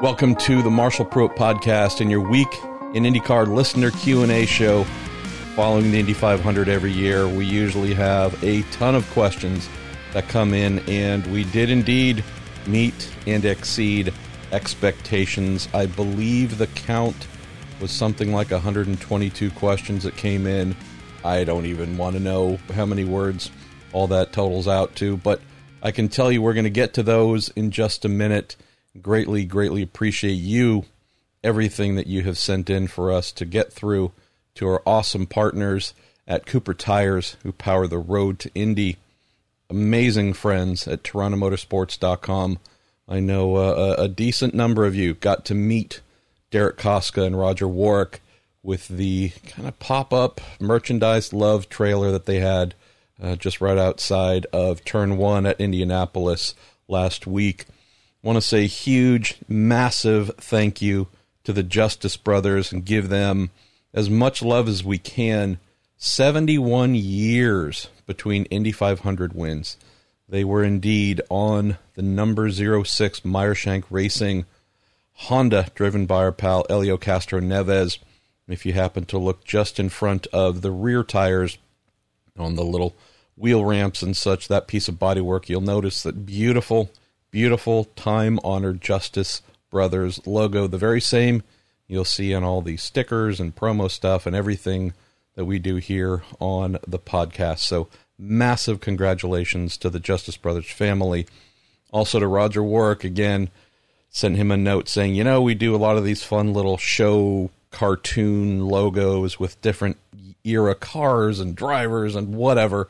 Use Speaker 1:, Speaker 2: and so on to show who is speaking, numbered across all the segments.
Speaker 1: Welcome to the Marshall Pruett podcast and your week in IndyCar listener Q&A show. Following the Indy 500 every year, we usually have a ton of questions that come in and we did indeed meet and exceed expectations. I believe the count was something like 122 questions that came in. I don't even want to know how many words all that totals out to, but I can tell you we're going to get to those in just a minute greatly, greatly appreciate you, everything that you have sent in for us to get through to our awesome partners at Cooper Tires who power the road to Indy. Amazing friends at TorontoMotorsports.com. I know uh, a decent number of you got to meet Derek Koska and Roger Warwick with the kind of pop up merchandise love trailer that they had uh, just right outside of Turn 1 at Indianapolis last week want to say huge, massive thank you to the Justice Brothers and give them as much love as we can. 71 years between Indy 500 wins. They were indeed on the number 06 Meyer Shank Racing Honda, driven by our pal Helio Castroneves. If you happen to look just in front of the rear tires on the little wheel ramps and such, that piece of bodywork, you'll notice that beautiful beautiful time honored Justice Brothers logo, the very same you'll see on all the stickers and promo stuff and everything that we do here on the podcast. So, massive congratulations to the Justice Brothers family. Also to Roger Warwick, again, sent him a note saying, you know, we do a lot of these fun little show cartoon logos with different era cars and drivers and whatever.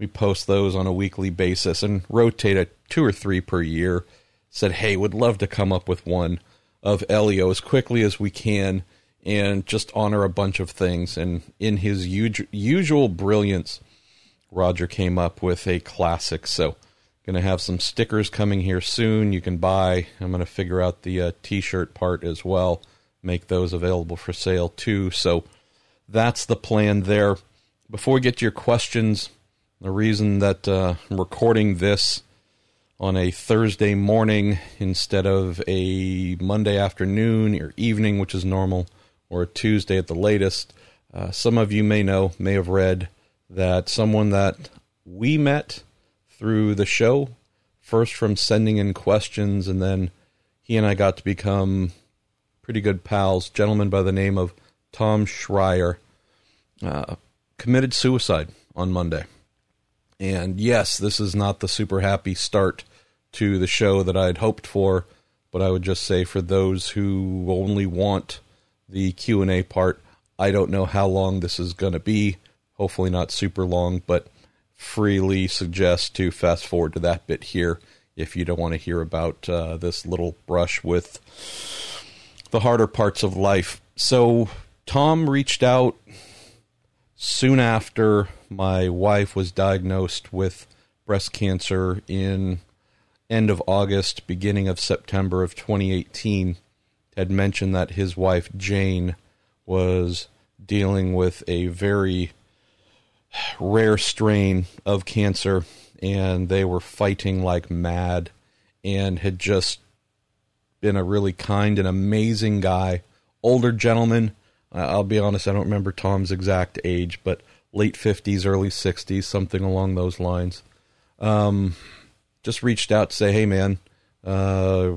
Speaker 1: We post those on a weekly basis and rotate a two or three per year. Said, hey, would love to come up with one of Helio as quickly as we can and just honor a bunch of things. And in his u- usual brilliance, Roger came up with a classic. So, going to have some stickers coming here soon. You can buy. I'm going to figure out the uh, t-shirt part as well. Make those available for sale too. So, that's the plan there. Before we get to your questions, the reason that uh, I'm recording this on a Thursday morning instead of a Monday afternoon or evening, which is normal, or a Tuesday at the latest, uh, some of you may know, may have read that someone that we met through the show, first from sending in questions, and then he and I got to become pretty good pals, gentleman by the name of Tom Schreier, uh, committed suicide on Monday. And yes, this is not the super happy start to the show that I'd hoped for, but I would just say for those who only want the Q&A part, I don't know how long this is going to be. Hopefully not super long, but freely suggest to fast forward to that bit here if you don't want to hear about uh, this little brush with the harder parts of life. So Tom reached out soon after my wife was diagnosed with breast cancer in end of August, beginning of September of 2018, had mentioned that his wife Jane was dealing with a very rare strain of cancer and they were fighting like mad and had just been a really kind and amazing guy, older gentleman I'll be honest, I don't remember Tom's exact age, but late 50s, early 60s, something along those lines. Um, just reached out to say, hey, man, uh,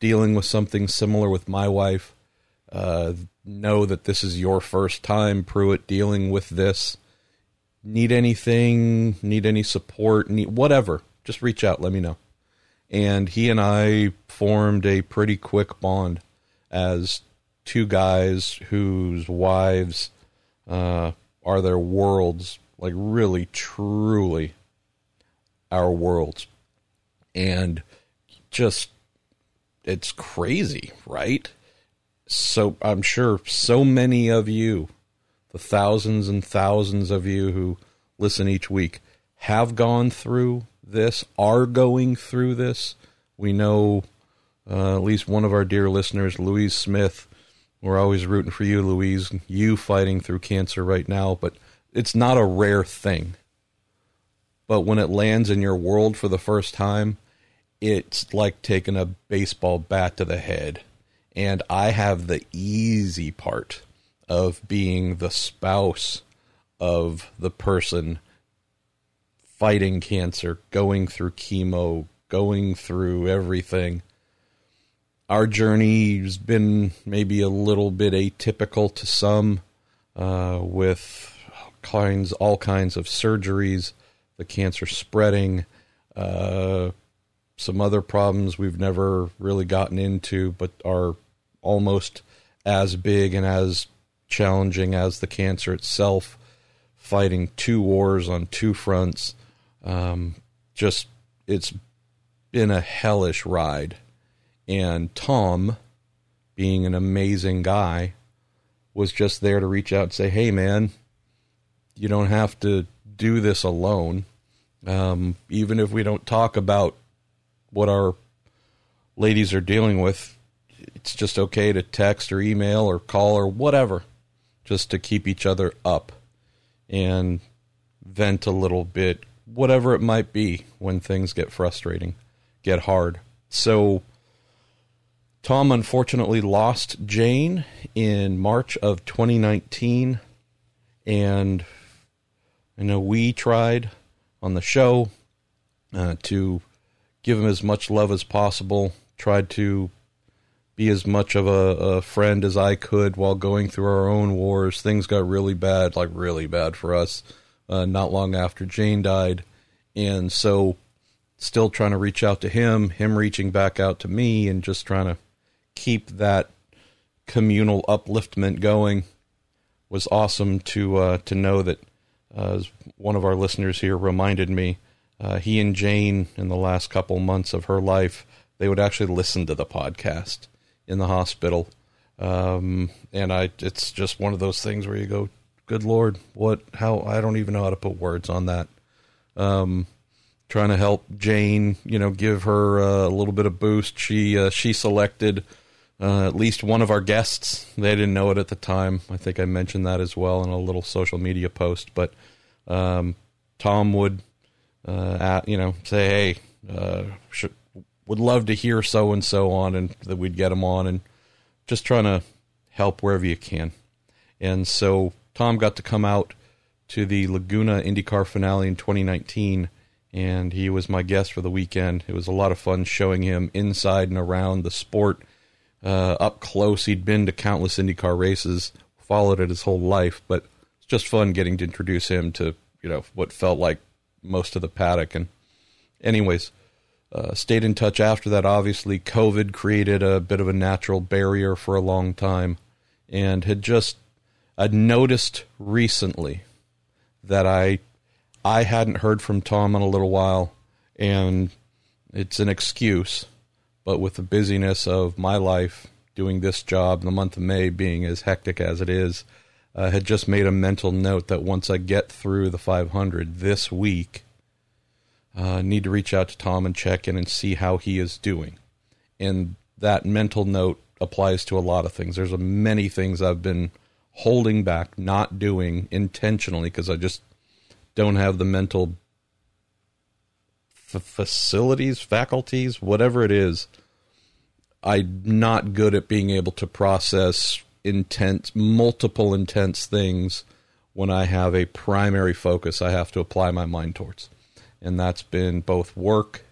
Speaker 1: dealing with something similar with my wife. Uh, know that this is your first time, Pruett, dealing with this. Need anything, need any support, need whatever. Just reach out, let me know. And he and I formed a pretty quick bond as two guys whose wives uh, are their worlds, like really, truly our worlds. And just, it's crazy, right? So I'm sure so many of you, the thousands and thousands of you who listen each week, have gone through this, are going through this. We know uh, at least one of our dear listeners, Louise Smith, we're always rooting for you, Louise. You fighting through cancer right now, but it's not a rare thing. But when it lands in your world for the first time, it's like taking a baseball bat to the head. And I have the easy part of being the spouse of the person fighting cancer, going through chemo, going through everything. Our journey's been maybe a little bit atypical to some, uh, with kinds, all kinds of surgeries, the cancer spreading, uh, some other problems we've never really gotten into, but are almost as big and as challenging as the cancer itself. Fighting two wars on two fronts, um, just it's been a hellish ride. And Tom, being an amazing guy, was just there to reach out and say, "Hey, man, you don't have to do this alone. Um, even if we don't talk about what our ladies are dealing with, it's just okay to text or email or call or whatever, just to keep each other up and vent a little bit, whatever it might be when things get frustrating, get hard. So, Tom unfortunately lost Jane in March of 2019, and I know we tried on the show uh, to give him as much love as possible, tried to be as much of a, a, friend as I could while going through our own wars. Things got really bad, like really bad for us, uh, not long after Jane died. And so, still trying to reach out to him, him reaching back out to me, and just trying to keep that communal upliftment going was awesome to uh, to know that uh, one of our listeners here reminded me, uh, he and Jane, in the last couple months of her life, they would actually listen to the podcast in the hospital. Um, and I, it's just one of those things where you go, "Good Lord, what? How? I don't even know how to put words on that." Um, trying to help Jane, you know, give her uh, a little bit of boost. She uh, she selected uh, at least one of our guests. They didn't know it at the time. I think I mentioned that as well in a little social media post. But um, Tom would, uh, at, you know, say, "Hey, uh, should, would love to hear so and so on," and that we'd get him on, and just trying to help wherever you can. And so Tom got to come out to the Laguna IndyCar finale in 2019 and he was my guest for the weekend. It was a lot of fun showing him inside and around the sport uh, up close. He'd been to countless IndyCar races, followed it his whole life, but it's just fun getting to introduce him to you know what felt like most of the paddock. And anyways, uh, stayed in touch after that. Obviously, COVID created a bit of a natural barrier for a long time, and had just I'd noticed recently that I I hadn't heard from Tom in a little while, and it's an excuse but with the busyness of my life doing this job, the month of May being as hectic as it is, I uh, had just made a mental note that once I get through the 500 this week, uh, need to reach out to Tom and check in and see how he is doing. And that mental note applies to a lot of things. There's a many things I've been holding back, not doing intentionally because I just don't have the mental f- facilities, faculties, whatever it is, I'm not good at being able to process intense, multiple intense things when I have a primary focus I have to apply my mind towards. And that's been both work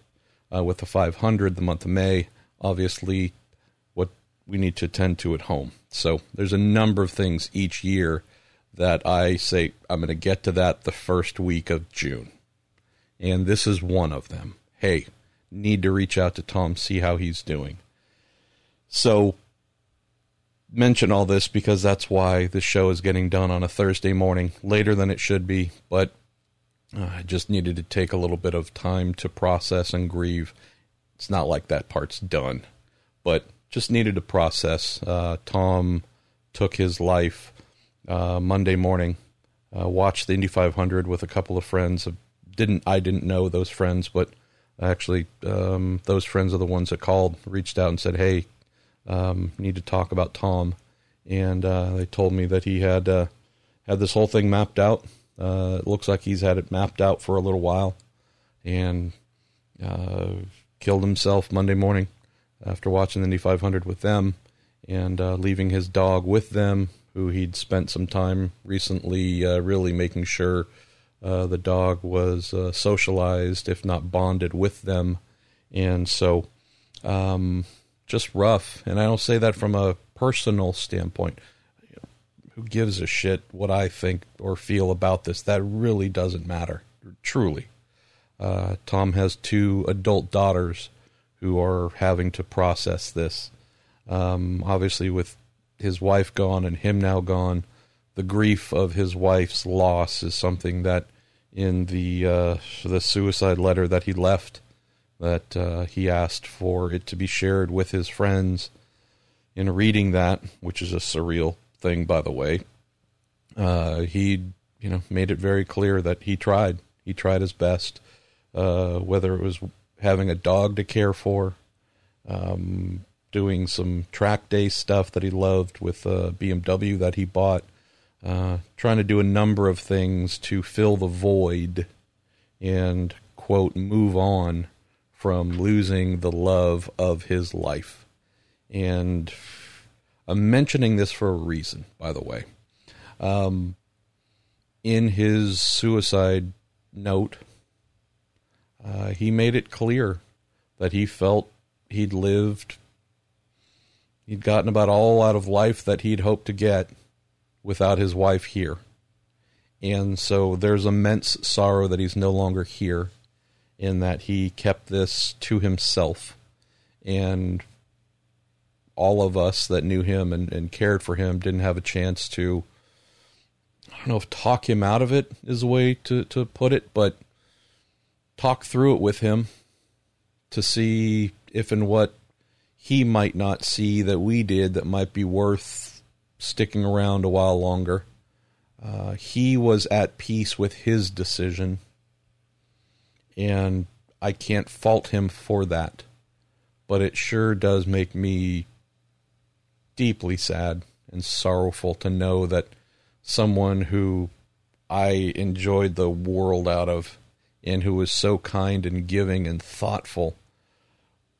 Speaker 1: uh, with the 500, the month of May, obviously what we need to attend to at home. So there's a number of things each year that I say I'm going to get to that the first week of June and this is one of them. Hey, need to reach out to Tom, see how he's doing. So, mention all this because that's why this show is getting done on a Thursday morning, later than it should be, but uh, I just needed to take a little bit of time to process and grieve. It's not like that part's done, but just needed to process. Uh, Tom took his life uh, Monday morning. Uh, watched the Indy 500 with a couple of friends, didn't I didn't know those friends, but actually um, those friends are the ones that called, reached out and said, "Hey, um, need to talk about Tom," and uh, they told me that he had uh, had this whole thing mapped out. Uh, it looks like he's had it mapped out for a little while, and uh, killed himself Monday morning after watching the Indy 500 with them. and uh, leaving his dog with them, who he'd spent some time recently really making sure the dog was socialized, if not bonded with them. And so, um, just rough. And I don't say that from a personal standpoint. who gives a shit what I think or feel about this? That really doesn't matter, truly. Uh, Tom has two adult daughters who are having to process this. Um, obviously, with his wife gone and him now gone, the grief of his wife's loss is something that in the uh, the suicide letter that he left that uh, he asked for it to be shared with his friends. In reading that, which is a surreal thing, by the way, uh, he you know made it very clear that he tried. He tried his best, uh, whether it was having a dog to care for, um, doing some track day stuff that he loved with a BMW that he bought, uh, trying to do a number of things to fill the void and quote move on from losing the love of his life. And I'm mentioning this for a reason, by the way. Um, in his suicide note, uh, he made it clear that he felt he'd lived, he'd gotten about all out of life that he'd hoped to get without his wife here. And so there's immense sorrow that he's no longer here in that he kept this to himself. And all of us that knew him and, and cared for him didn't have a chance to, I don't know if talk him out of it is a way to, to put it, but talk through it with him to see if and what he might not see that we did that might be worth sticking around a while longer. Uh, he was at peace with his decision and I can't fault him for that. But it sure does make me deeply sad and sorrowful to know that someone who I enjoyed the world out of and who was so kind and giving and thoughtful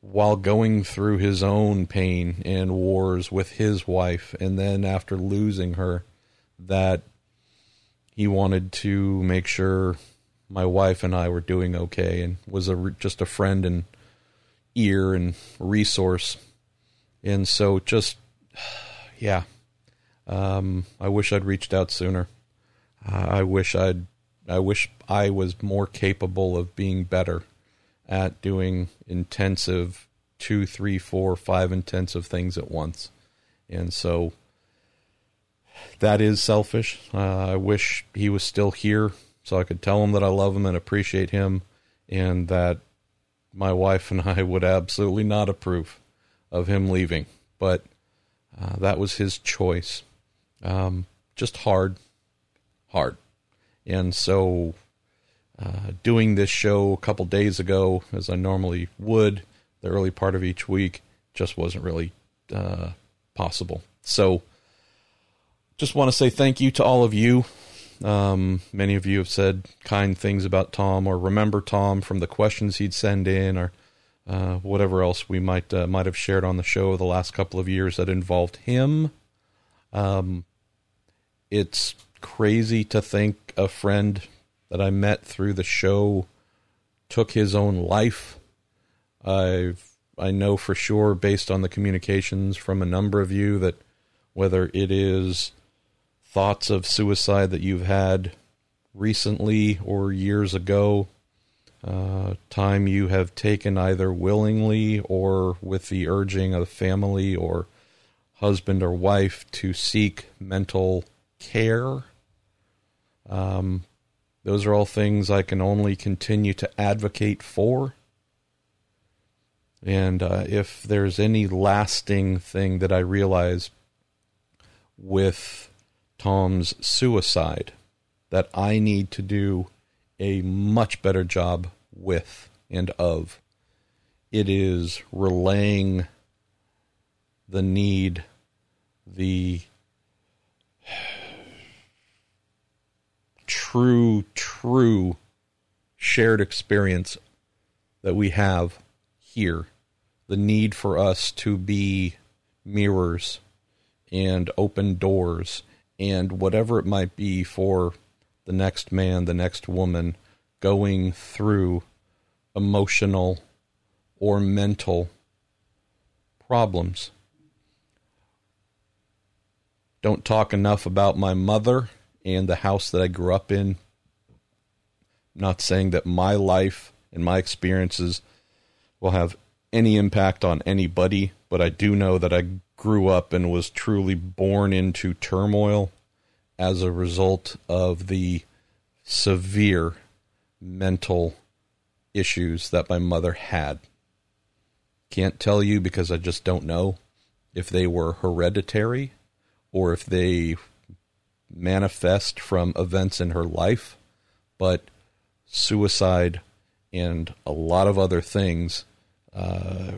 Speaker 1: while going through his own pain and wars with his wife and then after losing her that he wanted to make sure my wife and I were doing okay and was a just a friend and ear and resource. And so just yeah. Um, I wish I'd reached out sooner. Uh, I wish I'd I wish I was more capable of being better at doing intensive two, three, four, five intensive things at once. And so that is selfish. Uh, I wish he was still here so I could tell him that I love him and appreciate him, and that my wife and I would absolutely not approve of him leaving. But uh, that was his choice. Um, just hard, hard. And so, uh, doing this show a couple days ago, as I normally would, the early part of each week, just wasn't really uh, possible. So, just want to say thank you to all of you um, many of you have said kind things about Tom or remember Tom from the questions he'd send in or uh, whatever else we might uh, might have shared on the show the last couple of years that involved him. Um, it's crazy to think a friend that I met through the show took his own life. I've I know for sure based on the communications from a number of you that whether it is thoughts of suicide that you've had recently or years ago, uh, time you have taken either willingly or with the urging of family or husband or wife to seek mental care. Um, those are all things I can only continue to advocate for. And uh, if there's any lasting thing that I realize with Tom's suicide that I need to do a much better job with and of. It is relaying the need, the true, true shared experience that we have here. The need for us to be mirrors and open doors and whatever it might be for the next man, the next woman going through emotional or mental problems. Don't talk enough about my mother and the house that I grew up in. I'm not saying that my life and my experiences will have any impact on anybody, but I do know that I grew up and was truly born into turmoil as a result of the severe mental issues that my mother had. Can't tell you because I just don't know if they were hereditary or if they manifest from events in her life, but suicide and a lot of other things uh,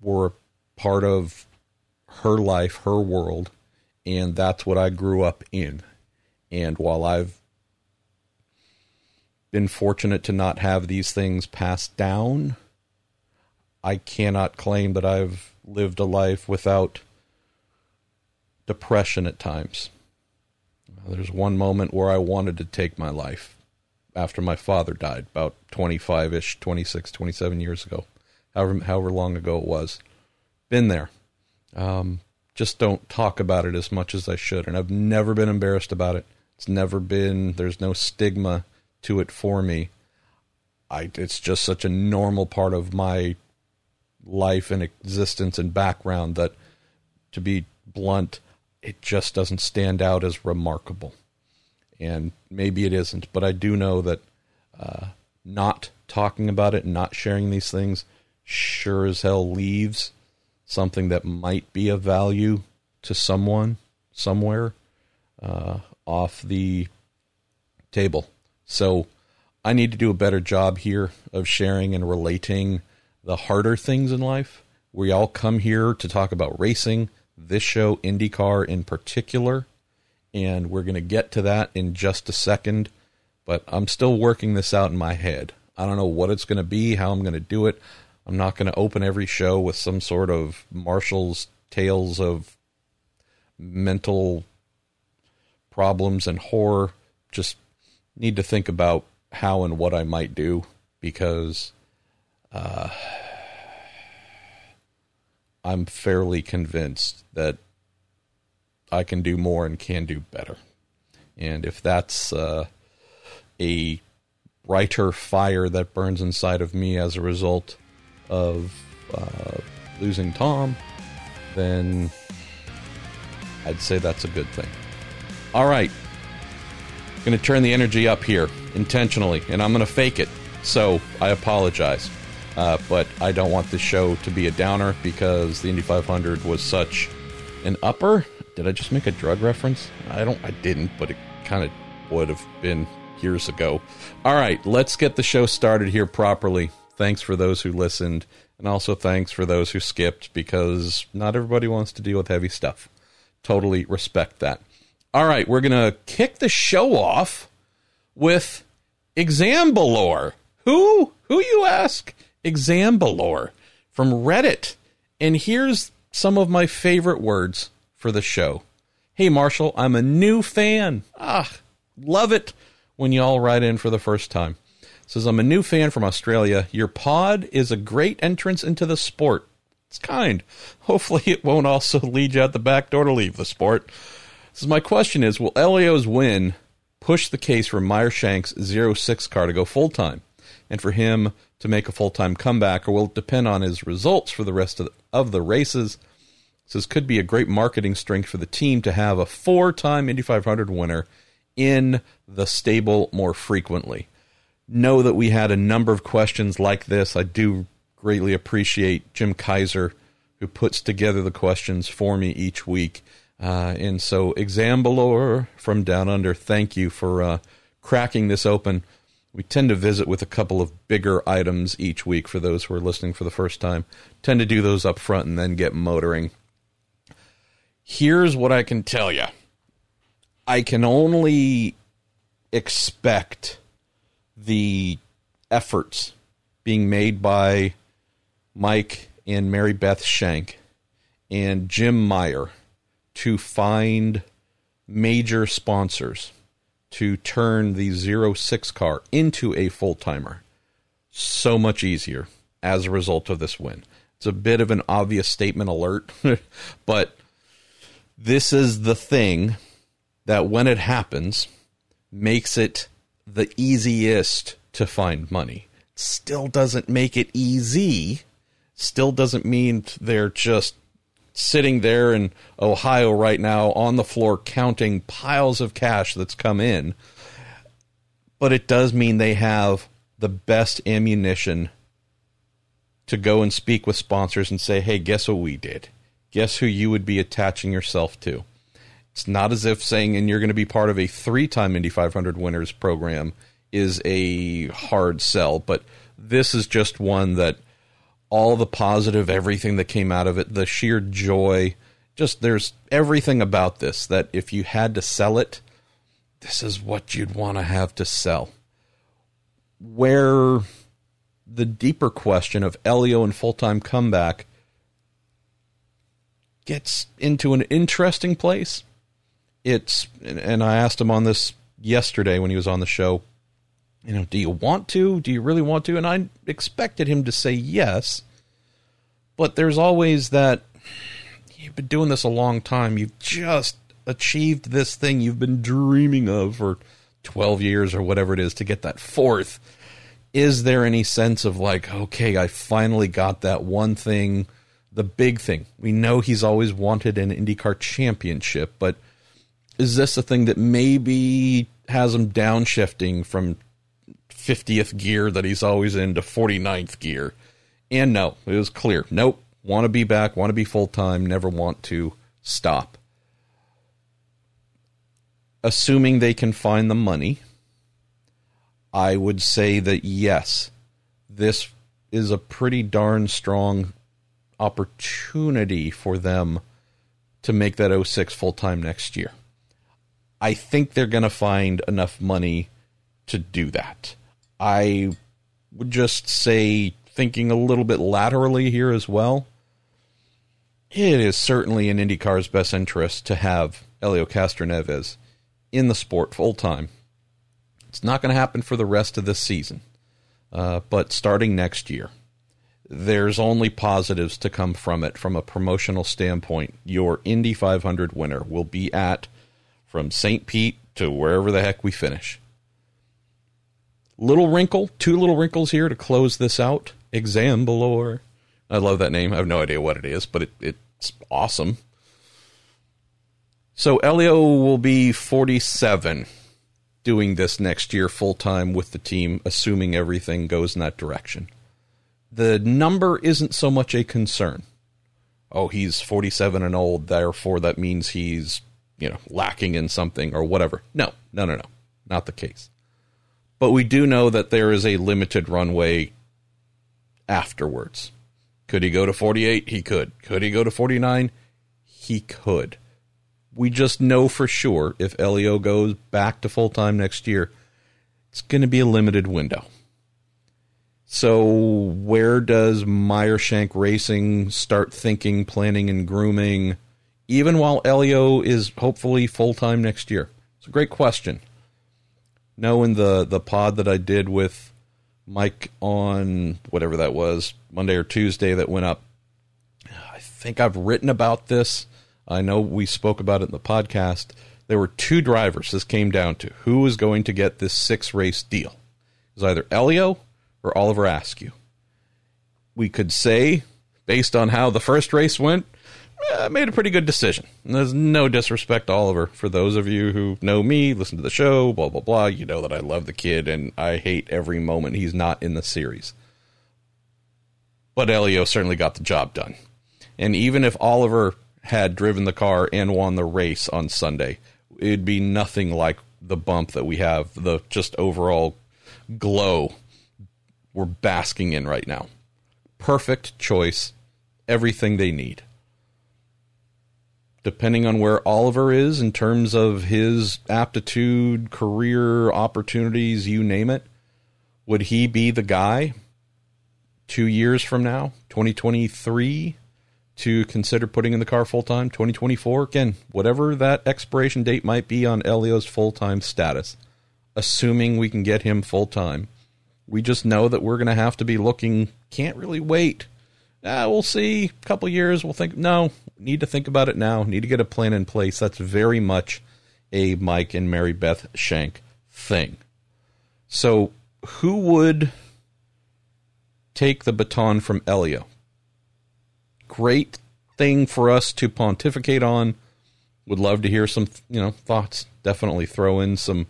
Speaker 1: were part of her life, her world, and that's what I grew up in. And while I've been fortunate to not have these things passed down, I cannot claim that I've lived a life without depression at times. There's one moment where I wanted to take my life after my father died, about 25 ish, 26, 27 years ago, however, however long ago it was. Been there. Um, just don't talk about it as much as I should. And I've never been embarrassed about it. It's never been, there's no stigma to it for me. I, it's just such a normal part of my life and existence and background that, to be blunt, it just doesn't stand out as remarkable. And maybe it isn't, but I do know that uh, not talking about it and not sharing these things sure as hell leaves something that might be of value to someone somewhere uh, off the table. So I need to do a better job here of sharing and relating the harder things in life. We all come here to talk about racing, this show, IndyCar in particular, and we're going to get to that in just a second. But I'm still working this out in my head. I don't know what it's going to be, how I'm going to do it. I'm not going to open every show with some sort of Marshall's tales of mental problems and horror. Just need to think about how and what I might do because uh, I'm fairly convinced that I can do more and can do better. And if that's uh, a brighter fire that burns inside of me as a result of uh, losing Tom, then I'd say that's a good thing. All right. Going to turn the energy up here intentionally, and I'm going to fake it. So I apologize. Uh, but I don't want this show to be a downer because the Indy 500 was such an upper. Did I just make a drug reference? I don't. I didn't, but it kind of would have been years ago. All right, let's get the show started here properly. Thanks for those who listened, and also thanks for those who skipped because not everybody wants to deal with heavy stuff. Totally respect that. All right, we're gonna kick the show off with Exambalore. Who? Who you ask? Exambalore from Reddit. And here's some of my favorite words for the show. Hey, Marshall, I'm a new fan. Ah, love it when y'all write in for the first time. Says, I'm a new fan from Australia. Your pod is a great entrance into the sport. It's kind. Hopefully, it won't also lead you out the back door to leave the sport. Says, my question is Will Helio's win push the case for Meyer Shank's 06 car to go full time? And for him to make a full time comeback, or will it depend on his results for the rest of the, of the races? This could be a great marketing strength for the team to have a four time Indy 500 winner in the stable more frequently. Know that we had a number of questions like this. I do greatly appreciate Jim Kaiser, who puts together the questions for me each week. Uh, and so, Exambalore from Down Under, thank you for uh, cracking this open we tend to visit with a couple of bigger items each week for those who are listening for the first time. Tend to do those up front and then get motoring. Here's what I can tell you I can only expect the efforts being made by Mike and Mary Beth Shank and Jim Meyer to find major sponsors to turn the 06 car into a full timer so much easier as a result of this win. It's a bit of an obvious statement alert, but this is the thing that when it happens makes it the easiest to find money. Still doesn't make it easy. Still doesn't mean they're just sitting there in Ohio right now on the floor counting piles of cash that's come in. But it does mean they have the best ammunition to go and speak with sponsors and say, hey, guess what we did? Guess who you would be attaching yourself to? It's not as if saying, and you're going to be part of a three time Indy 500 winners program is a hard sell, but this is just one that all the positive, everything that came out of it, the sheer joy, just there's everything about this that if you had to sell it, this is what you'd want to have to sell. Where the deeper question of Helio and full time comeback gets into an interesting place. It's, and I asked him on this yesterday when he was on the show, you know, do you want to? Do you really want to? And I expected him to say yes. But there's always that you've been doing this a long time. You've just achieved this thing you've been dreaming of for 12 years or whatever it is to get that fourth. Is there any sense of like, okay, I finally got that one thing, the big thing? We know he's always wanted an IndyCar championship, but is this a thing that maybe has him downshifting from 50th gear that he's always in to 49th gear. And no, it was clear. Nope. Want to be back, want to be full time, never want to stop. Assuming they can find the money, I would say that yes, this is a pretty darn strong opportunity for them to make that 06 full time next year. I think they're going to find enough money to do that. I would just say, thinking a little bit laterally here as well, it is certainly in IndyCar's best interest to have Helio Castroneves in the sport full time. It's not going to happen for the rest of this season, uh, but starting next year, there's only positives to come from it from a promotional standpoint. Your Indy 500 winner will be at from St. Pete to wherever the heck we finish. Little wrinkle, two little wrinkles here to close this out. Exam. I love that name. I have no idea what it is, but it, it's awesome. So Helio will be 47 doing this next year full time with the team, assuming everything goes in that direction. The number isn't so much a concern. Oh, he's 47 and old, therefore that means he's, you know, lacking in something or whatever. No, no, no, no. Not the case. But we do know that there is a limited runway afterwards. Could he go to 48? He could. Could he go to 49? He could. We just know for sure if Helio goes back to full time next year, it's going to be a limited window. So, where does Meyer Shank Racing start thinking, planning, and grooming, even while Helio is hopefully full time next year? It's a great question knowing the the pod that I did with Mike on whatever that was Monday or Tuesday that went up. I think I've written about this. I know we spoke about it in the podcast. There were two drivers this came down to. Who was going to get this six race deal? It was either Helio or Oliver Askew. We could say, based on how the first race went, made a pretty good decision. And there's no disrespect to Oliver. For those of you who know me, listen to the show, blah, blah, blah, you know that I love the kid and I hate every moment he's not in the series. But Helio certainly got the job done. And even if Oliver had driven the car and won the race on Sunday, it'd be nothing like the bump that we have, the just overall glow we're basking in right now. Perfect choice, everything they need depending on where Oliver is in terms of his aptitude, career opportunities, you name it, would he be the guy two years from now, 2023, to consider putting in the car full time 2024 again whatever that expiration date might be on Helio's full time status assuming we can get him full time we just know that we're going to have to be looking can't really wait. Ah, we'll see a couple years we'll think no need to think about it now need to get a plan in place that's very much a Mike and Mary Beth Shank thing so who would take the baton from Helio? great thing for us to pontificate on. Would love to hear some, you know, thoughts. Definitely throw in some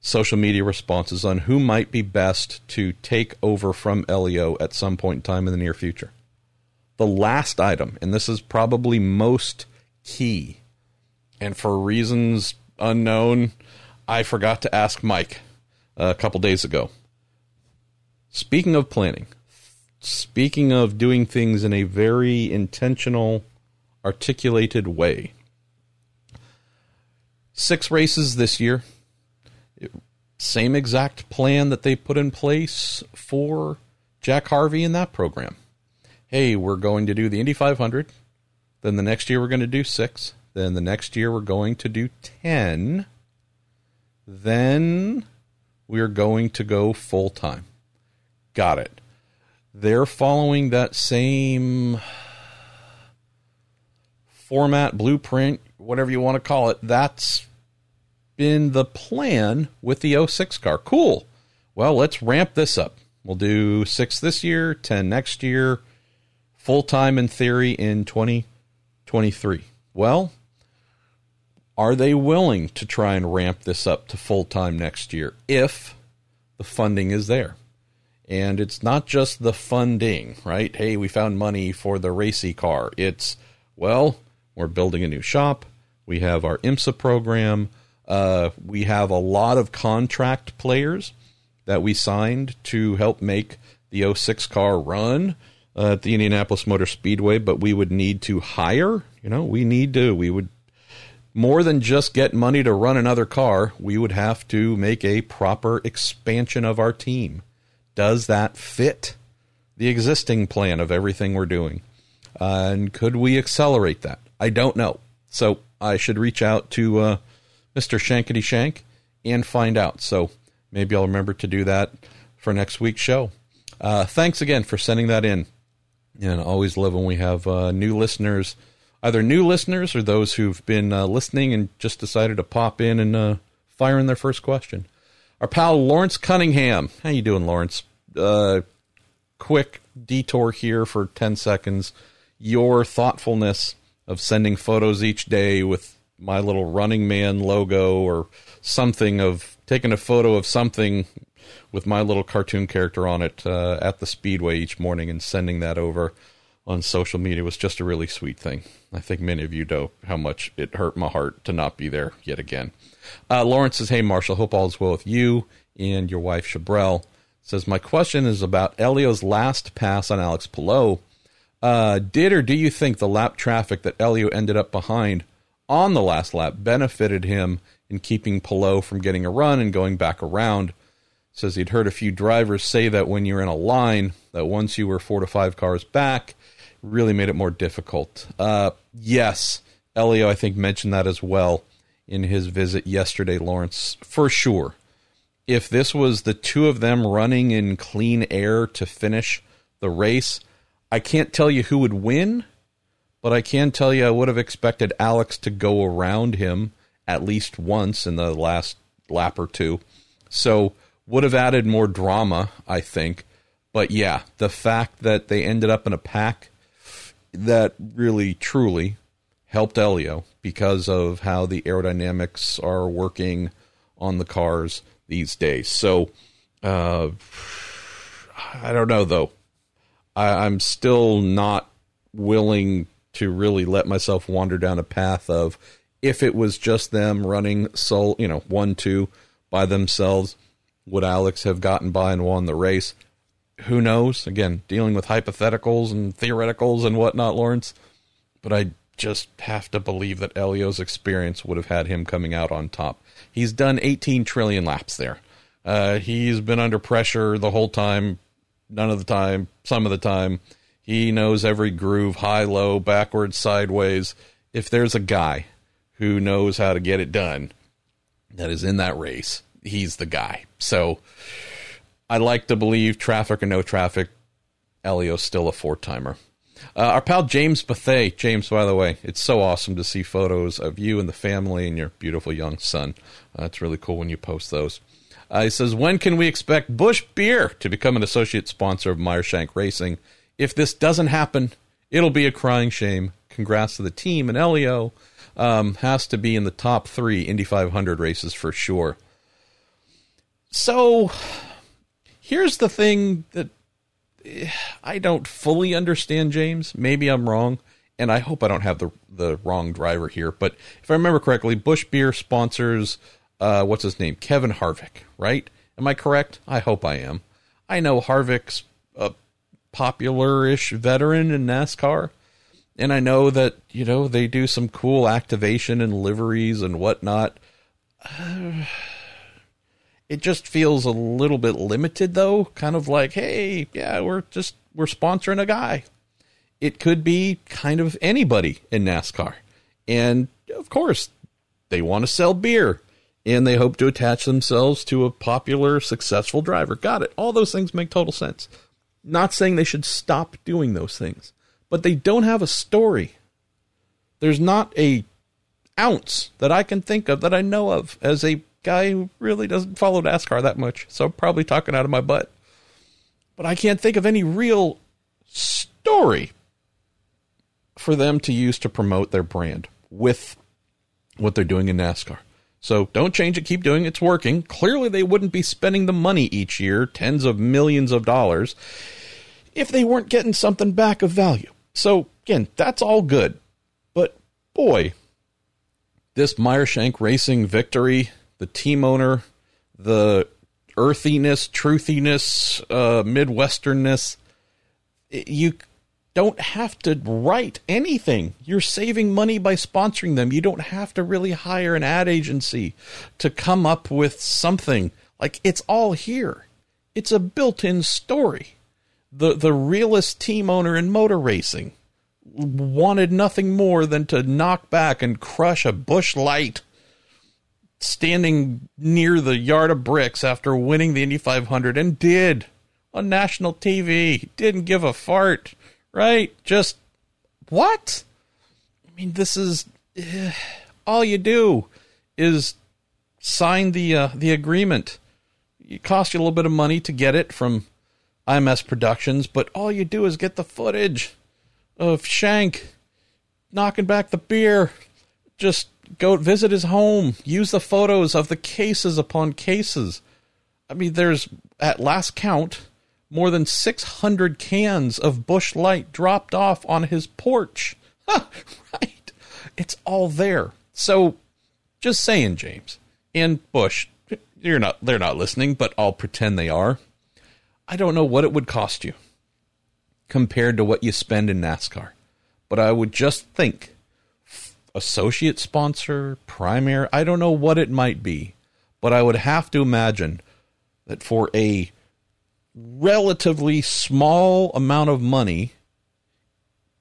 Speaker 1: social media responses on who might be best to take over from Helio at some point in time in the near future. The last item, and this is probably most key, and for reasons unknown, I forgot to ask Mike a couple days ago. Speaking of planning, speaking of doing things in a very intentional, articulated way. Six races this year. Same exact plan that they put in place for Jack Harvey in that program. Hey, we're going to do the Indy 500. Then the next year we're going to do six. Then the next year we're going to do 10. Then we're going to go full time. Got it they're following that same format, blueprint, whatever you want to call it. That's been the plan with the 06 car. Cool. Well, let's ramp this up. We'll do six this year, 10 next year, full time in theory in 2023. Well, are they willing to try and ramp this up to full time next year if the funding is there? And it's not just the funding, right? Hey, we found money for the racy car. It's, well, we're building a new shop. We have our IMSA program. Uh, we have a lot of contract players that we signed to help make the 06 car run uh, at the Indianapolis Motor Speedway, but we would need to hire. You know, we need to, we would more than just get money to run another car, we would have to make a proper expansion of our team. Does that fit the existing plan of everything we're doing? Uh, and could we accelerate that? I don't know. So I should reach out to uh, Mr. Shankety Shank and find out. So maybe I'll remember to do that for next week's show. Uh, thanks again for sending that in. And I always love when we have uh, new listeners, either new listeners or those who've been uh, listening and just decided to pop in and uh, fire in their first question. Our pal Lawrence Cunningham. How you doing, Lawrence? Uh, quick detour here for 10 seconds. Your thoughtfulness of sending photos each day with my little running man logo or something of taking a photo of something with my little cartoon character on it uh, at the speedway each morning and sending that over on social media was just a really sweet thing. I think many of you know how much it hurt my heart to not be there yet again. Uh, Lawrence says, Hey, Marshall, hope all is well with you and your wife, Chabrel. Says, My question is about Helio's last pass on Alex Palou. Uh, did or do you think the lap traffic that Helio ended up behind on the last lap benefited him in keeping Palou from getting a run and going back around? Says he'd heard a few drivers say that when you're in a line, that once you were four to five cars back, really made it more difficult. Uh, yes, Helio, I think, mentioned that as well in his visit yesterday, Lawrence, for sure. If this was the two of them running in clean air to finish the race, I can't tell you who would win, but I can tell you I would have expected Alex to go around him at least once in the last lap or two. So, would have added more drama, I think. But yeah, the fact that they ended up in a pack that really truly helped Helio because of how the aerodynamics are working on the cars these days. So, uh, I don't know though. I, I'm still not willing to really let myself wander down a path of if it was just them running soul, you know, one two by themselves, would Alex have gotten by and won the race? Who knows? Again, dealing with hypotheticals and theoreticals and whatnot, Lawrence. But I just have to believe that Helio's experience would have had him coming out on top. He's done 18 trillion laps there. Uh, he's been under pressure the whole time, none of the time, some of the time. He knows every groove, high, low, backwards, sideways. If there's a guy who knows how to get it done that is in that race, he's the guy. So I like to believe traffic or no traffic, Helio's still a four timer. Uh, our pal James Bethay. James, by the way, it's so awesome to see photos of you and the family and your beautiful young son. Uh, it's really cool when you post those. Uh, he says, When can we expect Busch Beer to become an associate sponsor of Meyer Shank Racing? If this doesn't happen, it'll be a crying shame. Congrats to the team and Helio Um, has to be in the top three Indy 500 races for sure. So, here's the thing that I don't fully understand, James. Maybe I'm wrong, and I hope I don't have the the wrong driver here. But if I remember correctly, Busch Beer sponsors uh, what's his name, Kevin Harvick, right? Am I correct? I hope I am. I know Harvick's a popular-ish veteran in NASCAR, and I know that you know they do some cool activation and liveries and whatnot. Uh, it just feels a little bit limited though. Kind of like hey yeah we're just we're sponsoring a guy. It could be kind of anybody in nascar. And of course they want to sell beer and they hope to attach themselves to a popular successful driver. Got it. All those things make total sense. Not saying they should stop doing those things but they don't have a story. There's not a ounce that i can think of that i know of as a guy who really doesn't follow NASCAR that much, so I'm probably talking out of my butt. But I can't think of any real story for them to use to promote their brand with what they're doing in NASCAR. So don't change it, keep doing it. It's working. Clearly, they wouldn't be spending the money each year, tens of millions of dollars, if they weren't getting something back of value. So, again, that's all good. But boy, this Meyer Shank Racing victory the team owner, the earthiness, truthiness, uh, midwesternness. You don't have to write anything. You're saving money by sponsoring them. You don't have to really hire an ad agency to come up with something. Like it's all here. It's a built-in story. The the realest team owner in motor racing wanted nothing more than to knock back and crush a Busch Light standing near the yard of bricks after winning the Indy 500 and did on national TV. Didn't give a fart, right? Just what? I mean, this is uh, all you do is sign the uh, the agreement. It costs you a little bit of money to get it from IMS Productions, but all you do is get the footage of Shank knocking back the beer, just go visit his home, use the photos of the cases upon cases. I mean, there's at last count more than 600 cans of Busch Light dropped off on his porch. right. It's all there. So just saying, James and Busch, you're not they're not listening, but I'll pretend they are. I don't know what it would cost you compared to what you spend in NASCAR. But I would just think associate sponsor, primary, I don't know what it might be, but I would have to imagine that for a relatively small amount of money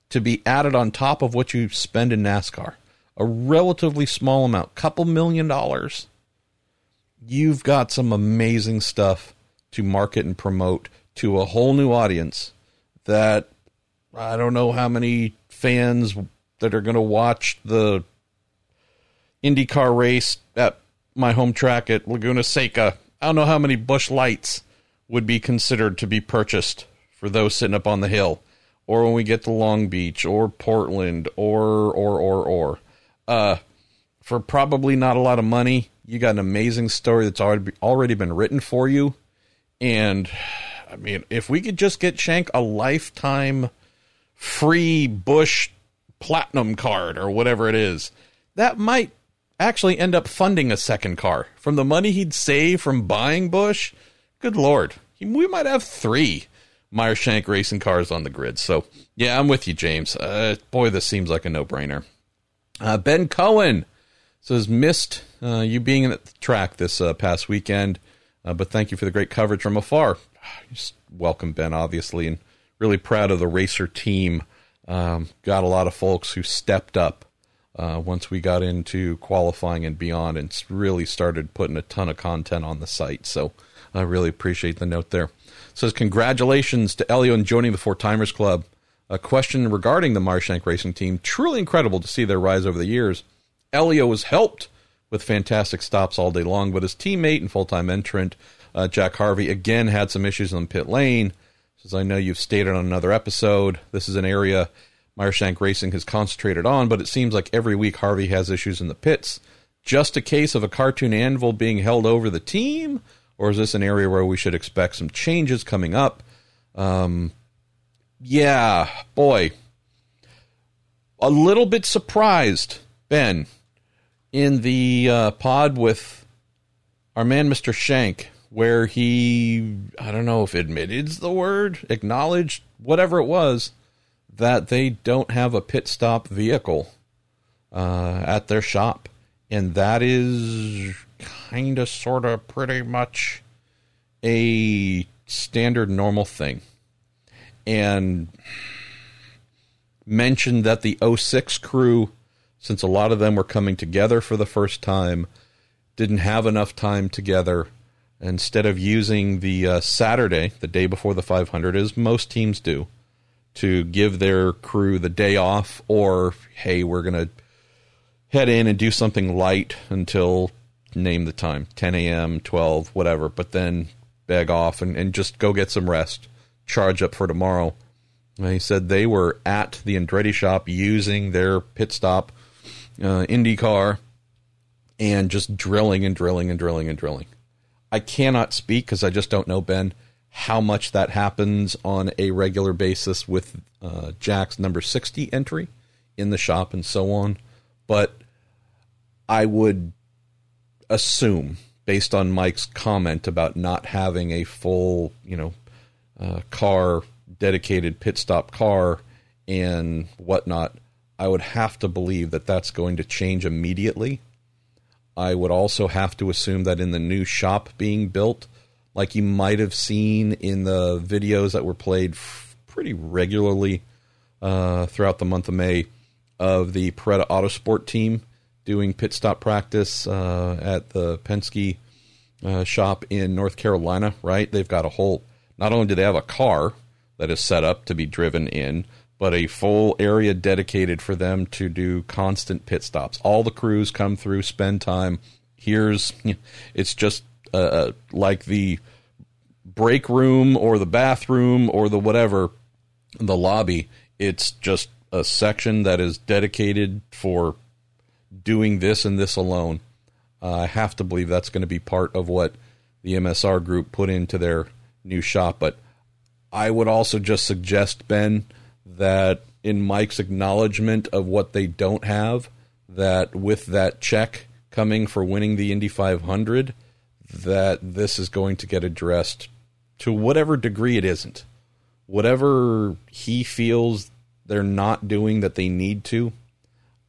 Speaker 1: to be added on top of what you spend in NASCAR, a relatively small amount, couple million dollars, you've got some amazing stuff to market and promote to a whole new audience that I don't know how many fans that are going to watch the IndyCar race at my home track at Laguna Seca. I don't know how many bush Lights would be considered to be purchased for those sitting up on the hill, or when we get to Long Beach or Portland or or or or. Uh, for probably not a lot of money, you got an amazing story that's already already been written for you, and I mean, if we could just get Shank a lifetime free Busch platinum card or whatever it is, that might actually end up funding a second car from the money he'd save from buying Busch. Good lord, we might have three Meyer Shank racing cars on the grid. So yeah, I'm with you, James. Uh, boy, this seems like a no-brainer. Uh, ben Cohen says missed uh, you being at the track this uh, past weekend, uh, but thank you for the great coverage from afar. Just welcome Ben, obviously, and really proud of the racer team. Um, got a lot of folks who stepped up uh, once we got into qualifying and beyond and really started putting a ton of content on the site. So I really appreciate the note there. It says, Congratulations to Helio and joining the Four Timers Club. A question regarding the Meyer Shank Racing Team. Truly incredible to see their rise over the years. Helio was helped with fantastic stops all day long, but his teammate and full time entrant, uh, Jack Harvey, again had some issues on pit lane. As I know you've stated on another episode, this is an area Meyer Shank Racing has concentrated on, but it seems like every week Harvey has issues in the pits. Just a case of a cartoon anvil being held over the team, or is this an area where we should expect some changes coming up? Um, yeah, boy, a little bit surprised, Ben, in the uh, pod with our man, Mr. Shank, where he, I don't know if admitted the word, acknowledged, whatever it was, that they don't have a pit stop vehicle uh, at their shop. And that is kind of, sort of, pretty much a standard normal thing. And mentioned that the 06 crew, since a lot of them were coming together for the first time, didn't have enough time together. Instead of using the uh, Saturday, the day before the 500, as most teams do, to give their crew the day off, or hey, we're going to head in and do something light until name the time 10 a.m., 12, whatever, but then beg off and, and just go get some rest, charge up for tomorrow. He said they were at the Andretti shop using their pit stop uh, Indy car and just drilling and drilling and drilling and drilling. I cannot speak because I just don't know, Ben, how much that happens on a regular basis with uh, Jack's number 60 entry in the shop and so on. But I would assume, based on Mike's comment about not having a full, you know, uh, car, dedicated pit stop car and whatnot, I would have to believe that that's going to change immediately. I would also have to assume that in the new shop being built, like you might have seen in the videos that were played f- pretty regularly uh, throughout the month of May of the Paretta Autosport team doing pit stop practice uh, at the Penske uh, shop in North Carolina, right? They've got a whole, not only do they have a car that is set up to be driven in, but a full area dedicated for them to do constant pit stops. All the crews come through, spend time. Here's, it's just uh, uh, like the break room or the bathroom or the whatever, the lobby. It's just a section that is dedicated for doing this and this alone. Uh, I have to believe that's going to be part of what the MSR group put into their new shop. But I would also just suggest, Ben, that in Mike's acknowledgement of what they don't have, that with that check coming for winning the Indy 500, that this is going to get addressed to whatever degree it isn't. Whatever he feels they're not doing that they need to,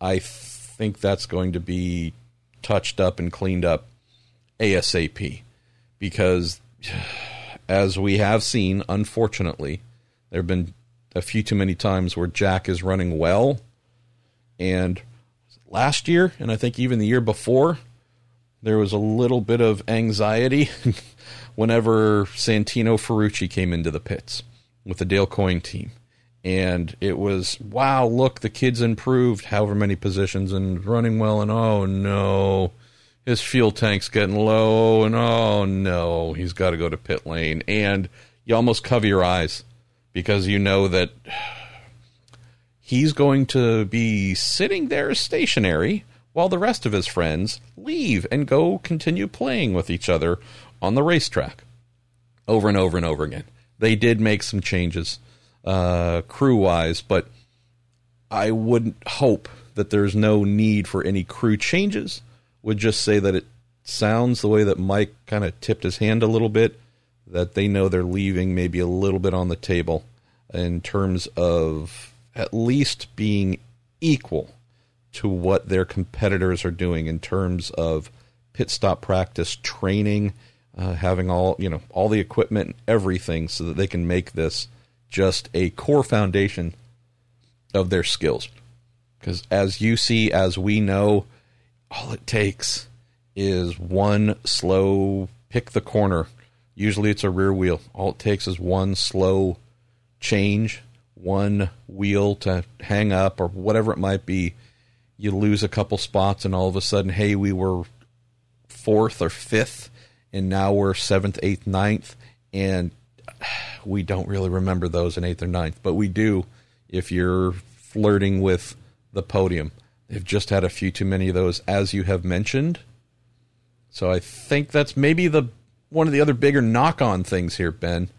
Speaker 1: I think that's going to be touched up and cleaned up ASAP. Because as we have seen, unfortunately, there have been a few too many times where Jack is running well. And last year, and I think even the year before, there was a little bit of anxiety whenever Santino Ferrucci came into the pits with the Dale Coyne team. And it was, wow, look, the kid's improved however many positions and running well, and oh no, his fuel tank's getting low, and oh no, he's got to go to pit lane. And you almost cover your eyes because you know that he's going to be sitting there stationary while the rest of his friends leave and go continue playing with each other on the racetrack over and over and over again. They did make some changes uh, crew wise, but I wouldn't hope that there's no need for any crew changes. Would just say that it sounds the way that Mike kind of tipped his hand a little bit, that they know they're leaving maybe a little bit on the table in terms of at least being equal to what their competitors are doing in terms of pit stop practice, training, uh, having all you know all the equipment, and everything, so that they can make this just a core foundation of their skills. Because as you see, as we know, all it takes is one slow pick the corner. Usually it's a rear wheel. All it takes is one slow change, one wheel to hang up or whatever it might be. You lose a couple spots, and all of a sudden, hey, we were fourth or fifth, and now we're seventh, eighth, ninth. And we don't really remember those in eighth or ninth, but we do if you're flirting with the podium. They've just had a few too many of those, as you have mentioned. So I think that's maybe the one of the other bigger knock-on things here, Ben.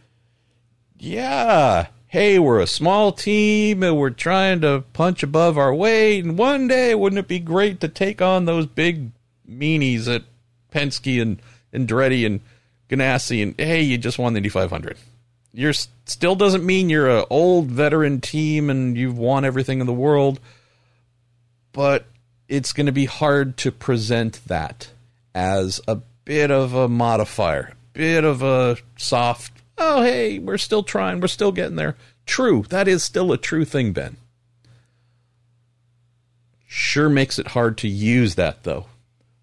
Speaker 1: Yeah, hey, we're a small team and we're trying to punch above our weight, and one day wouldn't it be great to take on those big meanies at Penske and Andretti and Ganassi and hey, you just won the Indy 500. You're still doesn't mean you're an old veteran team and you've won everything in the world, but it's going to be hard to present that as a bit of a modifier, bit of a soft. Oh, hey, we're still trying, we're still getting there. True, that is still a true thing, Ben. Sure makes it hard to use that though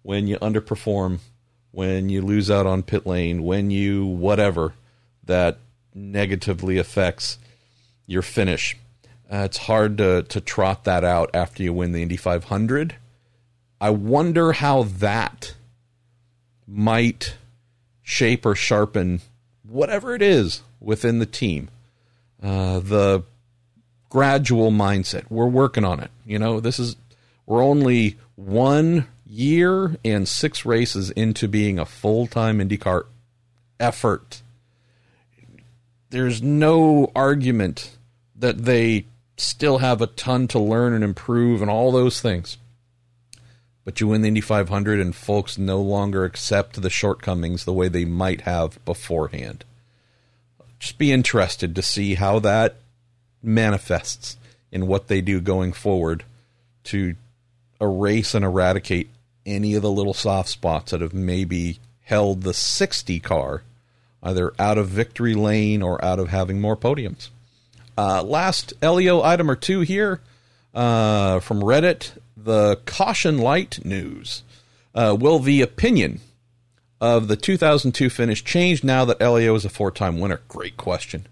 Speaker 1: when you underperform when you lose out on pit lane, when you whatever that negatively affects your finish. Uh, it's hard to, to trot that out after you win the Indy 500. I wonder how that might shape or sharpen whatever it is within the team. Uh, the gradual mindset. We're working on it. You know, this is, we're only one year and six races into being a full time IndyCar effort. There's no argument that they still have a ton to learn and improve and all those things. But you win the Indy 500 and folks no longer accept the shortcomings the way they might have beforehand. Just be interested to see how that manifests in what they do going forward to erase and eradicate any of the little soft spots that have maybe held the 60 car either out of victory lane or out of having more podiums. Uh, last Helio item or two here uh, from Reddit the caution light news. Uh, will the opinion of the 2002 finish change now that Helio is a four time winner? Great question.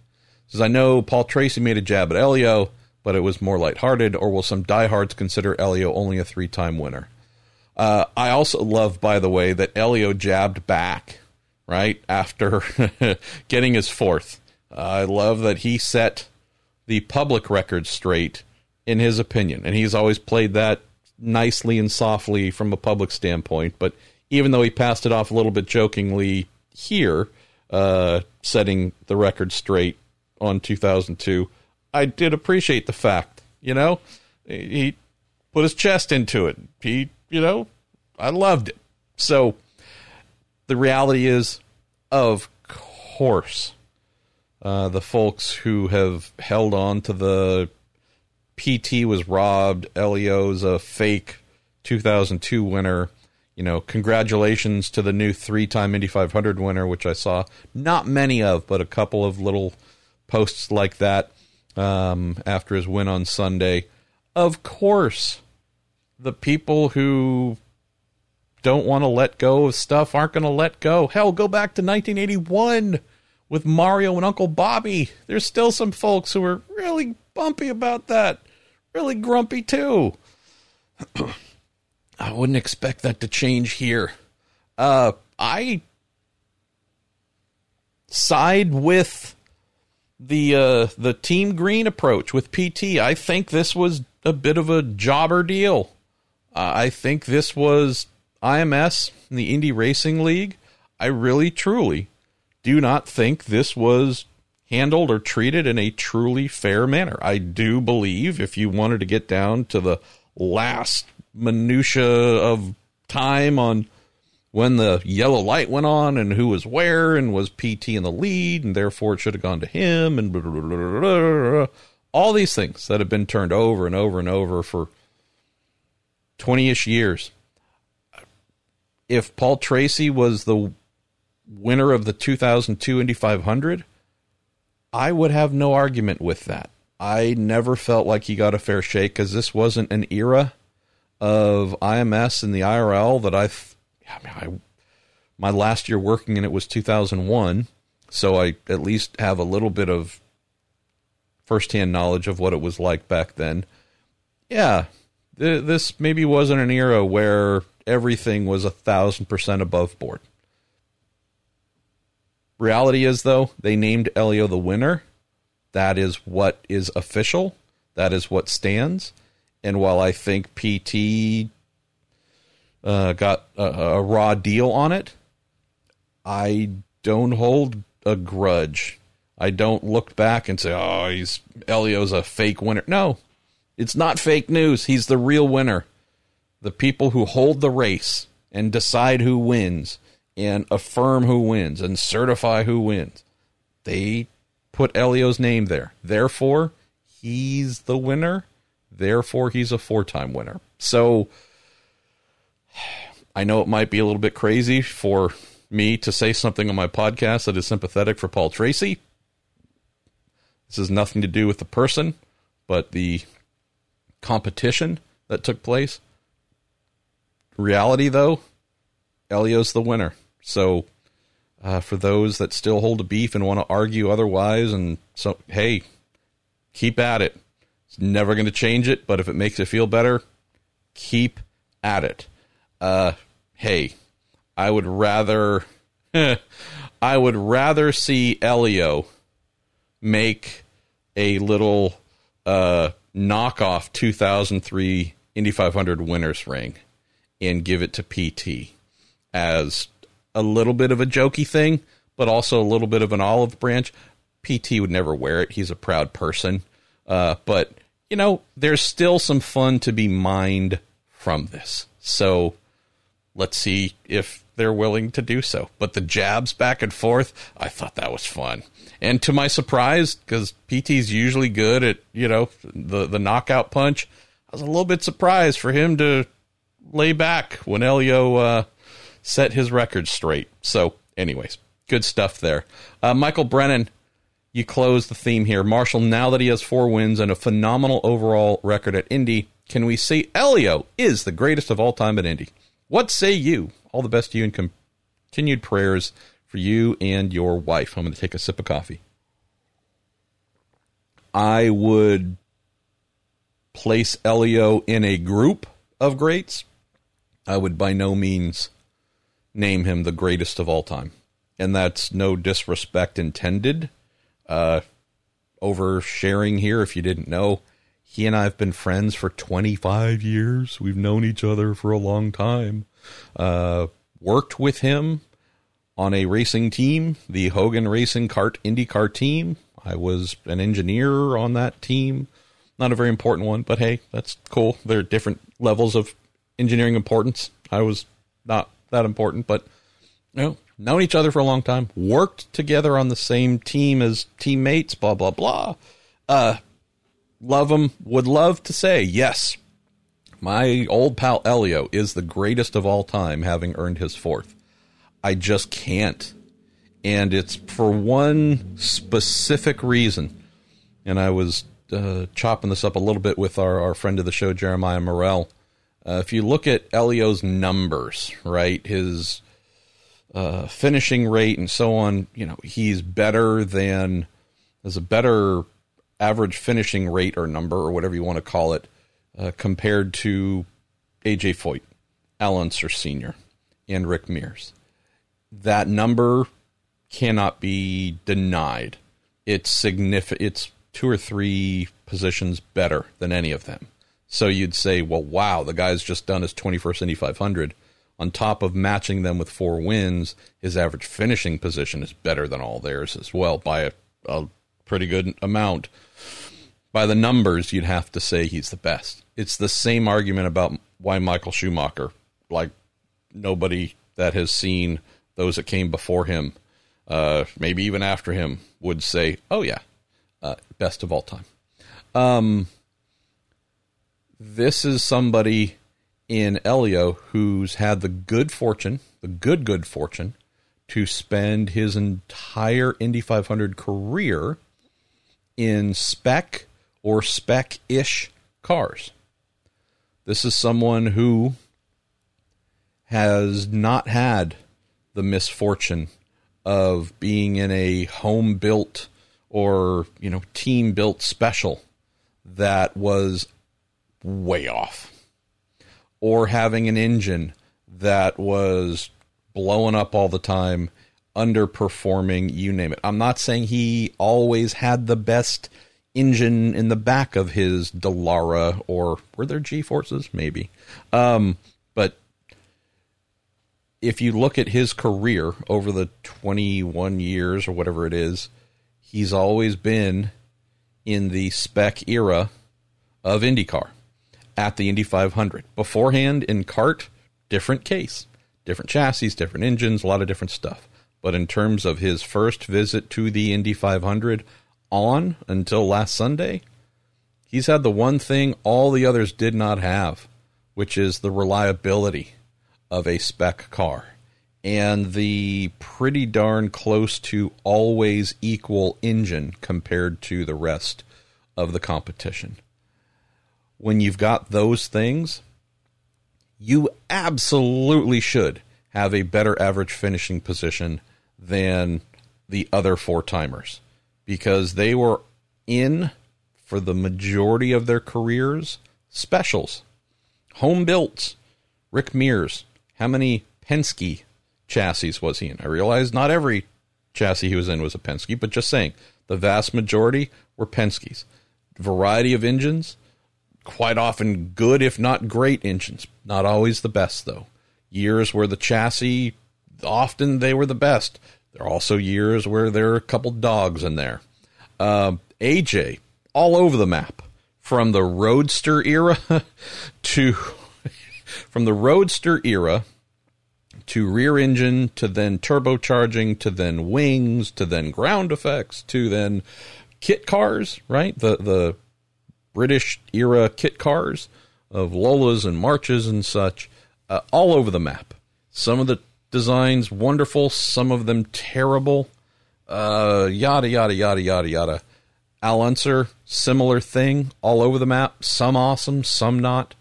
Speaker 1: Says, I know Paul Tracy made a jab at Helio, but it was more lighthearted, or will some diehards consider Helio only a three time winner? Uh, I also love, by the way, that Helio jabbed back right after getting his fourth. Uh, I love that he set the public record straight in his opinion, and he's always played that nicely and softly from a public standpoint. But even though he passed it off a little bit jokingly here, uh, setting the record straight on 2002, I did appreciate the fact, you know, he put his chest into it. He you know, I loved it. So the reality is, of course, uh, the folks who have held on to the PT was robbed, Helio's a fake 2002 winner. You know, congratulations to the new three time Indy 500 winner, which I saw not many of, but a couple of little posts like that um, after his win on Sunday. Of course, the people who don't want to let go of stuff aren't going to let go. Hell, go back to 1981 with Mario and Uncle Bobby. There's still some folks who are really bumpy about that, really grumpy too. I wouldn't expect that to change here. Uh, I side with the uh, the team green approach with PT. I think this was a bit of a jobber deal. Uh, I think this was IMS, in the Indy Racing League. I really, truly do not think this was handled or treated in a truly fair manner. I do believe if you wanted to get down to the last minutia of time on when the yellow light went on and who was where and was PT in the lead and therefore it should have gone to him and blah, blah, blah, all these things that have been turned over and over and over for 20 ish years. If Paul Tracy was the winner of the 2002 Indy 500, I would have no argument with that. I never felt like he got a fair shake because this wasn't an era of IMS and the IRL that I, I mean, I, my last year working in it was 2001, so I at least have a little bit of firsthand knowledge of what it was like back then. Yeah, th- this maybe wasn't an era where everything was a thousand percent above board. Reality is, though, they named Helio the winner. That is what is official. That is what stands. And while I think PT uh, got a, a raw deal on it, I don't hold a grudge. I don't look back and say, "Oh, he's Helio's a fake winner." No, it's not fake news. He's the real winner. The people who hold the race and decide who wins and affirm who wins and certify who wins. They put Helio's name there. Therefore, he's the winner. Therefore, he's a four time winner. So I know it might be a little bit crazy for me to say something on my podcast that is sympathetic for Paul Tracy. This has nothing to do with the person, but the competition that took place. Reality, though, Helio's the winner. So, uh, for those that still hold a beef and want to argue otherwise, and so, hey, keep at it. It's never going to change it, but if it makes it feel better, keep at it. Uh, hey, I would rather, I would rather see Helio make a little uh, knockoff 2003 Indy 500 winners ring and give it to PT as a little bit of a jokey thing, but also a little bit of an olive branch. PT would never wear it. He's a proud person. Uh, but, you know, there's still some fun to be mined from this. So let's see if they're willing to do so. But the jabs back and forth, I thought that was fun. And to my surprise, because PT's usually good at, you know, the, the knockout punch, I was a little bit surprised for him to lay back when Helio uh, set his record straight. So, anyways, good stuff there. Uh, Michael Brennan, you close the theme here. Marshall, now that he has four wins and a phenomenal overall record at Indy, can we say Helio is the greatest of all time at Indy? What say you? All the best to you and continued prayers for you and your wife. I'm going to take a sip of coffee. I would place Helio in a group of greats. I would by no means name him the greatest of all time. And that's no disrespect intended. Uh, oversharing here, if you didn't know, he and I have been friends for 25 years. We've known each other for a long time. Uh, worked with him on a racing team, the Hogan Racing CART IndyCar team. I was an engineer on that team. Not a very important one, but hey, that's cool. There are different levels of engineering importance. I was not that important, but you know, known each other for a long time, worked together on the same team as teammates, blah blah blah. Uh, love him. Would love to say yes. My old pal Helio is the greatest of all time, having earned his fourth. I just can't, and it's for one specific reason. And I was uh, chopping this up a little bit with our, our friend of the show, Jeremiah Morel uh, if you look at Helio's numbers, right, his uh, finishing rate and so on, you know, he's better than, has a better average finishing rate or number or whatever you want to call it uh, compared to AJ Foyt, Al Unser Sr., and Rick Mears. That number cannot be denied. It's significant. It's two or three positions better than any of them. So you'd say, well, wow, the guy's just done his 21st Indy 500. On top of matching them with four wins, his average finishing position is better than all theirs as well by a, a pretty good amount. By the numbers, you'd have to say he's the best. It's the same argument about why Michael Schumacher, like nobody that has seen those that came before him, uh, maybe even after him, would say, oh, yeah, uh, best of all time. Um, this is somebody in Helio who's had the good fortune, the good, good fortune, to spend his entire Indy 500 career in spec or spec ish cars. This is someone who has not had the misfortune of being in a home built or, you know, team built special that was way off or having an engine that was blowing up all the time, underperforming, you name it. I'm not saying he always had the best engine in the back of his Dallara or were there G forces? Maybe. Um, but if you look at his career over the 21 years or whatever it is, he's always been in the spec era of IndyCar at the Indy 500. Beforehand in CART, different case, different chassis, different engines, a lot of different stuff. But in terms of his first visit to the Indy 500 on until last Sunday, he's had the one thing all the others did not have, which is the reliability of a spec car and the pretty darn close to always equal engine compared to the rest of the competition when you've got those things, you absolutely should have a better average finishing position than the other four timers because they were in for the majority of their careers specials, home built. Rick Mears, how many Penske chassis was he in? I realize not every chassis he was in was a Penske, but just saying the vast majority were Penske's. Variety of engines, quite often good, if not great engines. Not always the best, though. Years where the chassis, often they were the best. There are also years where there are a couple dogs in there. Uh, AJ, all over the map. From the Roadster era to from the Roadster era to rear engine to then turbocharging to then wings to then ground effects to then kit cars, right? The the British era kit cars of Lolas and Marches and such, uh, all over the map. Some of the designs wonderful, some of them terrible. Uh, yada yada yada yada yada. Al Unser, similar thing, all over the map. Some awesome, some not.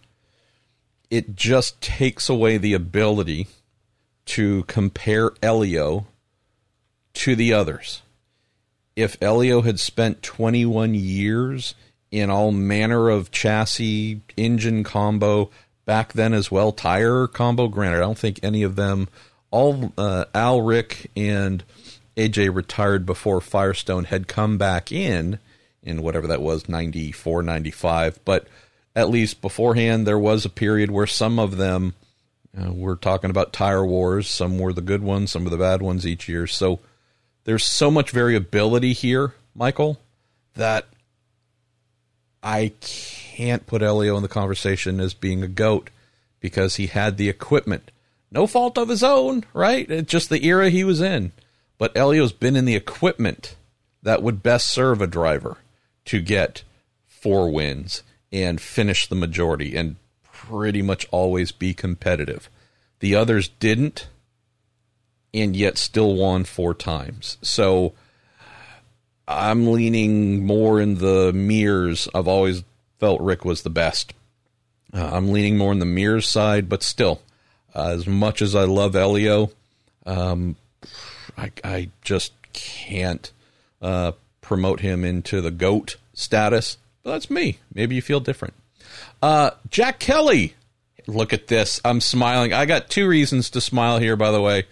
Speaker 1: It just takes away the ability to compare Helio to the others. If Helio had spent 21 years in all manner of chassis, engine combo back then as well, tire combo. Granted, I don't think any of them, all uh, Al, Rick, and AJ retired before Firestone had come back in, in whatever that was, 94, 95. But at least beforehand, there was a period where some of them uh, we're talking about tire wars. Some were the good ones, some were the bad ones each year. So there's so much variability here, Michael, that I can't put Helio in the conversation as being a goat because he had the equipment. No fault of his own, right? It's just the era he was in. But Helio's been in the equipment that would best serve a driver to get four wins and finish the majority and pretty much always be competitive. The others didn't and yet still won four times. So I'm leaning more in the Mears. I've always felt Rick was the best. Uh, I'm leaning more in the Mears side, but still, uh, as much as I love Helio, um, I, I, just can't uh, promote him into the GOAT status. But that's me. Maybe you feel different. Uh, Jack Kelly. Look at this. I'm smiling. I got two reasons to smile here, by the way.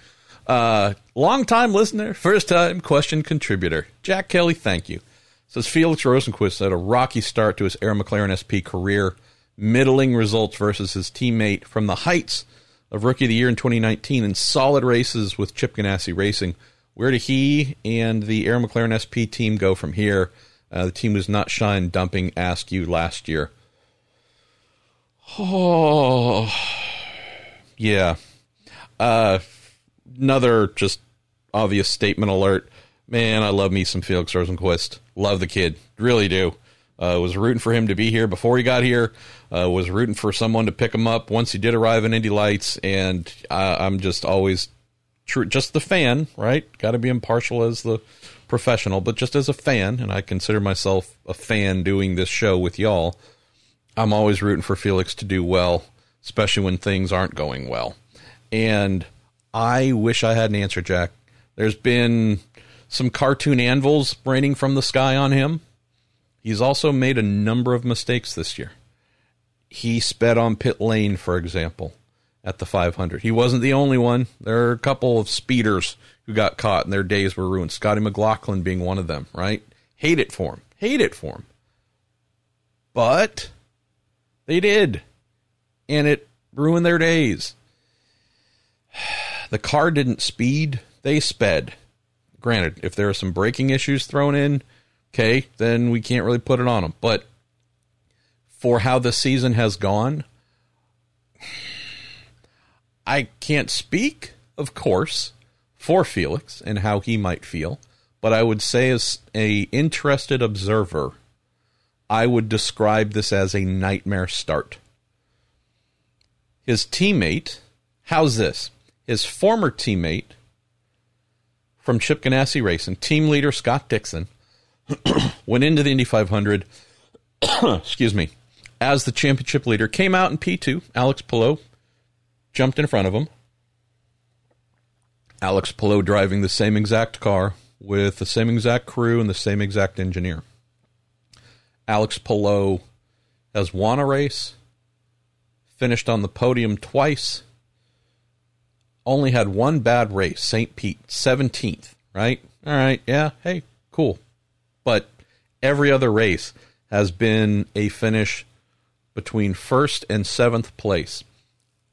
Speaker 1: Uh, long time listener, first time question contributor. Jack Kelly, thank you. Says Felix Rosenqvist had a rocky start to his Arrow McLaren SP career, middling results versus his teammate from the heights of Rookie of the Year in 2019 and solid races with Chip Ganassi Racing. Where did he and the Arrow McLaren SP team go from here? Uh, the team was not shine dumping Askew last year. Oh, yeah. Uh, another just obvious statement alert. Man, I love me some Felix Rosenqvist. Love the kid, really do. Uh, was rooting for him to be here before he got here. Uh, was rooting for someone to pick him up once he did arrive in Indy Lights, and I, I'm just always true, just the fan, right? Got to be impartial as the professional, but just as a fan, and I consider myself a fan doing this show with y'all, I'm always rooting for Felix to do well, especially when things aren't going well. And I wish I had an answer, Jack. There's been some cartoon anvils raining from the sky on him. He's also made a number of mistakes this year. He sped on pit lane, for example, at the 500. He wasn't the only one. There are a couple of speeders who got caught and their days were ruined. Scotty McLaughlin being one of them, right? Hate it for him. Hate it for him. But they did. And it ruined their days. The car didn't speed, they sped. Granted, if there are some braking issues thrown in, okay, then we can't really put it on them. But for how the season has gone, I can't speak, of course, for Felix and how he might feel, but I would say as a interested observer, I would describe this as a nightmare start. His teammate, how's this? His former teammate from Chip Ganassi Racing, team leader Scott Dixon, went into the Indy 500, excuse me, as the championship leader, came out in P2. Alex Palou jumped in front of him. Alex Palou driving the same exact car with the same exact crew and the same exact engineer. Alex Palou has won a race, finished on the podium twice, only had one bad race, St. Pete, 17th, right? All right, yeah, hey, cool. But every other race has been a finish between first and seventh place.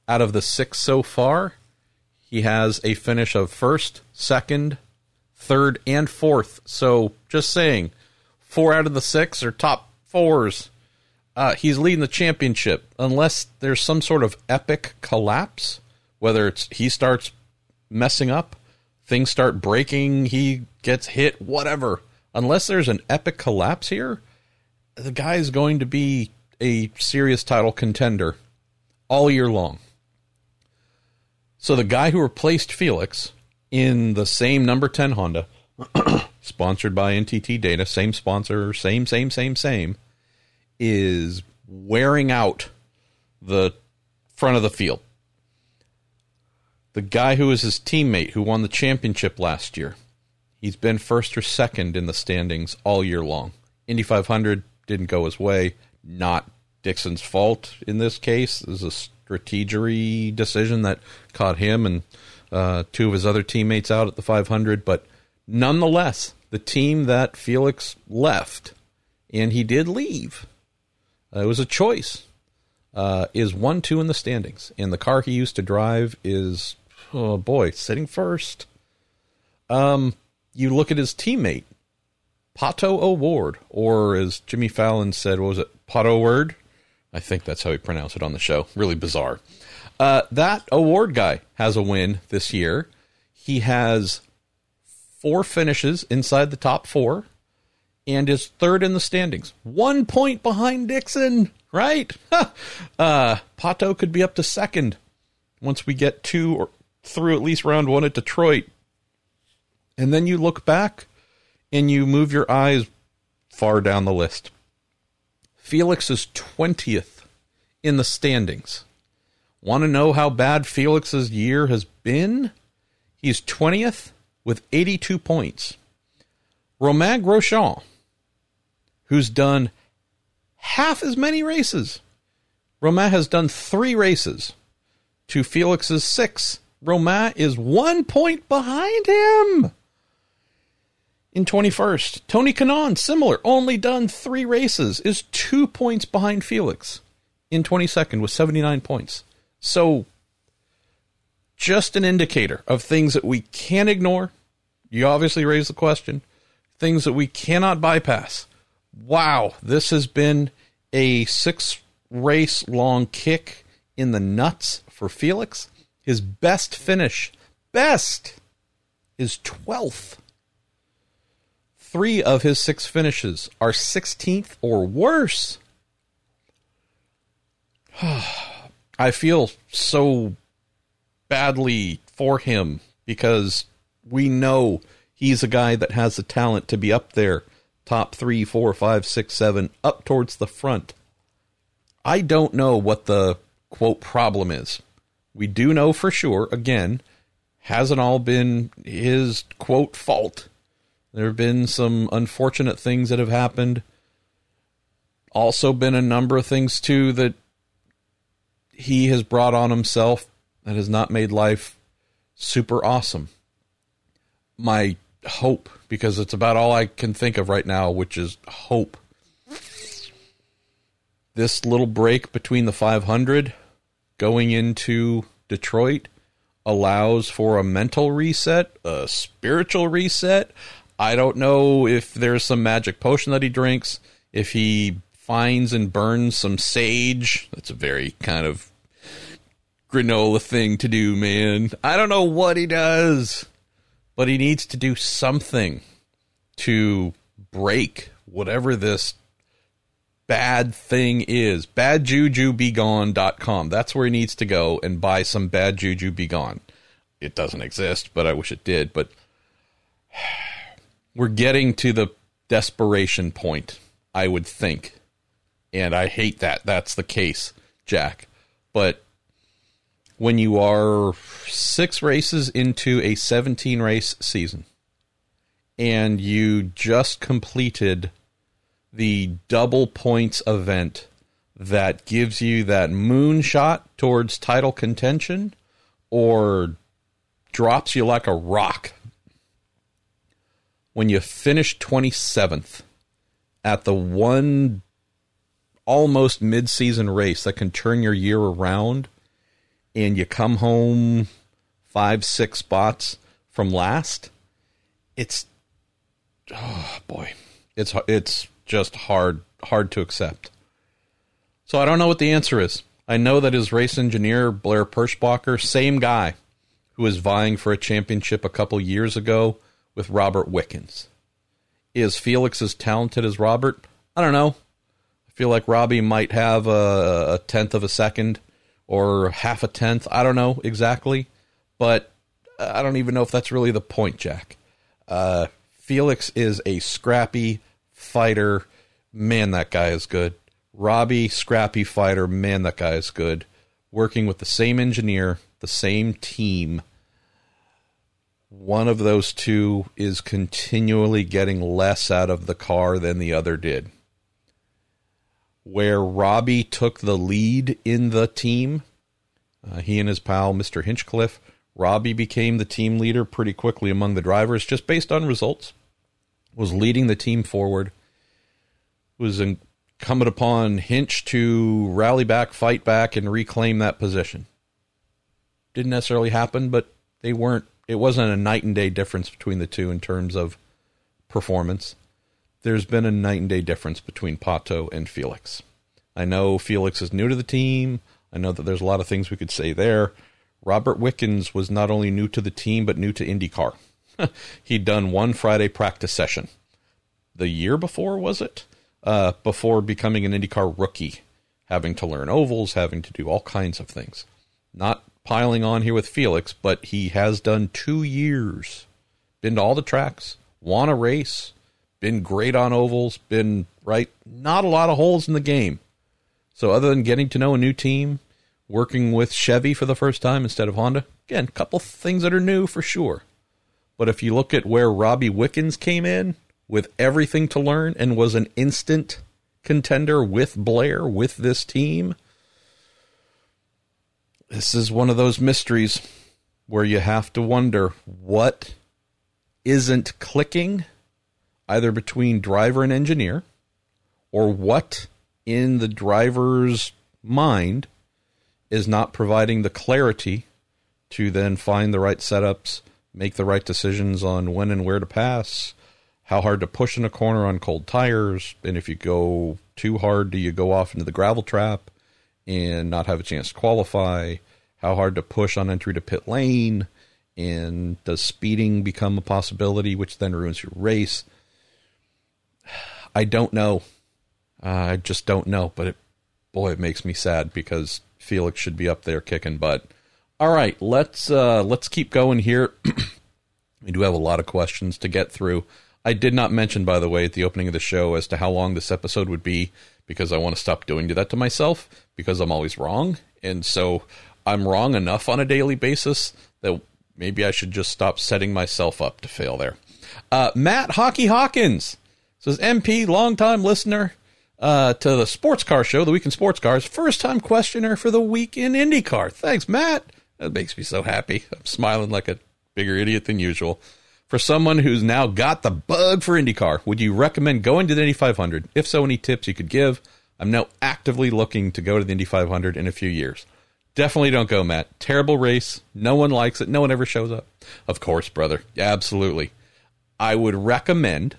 Speaker 1: Out of the six so far, he has a finish of first, second, third, and fourth. So just saying, four out of the six are top fours. Uh, he's leading the championship unless there's some sort of epic collapse whether it's he starts messing up, things start breaking, he gets hit, whatever. Unless there's an epic collapse here, the guy is going to be a serious title contender all year long. So the guy who replaced Felix in the same number 10 Honda, sponsored by NTT Data, same sponsor, same, same, same, same, is wearing out the front of the field the guy who was his teammate who won the championship last year. He's been first or second in the standings all year long. Indy 500 didn't go his way. Not Dixon's fault in this case. It was a strategery decision that caught him and uh, two of his other teammates out at the 500. But nonetheless, the team that Felix left, and he did leave, uh, it was a choice, uh, is 1 2 in the standings. And the car he used to drive is oh boy, sitting first. Um, you look at his teammate, Pato O'Ward, or as Jimmy Fallon said, what was it, Pato Word? I think that's how he pronounced it on the show. Really bizarre. Uh, that award guy has a win this year. He has four finishes inside the top four and is third in the standings. One point behind Dixon, right? uh, Pato could be up to second once we get two or through at least round one at Detroit. And then you look back and you move your eyes far down the list. Felix is 20th in the standings. Want to know how bad Felix's year has been? He's 20th with 82 points. Romain Grosjean, who's done half as many races. Romain has done three races to Felix's six. Romain is one point behind him. In 21st, Tony Kanaan, similar, only done three races, is two points behind Felix in 22nd with 79 points. So, just an indicator of things that we can't ignore. You obviously raised the question. Things that we cannot bypass. Wow, this has been a six race long kick in the nuts for Felix. His best finish, best, is 12th. Three of his six finishes are 16th or worse. I feel so badly for him because we know He's a guy that has the talent to be up there, top three, four, five, six, seven, up towards the front. I don't know what the quote problem is. We do know for sure, again, hasn't all been his quote fault. There have been some unfortunate things that have happened. Also, been a number of things too that he has brought on himself that has not made life super awesome. My hope, because it's about all I can think of right now, which is hope. This little break between the 500 going into Detroit allows for a mental reset, a spiritual reset. I don't know if there's some magic potion that he drinks, if he finds and burns some sage. That's a very kind of granola thing to do, man. I don't know what he does but he needs to do something to break whatever this bad thing is. Badjujubegone.com. That's where he needs to go and buy some Bad Juju Be Gone. It doesn't exist, but I wish it did. But we're getting to the desperation point, I would think. And I hate that that's the case, Jack. But when you are six races into a 17 race season and you just completed the double points event that gives you that moonshot towards title contention or drops you like a rock when you finish 27th at the one almost mid-season race that can turn your year around and you come home five, six spots from last, it's oh boy, it's it's just hard hard to accept. So I don't know what the answer is. I know that his race engineer Blair Perschbacher, same guy who was vying for a championship a couple years ago with Robert Wickens. Is Felix as talented as Robert? I don't know. I feel like Robbie might have a, a tenth of a second or half a tenth. I don't know exactly, but I don't even know if that's really the point, Jack. Uh, Felix is a scrappy fighter. Man, that guy is good. Robbie, scrappy fighter. Man, that guy is good. Working with the same engineer, the same team. One of those two is continually getting less out of the car than the other did where Robbie took the lead in the team. Uh, he and his pal, Mr. Hinchcliffe. Robbie became the team leader pretty quickly among the drivers, just based on results. Was leading the team forward. Was incumbent upon Hinch to rally back, fight back, and reclaim that position. Didn't necessarily happen, but they weren't. It wasn't a night and day difference between the two in terms of performance there's been a night and day difference between Pato and Felix. I know Felix is new to the team. I know that there's a lot of things we could say there. Robert Wickens was not only new to the team, but new to IndyCar. He'd done one Friday practice session. The year before, was it? Uh, before becoming an IndyCar rookie, having to learn ovals, having to do all kinds of things. Not piling on here with Felix, but he has done two years. Been to all the tracks, won a race, been great on ovals, been right, not a lot of holes in the game. So other than getting to know a new team, working with Chevy for the first time instead of Honda, again, a couple things that are new for sure. But if you look at where Robbie Wickens came in with everything to learn and was an instant contender with Blair with this team, this is one of those mysteries where you have to wonder what isn't clicking either between driver and engineer or what in the driver's mind is not providing the clarity to then find the right setups, make the right decisions on when and where to pass, how hard to push in a corner on cold tires, and if you go too hard, do you go off into the gravel trap and not have a chance to qualify? How hard to push on entry to pit lane? And does speeding become a possibility, which then ruins your race? I don't know. Uh, I just don't know. But it, boy, it makes me sad because Felix should be up there kicking butt. All right, let's uh, let's keep going here. We do have a lot of questions to get through. I did not mention, by the way, at the opening of the show as to how long this episode would be because I want to stop doing that to myself because I'm always wrong. And so I'm wrong enough on a daily basis that maybe I should just stop setting myself up to fail there. Uh, Matt Hockey Hawkins says, MP, longtime listener uh, to the Sports Car Show, the Week in Sports Cars, first time questioner for the Week in IndyCar. Thanks, Matt. That makes me so happy. I'm smiling like a bigger idiot than usual. For someone who's now got the bug for IndyCar, would you recommend going to the Indy 500? If so, any tips you could give? I'm now actively looking to go to the Indy 500 in a few years. Definitely don't go, Matt. Terrible race. No one likes it. No one ever shows up. Of course, brother. Absolutely. I would recommend.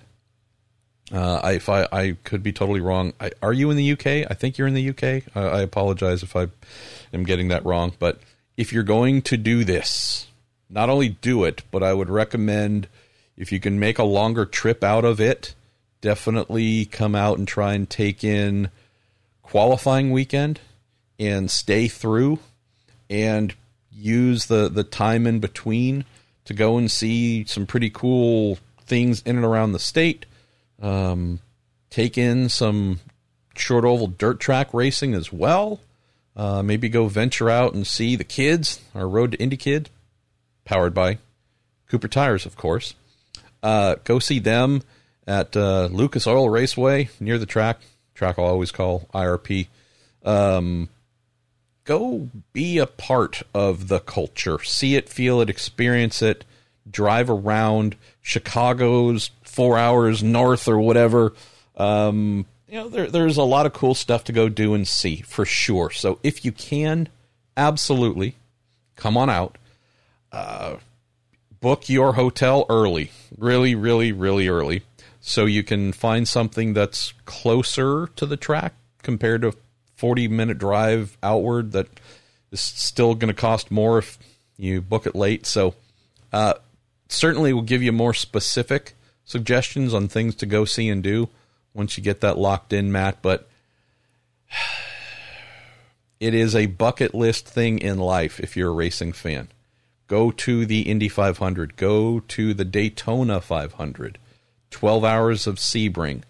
Speaker 1: Uh, I, if I, I could be totally wrong. I, are you in the UK? I think you're in the UK. Uh, I apologize if I am getting that wrong. But if you're going to do this, not only do it, but I would recommend if you can make a longer trip out of it, definitely come out and try and take in qualifying weekend and stay through and use the, the time in between to go and see some pretty cool things in and around the state. Um, take in some short oval dirt track racing as well. Uh, maybe go venture out and see the kids, our Road to Indy kids, powered by Cooper Tires, of course. Uh, go see them at uh, Lucas Oil Raceway near the track. Track I'll always call IRP. Um, go be a part of the culture. See it, feel it, experience it. Drive around Chicago's four hours north or whatever. Um, you know, there, there's a lot of cool stuff to go do and see for sure. So if you can, absolutely come on out uh, book your hotel early, really, really, really early, so you can find something that's closer to the track compared to 40 minute drive outward that is still going to cost more if you book it late. So, uh, certainly will give you more specific suggestions on things to go see and do once you get that locked in, Matt. But it is a bucket list thing in life if you're a racing fan. Go to the Indy 500. Go to the Daytona 500. 12 hours of Sebring.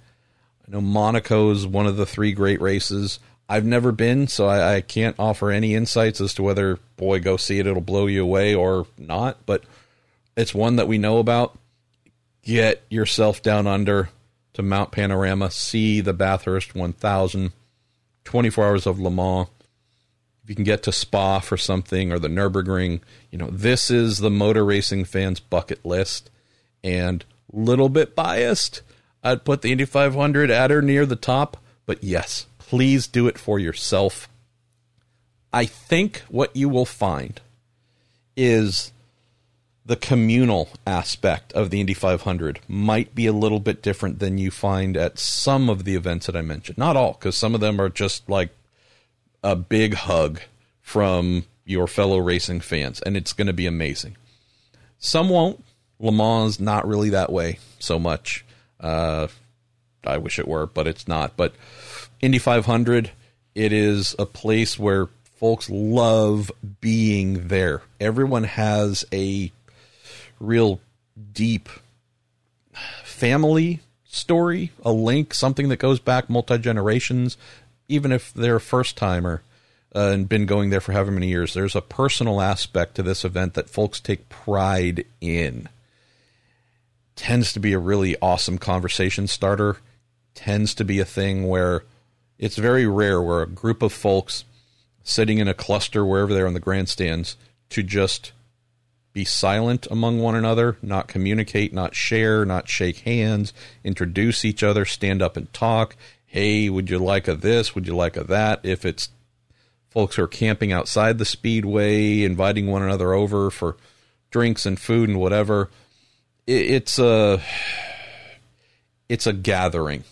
Speaker 1: I know Monaco is one of the three great races. I've never been, so I, I, can't offer any insights as to whether, boy, go see it, it'll blow you away or not. But it's one that we know about. Get yourself down under to Mount Panorama, see the Bathurst 1000, 24 hours of Le Mans you can get to Spa for something or the Nurburgring, you know, this is the motor racing fans bucket list. And little bit biased, I'd put the Indy 500 at or near the top, but yes, please do it for yourself. I think what you will find is the communal aspect of the Indy 500 might be a little bit different than you find at some of the events that I mentioned. Not all, because some of them are just like a big hug from your fellow racing fans, and it's going to be amazing. Some won't. Le Mans not really that way so much. Uh, I wish it were, but it's not. But Indy 500, it is a place where folks love being there. Everyone has a real deep family story, a link, something that goes back multi generations even if they're a first timer uh, and been going there for however many years, there's a personal aspect to this event that folks take pride in. Tends to be a really awesome conversation starter. Tends to be a thing where it's very rare where a group of folks sitting in a cluster wherever they're in the grandstands to just be silent among one another, not communicate, not share, not shake hands, introduce each other, stand up and talk, hey, would you like a this? Would you like a that? If it's folks who are camping outside the speedway, inviting one another over for drinks and food and whatever, it's a it's a gathering,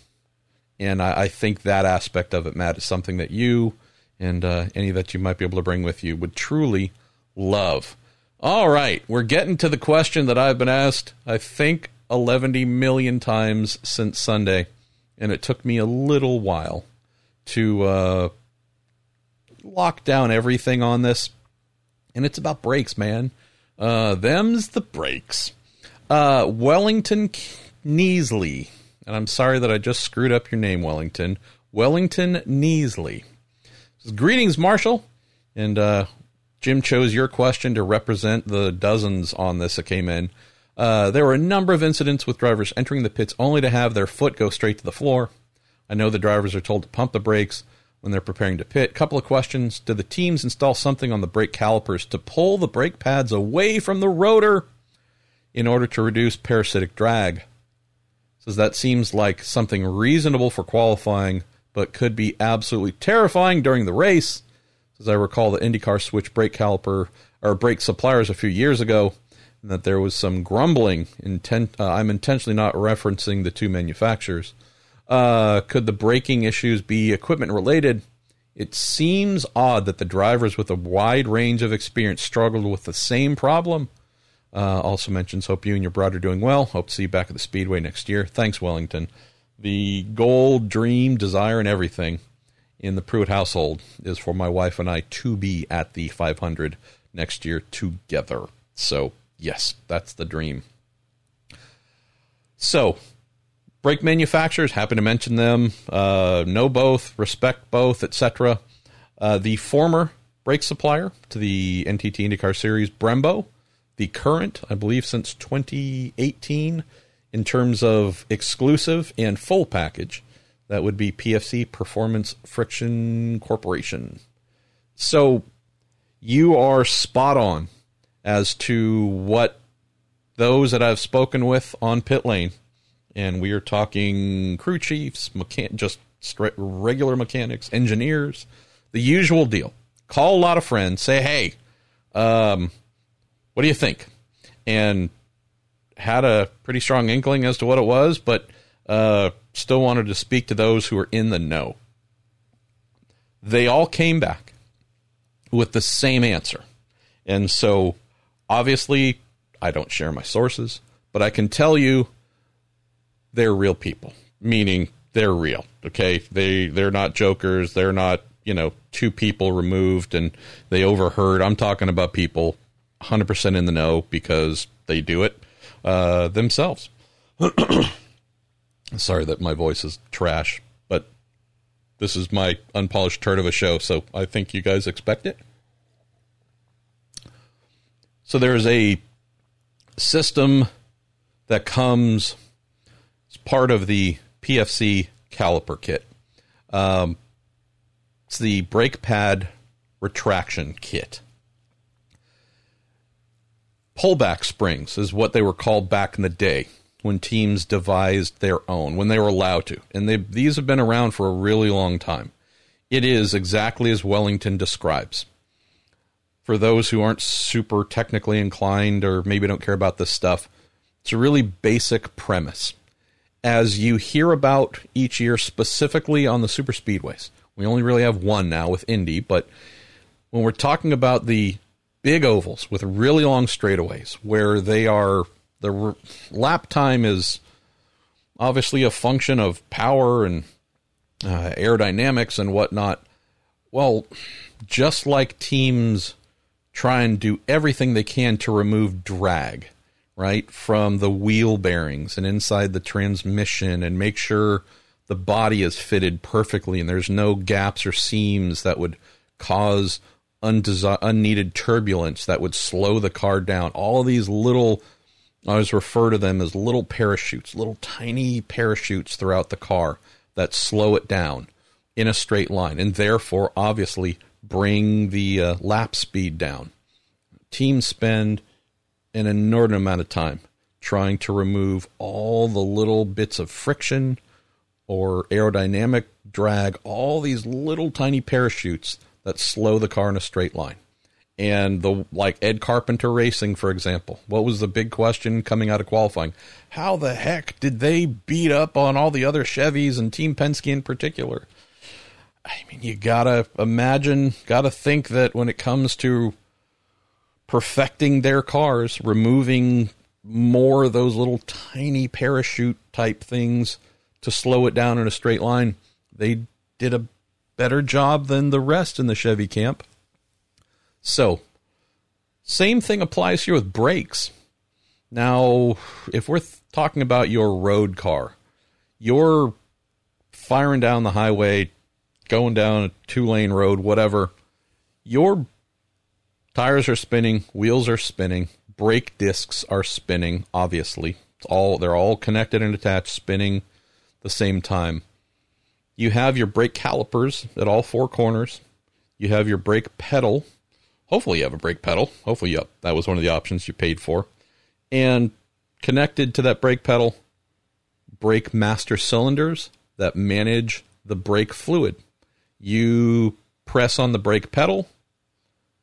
Speaker 1: and I, I think that aspect of it, Matt, is something that you and uh, any that you might be able to bring with you would truly love. All right, we're getting to the question that I've been asked, I think, 11 million times since Sunday and it took me a little while to uh, lock down everything on this. And it's about brakes, man. Uh, them's the brakes. Uh, Wellington Neasley, and I'm sorry that I just screwed up your name, Wellington. Wellington Neasley. Says, Greetings, Marshall. And uh, Jim chose your question to represent the dozens on this that came in. Uh, there were a number of incidents with drivers entering the pits only to have their foot go straight to the floor. I know the drivers are told to pump the brakes when they're preparing to pit. Couple of questions. Do the teams install something on the brake calipers to pull the brake pads away from the rotor in order to reduce parasitic drag? Says that seems like something reasonable for qualifying, but could be absolutely terrifying during the race. As I recall, the IndyCar switched brake caliper or brake suppliers a few years ago, and that there was some grumbling. Intent, uh, I'm intentionally not referencing the two manufacturers. Uh, could the braking issues be equipment related? It seems odd that the drivers with a wide range of experience struggled with the same problem. Uh, also mentions, hope you and your brother are doing well. Hope to see you back at the Speedway next year. Thanks, Wellington. The goal, dream, desire, and everything in the Pruett household is for my wife and I to be at the 500 next year together. So, yes, that's the dream. So, brake manufacturers, happy to mention them, uh, know both, respect both, etc. Uh, the former brake supplier to the NTT IndyCar Series, Brembo, the current, I believe, since 2018 in terms of exclusive and full package that would be PFC Performance Friction Corporation. So you are spot on as to what those that I've spoken with on pit lane, and we are talking crew chiefs, mechan- just regular mechanics, engineers, the usual deal. Call a lot of friends, say, "Hey, um, what do you think?" And had a pretty strong inkling as to what it was, but uh, still wanted to speak to those who are in the know. They all came back with the same answer. And so, obviously, I don't share my sources, but I can tell you they're real people, meaning they're real. Okay. They, they're not jokers. They're not, you know, two people removed and they overheard. I'm talking about people 100% in the know because they do it uh, themselves. Sorry that my voice is trash, but this is my unpolished turd of a show, so I think you guys expect it. So there's a system that comes as part of the PFC caliper kit. Um, it's the brake pad retraction kit. Pullback springs is what they were called back in the day when teams devised their own, when they were allowed to. And they, these have been around for a really long time. It is exactly as Wellington describes. For those who aren't super technically inclined or maybe don't care about this stuff, it's a really basic premise. As you hear about each year, specifically on the super speedways, we only really have one now with Indy, but when we're talking about the big ovals with really long straightaways where they are the lap time is obviously a function of power and uh, aerodynamics and whatnot. Well, just like teams try and do everything they can to remove drag, right, from the wheel bearings and inside the transmission and make sure the body is fitted perfectly and there's no gaps or seams that would cause undesi- unneeded turbulence that would slow the car down. All of these little I always refer to them as little parachutes, little tiny parachutes throughout the car that slow it down in a straight line and therefore obviously bring the uh, lap speed down. Teams spend an inordinate amount of time trying to remove all the little bits of friction or aerodynamic drag, all these little tiny parachutes that slow the car in a straight line and the like Ed Carpenter Racing, for example. What was the big question coming out of qualifying? How the heck did they beat up on all the other Chevys and Team Penske in particular? I mean, you gotta imagine, gotta think that when it comes to perfecting their cars, removing more of those little tiny parachute type things to slow it down in a straight line, they did a better job than the rest in the Chevy camp. So, same thing applies here with brakes. Now, if we're th- talking about your road car, you're firing down the highway, going down a two lane road, whatever, your tires are spinning, wheels are spinning, brake discs are spinning, obviously. It's all they're all connected and attached, spinning the same time. You have your brake calipers at all four corners. You have your brake pedal. Hopefully you have a brake pedal. Hopefully yep, that was one of the options you paid for. And connected to that brake pedal, brake master cylinders that manage the brake fluid. You press on the brake pedal,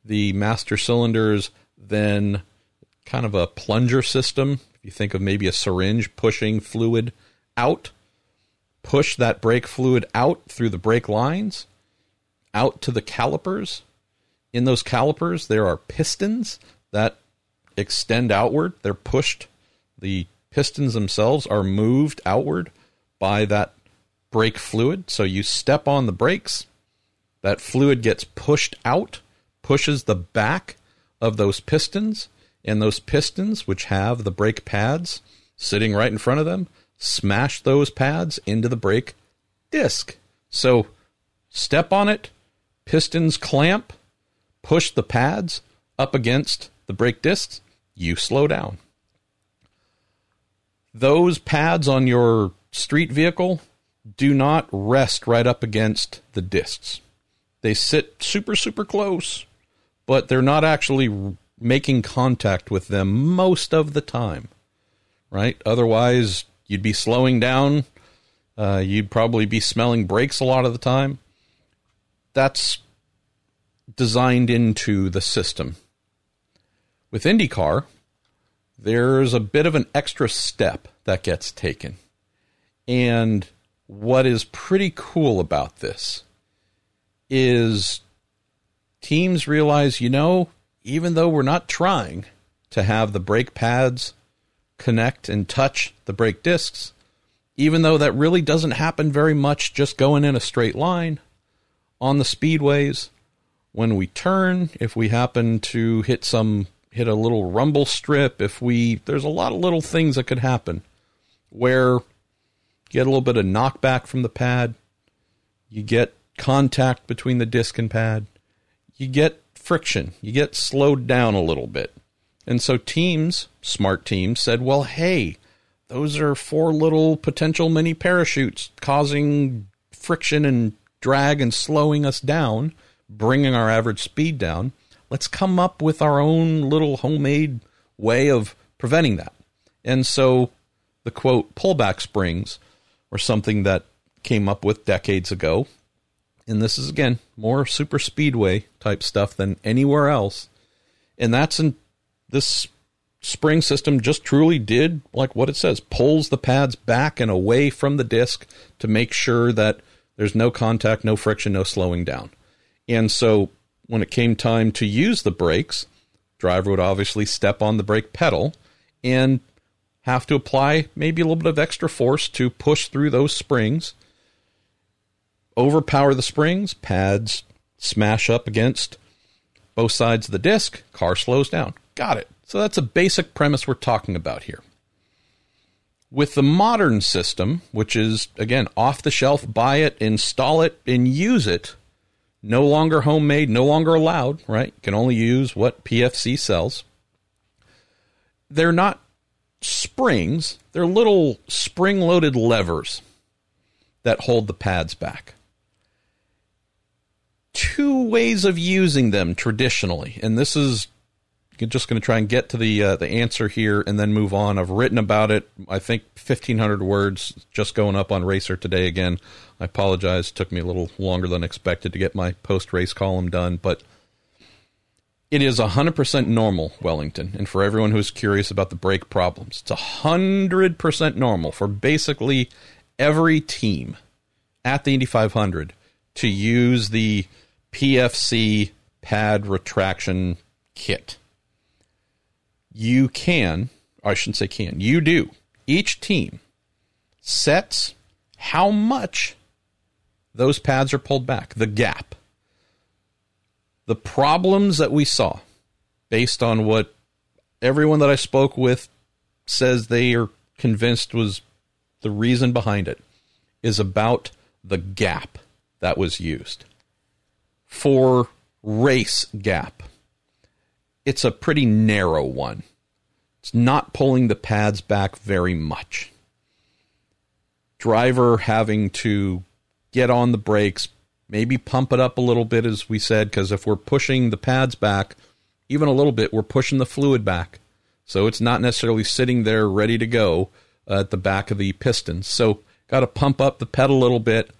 Speaker 1: the master cylinders then kind of a plunger system. If you think of maybe a syringe pushing fluid out, push that brake fluid out through the brake lines, out to the calipers. In those calipers, there are pistons that extend outward. They're pushed. The pistons themselves are moved outward by that brake fluid. So you step on the brakes, that fluid gets pushed out, pushes the back of those pistons, and those pistons, which have the brake pads sitting right in front of them, smash those pads into the brake disc. So step on it, pistons clamp, push the pads up against the brake discs, you slow down. Those pads on your street vehicle do not rest right up against the discs. They sit super, super close, but they're not actually making contact with them most of the time, right? Otherwise, you'd be slowing down. Uh, you'd probably be smelling brakes a lot of the time. That's designed into the system. With IndyCar, there's a bit of an extra step that gets taken. And what is pretty cool about this is teams realize, you know, even though we're not trying to have the brake pads connect and touch the brake discs, even though that really doesn't happen very much just going in a straight line on the speedways, when we turn, if we happen to hit some hit a little rumble strip, if we there's a lot of little things that could happen where get a little bit of knockback from the pad, you get contact between the disc and pad, you get friction, you get slowed down a little bit. And so teams, smart teams, said, well, hey, those are four little potential mini parachutes causing friction and drag and slowing us down, bringing our average speed down. Let's come up with our own little homemade way of preventing that. And so the quote pullback springs were something that came up with decades ago. And this is again more super speedway type stuff than anywhere else. And that's in this spring system just truly did like what it says pulls the pads back and away from the disc to make sure that there's no contact, no friction, no slowing down. And so when it came time to use the brakes, driver would obviously step on the brake pedal and have to apply maybe a little bit of extra force to push through those springs, overpower the springs, pads smash up against both sides of the disc, car slows down. Got it. So that's a basic premise we're talking about here. With the modern system, which is, again, off the shelf, buy it, install it, and use it, no longer homemade, no longer allowed, right? Can only use what PFC sells. They're not springs, they're little spring loaded levers that hold the pads back. Two ways of using them traditionally, and this is just going to try and get to the uh, the answer here and then move on. I've written about it. I think 1,500 words just going up on Racer today again. I apologize. It took me a little longer than expected to get my post race column done, but it is 100% normal, Wellington. And for everyone who's curious about the brake problems, it's 100% normal for basically every team at the Indy 500 to use the PFC pad retraction kit you can, I shouldn't say can, you do. Each team sets how much those pads are pulled back, the gap. The problems that we saw based on what everyone that I spoke with says they are convinced was the reason behind it is about the gap that was used. For race gap, it's a pretty narrow one. It's not pulling the pads back very much. Driver having to get on the brakes, maybe pump it up a little bit, as we said, because if we're pushing the pads back even a little bit, we're pushing the fluid back. So it's not necessarily sitting there ready to go uh, at the back of the pistons. So got to pump up the pedal a little bit.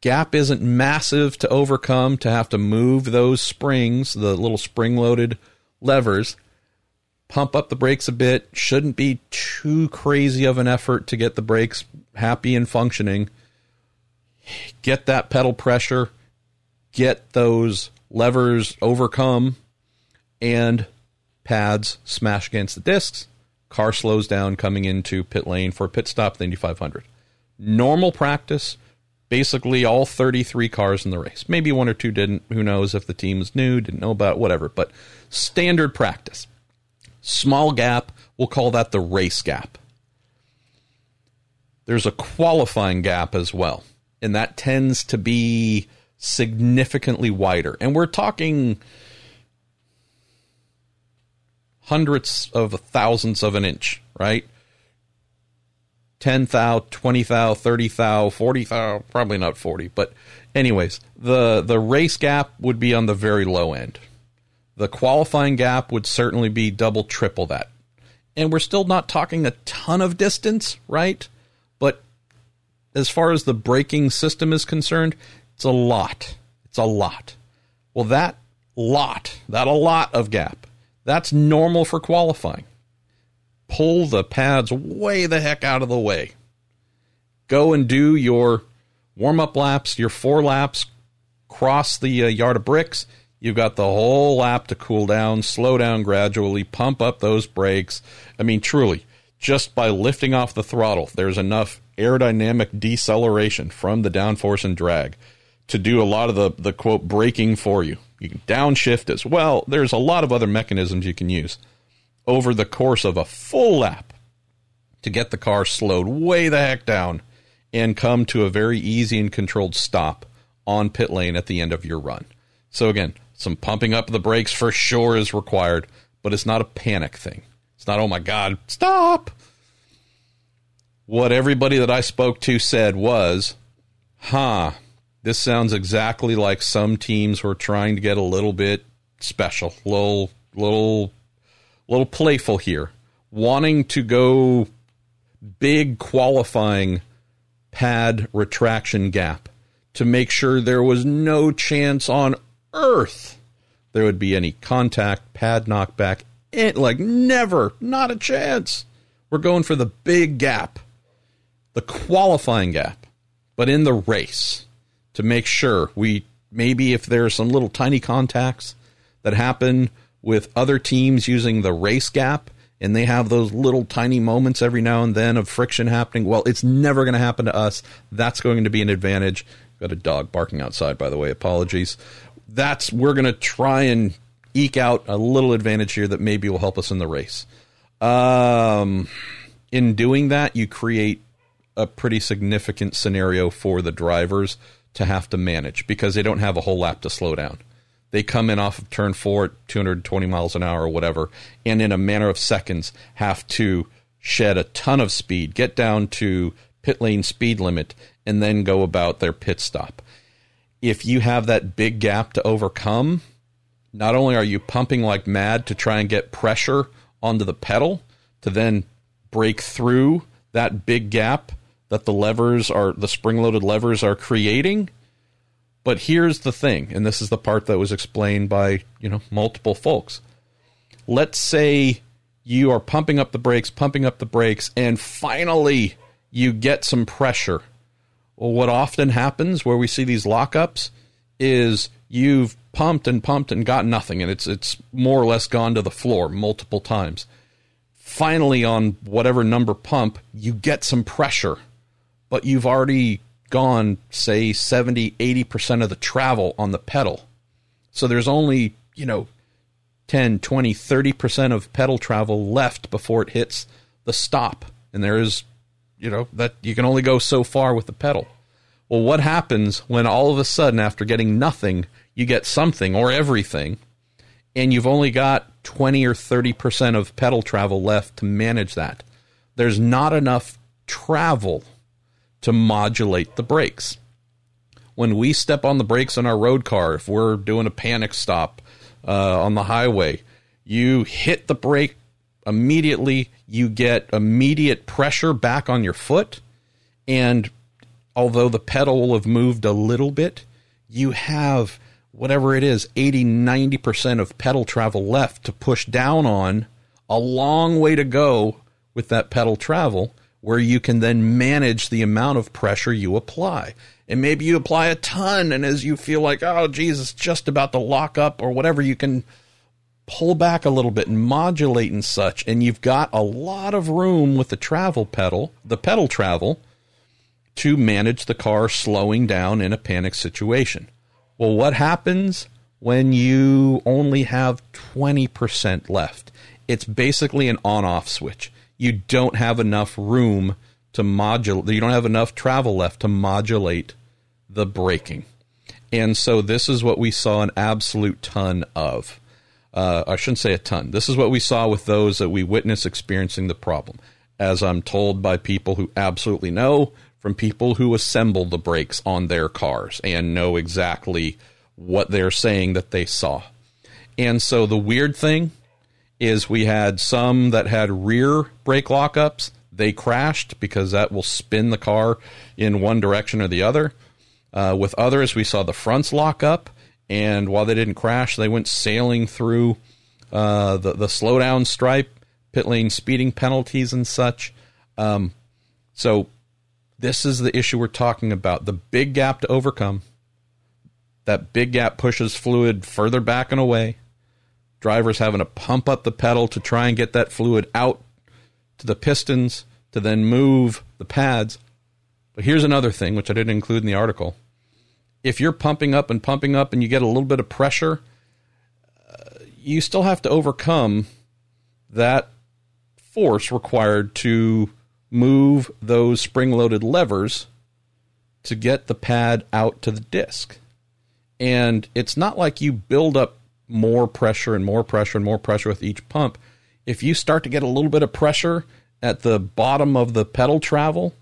Speaker 1: Gap isn't massive to overcome to have to move those springs, the little spring loaded levers. Pump up the brakes a bit. Shouldn't be too crazy of an effort to get the brakes happy and functioning. Get that pedal pressure, get those levers overcome, and pads smash against the discs. Car slows down coming into pit lane for a pit stop the Indy 500. Normal practice. Basically, all 33 cars in the race. Maybe one or two didn't. Who knows if the team was new, didn't know about it, whatever. But standard practice. Small gap, we'll call that the race gap. There's a qualifying gap as well, and that tends to be significantly wider. And we're talking hundreds of thousands of an inch, right? 10 thou, 20 thou, 30 thou, 40 thou, probably not 40, but anyways, the the race gap would be on the very low end. The qualifying gap would certainly be double triple that. And we're still not talking a ton of distance, right? But as far as the braking system is concerned, it's a lot. It's a lot. Well, that lot, that a lot of gap that's normal for qualifying. Pull the pads way the heck out of the way. Go and do your warm up laps, your four laps, cross the uh, yard of bricks. You've got the whole lap to cool down, slow down gradually, pump up those brakes. I mean, truly, just by lifting off the throttle, there's enough aerodynamic deceleration from the downforce and drag to do a lot of the, the quote braking for you. You can downshift as well. There's a lot of other mechanisms you can use over the course of a full lap to get the car slowed way the heck down and come to a very easy and controlled stop on pit lane at the end of your run. So again, some pumping up the brakes for sure is required, but it's not a panic thing. It's not, oh my God, stop. What everybody that I spoke to said was, huh, this sounds exactly like some teams were trying to get a little bit special, little little little playful here, wanting to go big qualifying pad retraction gap to make sure there was no chance on earth there would be any contact, pad knockback. It like never, not a chance. We're going for the big gap, the qualifying gap, but in the race to make sure we maybe if there are some little tiny contacts that happen with other teams using the race gap and they have those little tiny moments every now and then of friction happening. Well, it's never going to happen to us. That's going to be an advantage. Got a dog barking outside, by the way. Apologies. That's we're going to try and eke out a little advantage here that maybe will help us in the race. Um, in doing that, you create a pretty significant scenario for the drivers to have to manage because they don't have a whole lap to slow down. They come in off of turn four at 220 miles an hour or whatever, and in a matter of seconds have to shed a ton of speed, get down to pit lane speed limit, and then go about their pit stop. If you have that big gap to overcome, not only are you pumping like mad to try and get pressure onto the pedal to then break through that big gap that the levers are the spring loaded levers are creating. But here's the thing, and this is the part that was explained by, you know, multiple folks. Let's say you are pumping up the brakes, pumping up the brakes, and finally you get some pressure. Well, what often happens where we see these lockups is you've pumped and pumped and got nothing, and it's it's more or less gone to the floor multiple times. Finally, on whatever number pump, you get some pressure but you've already gone, say, 70, 80% of the travel on the pedal. So there's only, you know, 10, 20, 30% of pedal travel left before it hits the stop. And there is, you know, that you can only go so far with the pedal. Well, what happens when all of a sudden, after getting nothing, you get something or everything, and you've only got 20 or 30% of pedal travel left to manage that? There's not enough travel to modulate the brakes. When we step on the brakes on our road car, if we're doing a panic stop uh, on the highway, you hit the brake immediately, you get immediate pressure back on your foot, and although the pedal will have moved a little bit, you have whatever it is 80 90% of pedal travel left to push down on a long way to go with that pedal travel where you can then manage the amount of pressure you apply. And maybe you apply a ton, and as you feel like, oh, Jesus, just about to lock up or whatever, you can pull back a little bit and modulate and such. And you've got a lot of room with the travel pedal, the pedal travel, to manage the car slowing down in a panic situation. Well, what happens when you only have 20% left? It's basically an on off switch you don't have enough room to modulate, you don't have enough travel left to modulate the braking. And so this is what we saw an absolute ton of. Uh, I shouldn't say a ton. This is what we saw with those that we witnessed experiencing the problem. As I'm told by people who absolutely know, from people who assemble the brakes on their cars and know exactly what they're saying that they saw. And so the weird thing is we had some that had rear brake lockups. They crashed because that will spin the car in one direction or the other. Uh, with others, we saw the fronts lock up, and while they didn't crash, they went sailing through uh, the the slowdown stripe, pit lane speeding penalties, and such. Um, so, this is the issue we're talking about: the big gap to overcome. That big gap pushes fluid further back and away drivers having to pump up the pedal to try and get that fluid out to the pistons to then move the pads. But here's another thing, which I didn't include in the article. If you're pumping up and pumping up and you get a little bit of pressure, uh, you still have to overcome that force required to move those spring loaded levers to get the pad out to the disc. And it's not like you build up more pressure and more pressure and more pressure with each pump. If you start to get a little bit of pressure at the bottom of the pedal travel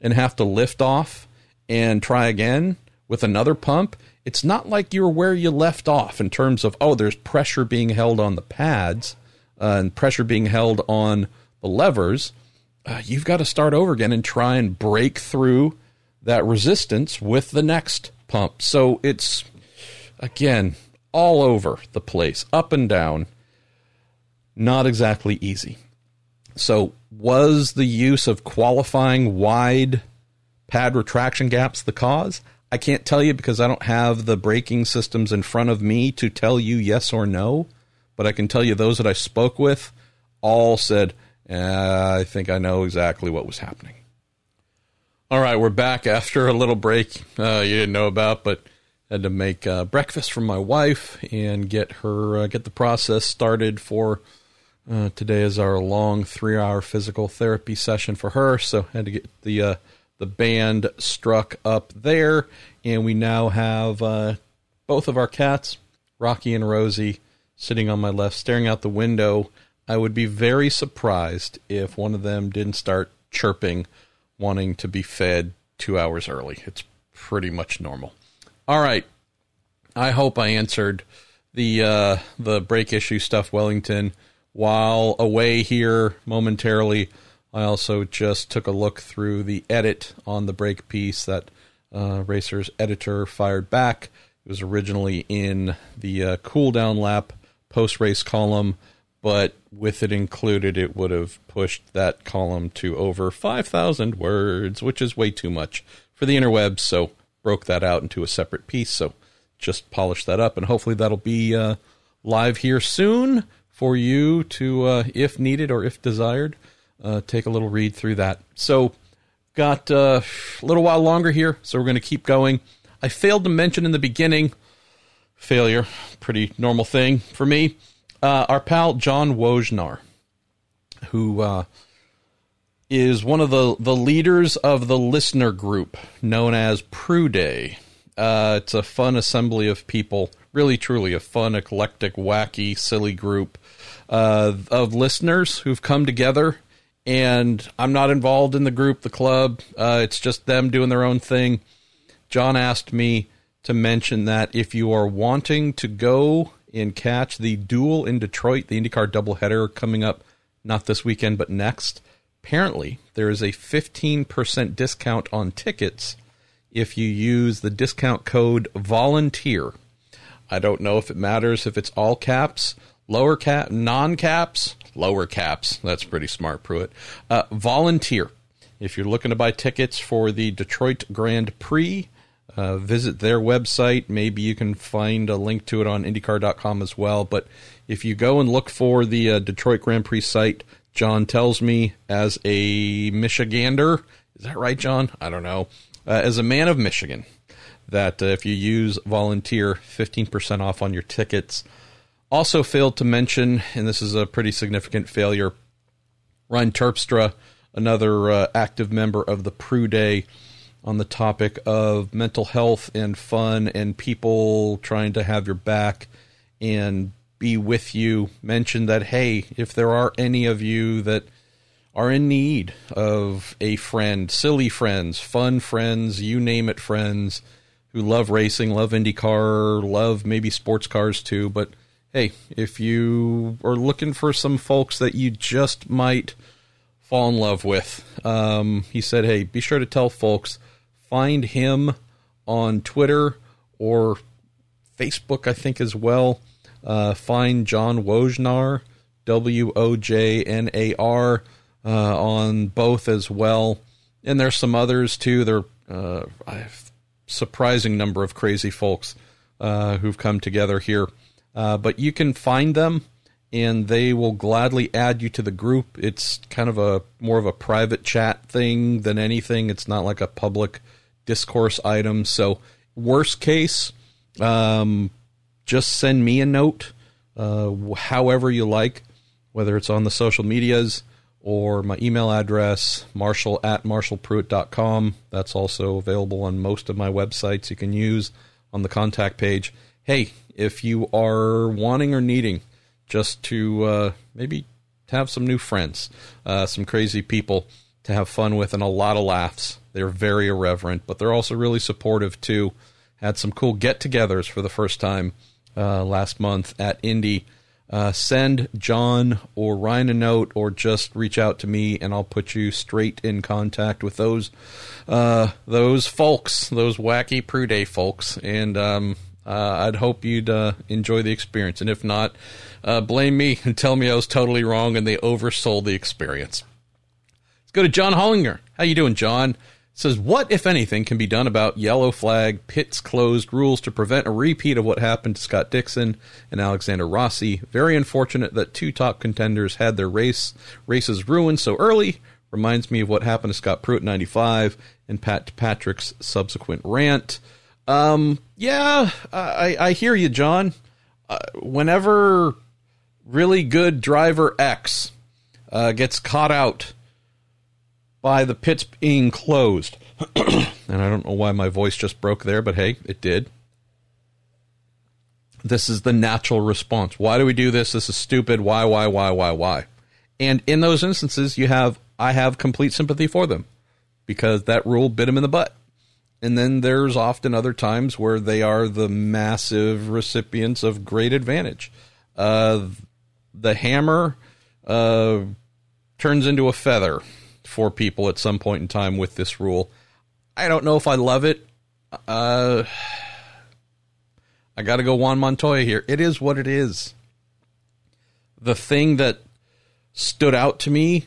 Speaker 1: and have to lift off and try again with another pump, it's not like you're where you left off in terms of, oh, there's pressure being held on the pads uh, and pressure being held on the levers. Uh, you've got to start over again and try and break through that resistance with the next pump. So it's, again, all over the place, up and down. Not exactly easy. So, was the use of qualifying wide pad retraction gaps the cause? I can't tell you because I don't have the braking systems in front of me to tell you yes or no, but I can tell you those that I spoke with all said, eh, I think I know exactly what was happening. All right, we're back after a little break uh, you didn't know about, but had to make uh, breakfast for my wife and get her uh, get the process started for uh, today is our long three hour physical therapy session for her. So had to get the uh, the band struck up there, and we now have uh, both of our cats, Rocky and Rosie, sitting on my left, staring out the window. I would be very surprised if one of them didn't start chirping, wanting to be fed two hours early. It's pretty much normal. All right. I hope I answered the uh, the brake issue stuff, Wellington. While away here momentarily, I also just took a look through the edit on the brake piece that uh, Racer's editor fired back. It was originally in the uh, cool down lap post race column, but with it included, it would have pushed that column to over 5,000 words, which is way too much for the interwebs. So broke that out into a separate piece. So just polish that up, and hopefully that'll be uh, live here soon for you to, uh, if needed or if desired, uh, take a little read through that. So, got uh, a little while longer here, so we're going to keep going. I failed to mention in the beginning failure, pretty normal thing for me. Uh, our pal John Wojnar, who uh, is one of the, the leaders of the listener group known as Prue Day. Uh, it's a fun assembly of people, really, truly a fun, eclectic, wacky, silly group uh, of listeners who've come together. And I'm not involved in the group, the club. Uh, it's just them doing their own thing. John asked me to mention that if you are wanting to go and catch the duel in Detroit, the IndyCar doubleheader coming up not this weekend but next, apparently there is a 15% discount on tickets if you use the discount code volunteer. I don't know if it matters if it's all caps, lower cap, non caps, lower caps. That's pretty smart, Pruett. Uh, volunteer. If you're looking to buy tickets for the Detroit Grand Prix, uh, visit their website. Maybe you can find a link to it on IndyCar.com as well. But if you go and look for the uh, Detroit Grand Prix site, John tells me as a Michigander, is that right, John? I don't know. Uh, as a man of Michigan, that uh, if you use volunteer, 15% off on your tickets. Also failed to mention, and this is a pretty significant failure, Ryan Terpstra, another uh, active member of the Prue Day, on the topic of mental health and fun and people trying to have your back and be with you. Mentioned that, hey, if there are any of you that are in need of a friend, silly friends, fun friends, you name it, friends who love racing, love IndyCar, love maybe sports cars too. But hey, if you are looking for some folks that you just might fall in love with, um, he said, hey, be sure to tell folks find him on Twitter or Facebook, I think, as well. Uh, find John Wojnar, W O J N A R, uh, on both as well. And there's some others too. There uh, a surprising number of crazy folks uh, who've come together here. But you can find them and they will gladly add you to the group. It's kind of a more of a private chat thing than anything. It's not like a public discourse item. So, worst case, um, just send me a note, uh, however you like, whether it's on the social medias or my email address, marshall at marshallpruett.com. That's also available on most of my websites you can use on the contact page. Hey, if you are wanting or needing just to uh, maybe have some new friends, uh, some crazy people to have fun with, and a lot of laughs, they're very irreverent, but they're also really supportive too. Had some cool get togethers for the first time uh, last month at Indy. Uh, send John or Ryan a note or just reach out to me and I'll put you straight in contact with those uh, those folks, those wacky Prue Day folks. And um, uh, I'd hope you'd uh, enjoy the experience. And if not, uh, blame me and tell me I was totally wrong and they oversold the experience. Let's go to John Hollinger. How you doing, John? Says what if anything can be done about yellow flag pits closed rules to prevent a repeat of what happened to Scott Dixon and Alexander Rossi? Very unfortunate that two top contenders had their race races ruined so early. Reminds me of what happened to Scott Pruett 95 and Pat Patrick's subsequent rant. Um yeah I I hear you John. Uh, whenever really good driver X uh, gets caught out by the pits being closed. and I don't know why my voice just broke there, but hey, it did. This is the natural response. Why do we do this? This is stupid. Why, why, why, why, why? And in those instances, you have I have complete sympathy for them because that rule bit them in the butt. And then there's often other times where they are the massive recipients of great advantage. Uh, the hammer uh, turns into a feather for people at some point in time with this rule. I don't know if I love it. Uh, I got to go Juan Montoya here. It is what it is. The thing that stood out to me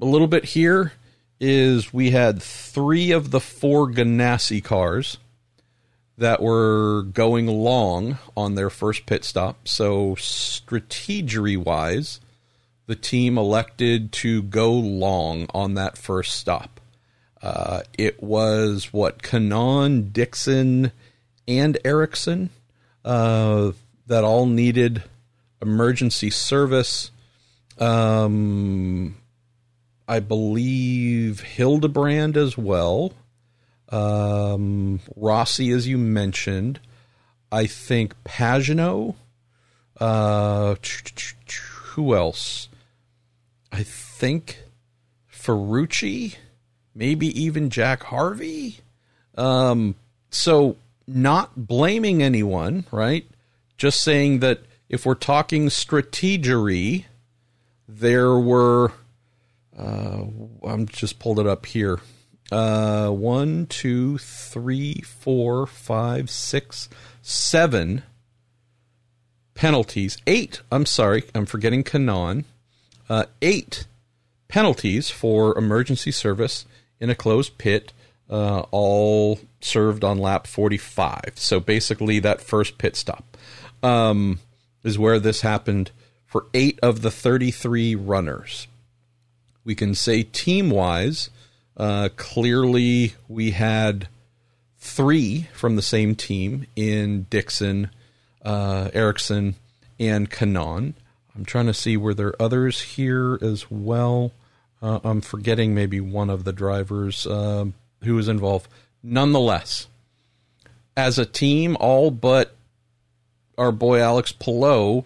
Speaker 1: a little bit here is we had three of the four Ganassi cars that were going long on their first pit stop. So, strategery wise, the team elected to go long on that first stop. Uh, it was what Kanaan, Dixon, and Ericsson uh, that all needed emergency service. Um, I believe Hildebrand as well. Um, Rossi, as you mentioned. I think Pagenaud. Uh, who else? I think Ferrucci, maybe even Jack Harvey. Um, so not blaming anyone, right? Just saying that if we're talking strategery, there were. Uh, I'm just pulled it up here. Uh, one, two, three, four, five, six, seven penalties. Eight. I'm sorry, I'm forgetting Kanaan. Uh, eight penalties for emergency service in a closed pit, uh, all served on lap 45. So basically, that first pit stop um, is where this happened for eight of the 33 runners. We can say team wise, uh, clearly we had three from the same team in Dixon, uh, Ericsson, and Kanaan. I'm trying to see were there others here as well. Uh, I'm forgetting maybe one of the drivers um, who was involved. Nonetheless, as a team, all but our boy Alex Palou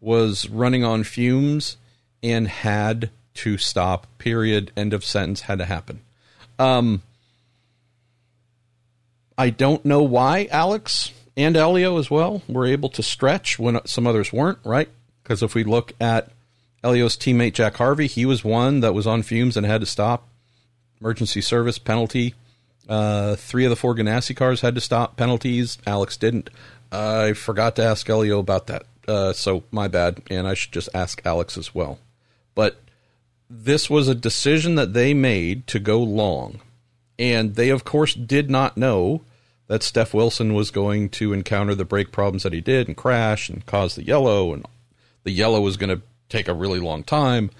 Speaker 1: was running on fumes and had to stop. Period. End of sentence. Had to happen. Um, I don't know why Alex and Helio as well were able to stretch when some others weren't. Right? Because if we look at Helio's teammate Jack Harvey, he was one that was on fumes and had to stop. Emergency service penalty. Uh, three of the four Ganassi cars had to stop penalties. Alex didn't. I forgot to ask Helio about that. Uh, so my bad, and I should just ask Alex as well. But this was a decision that they made to go long, and they of course did not know that Steph Wilson was going to encounter the brake problems that he did and crash and cause the yellow, and the yellow was going to take a really long time.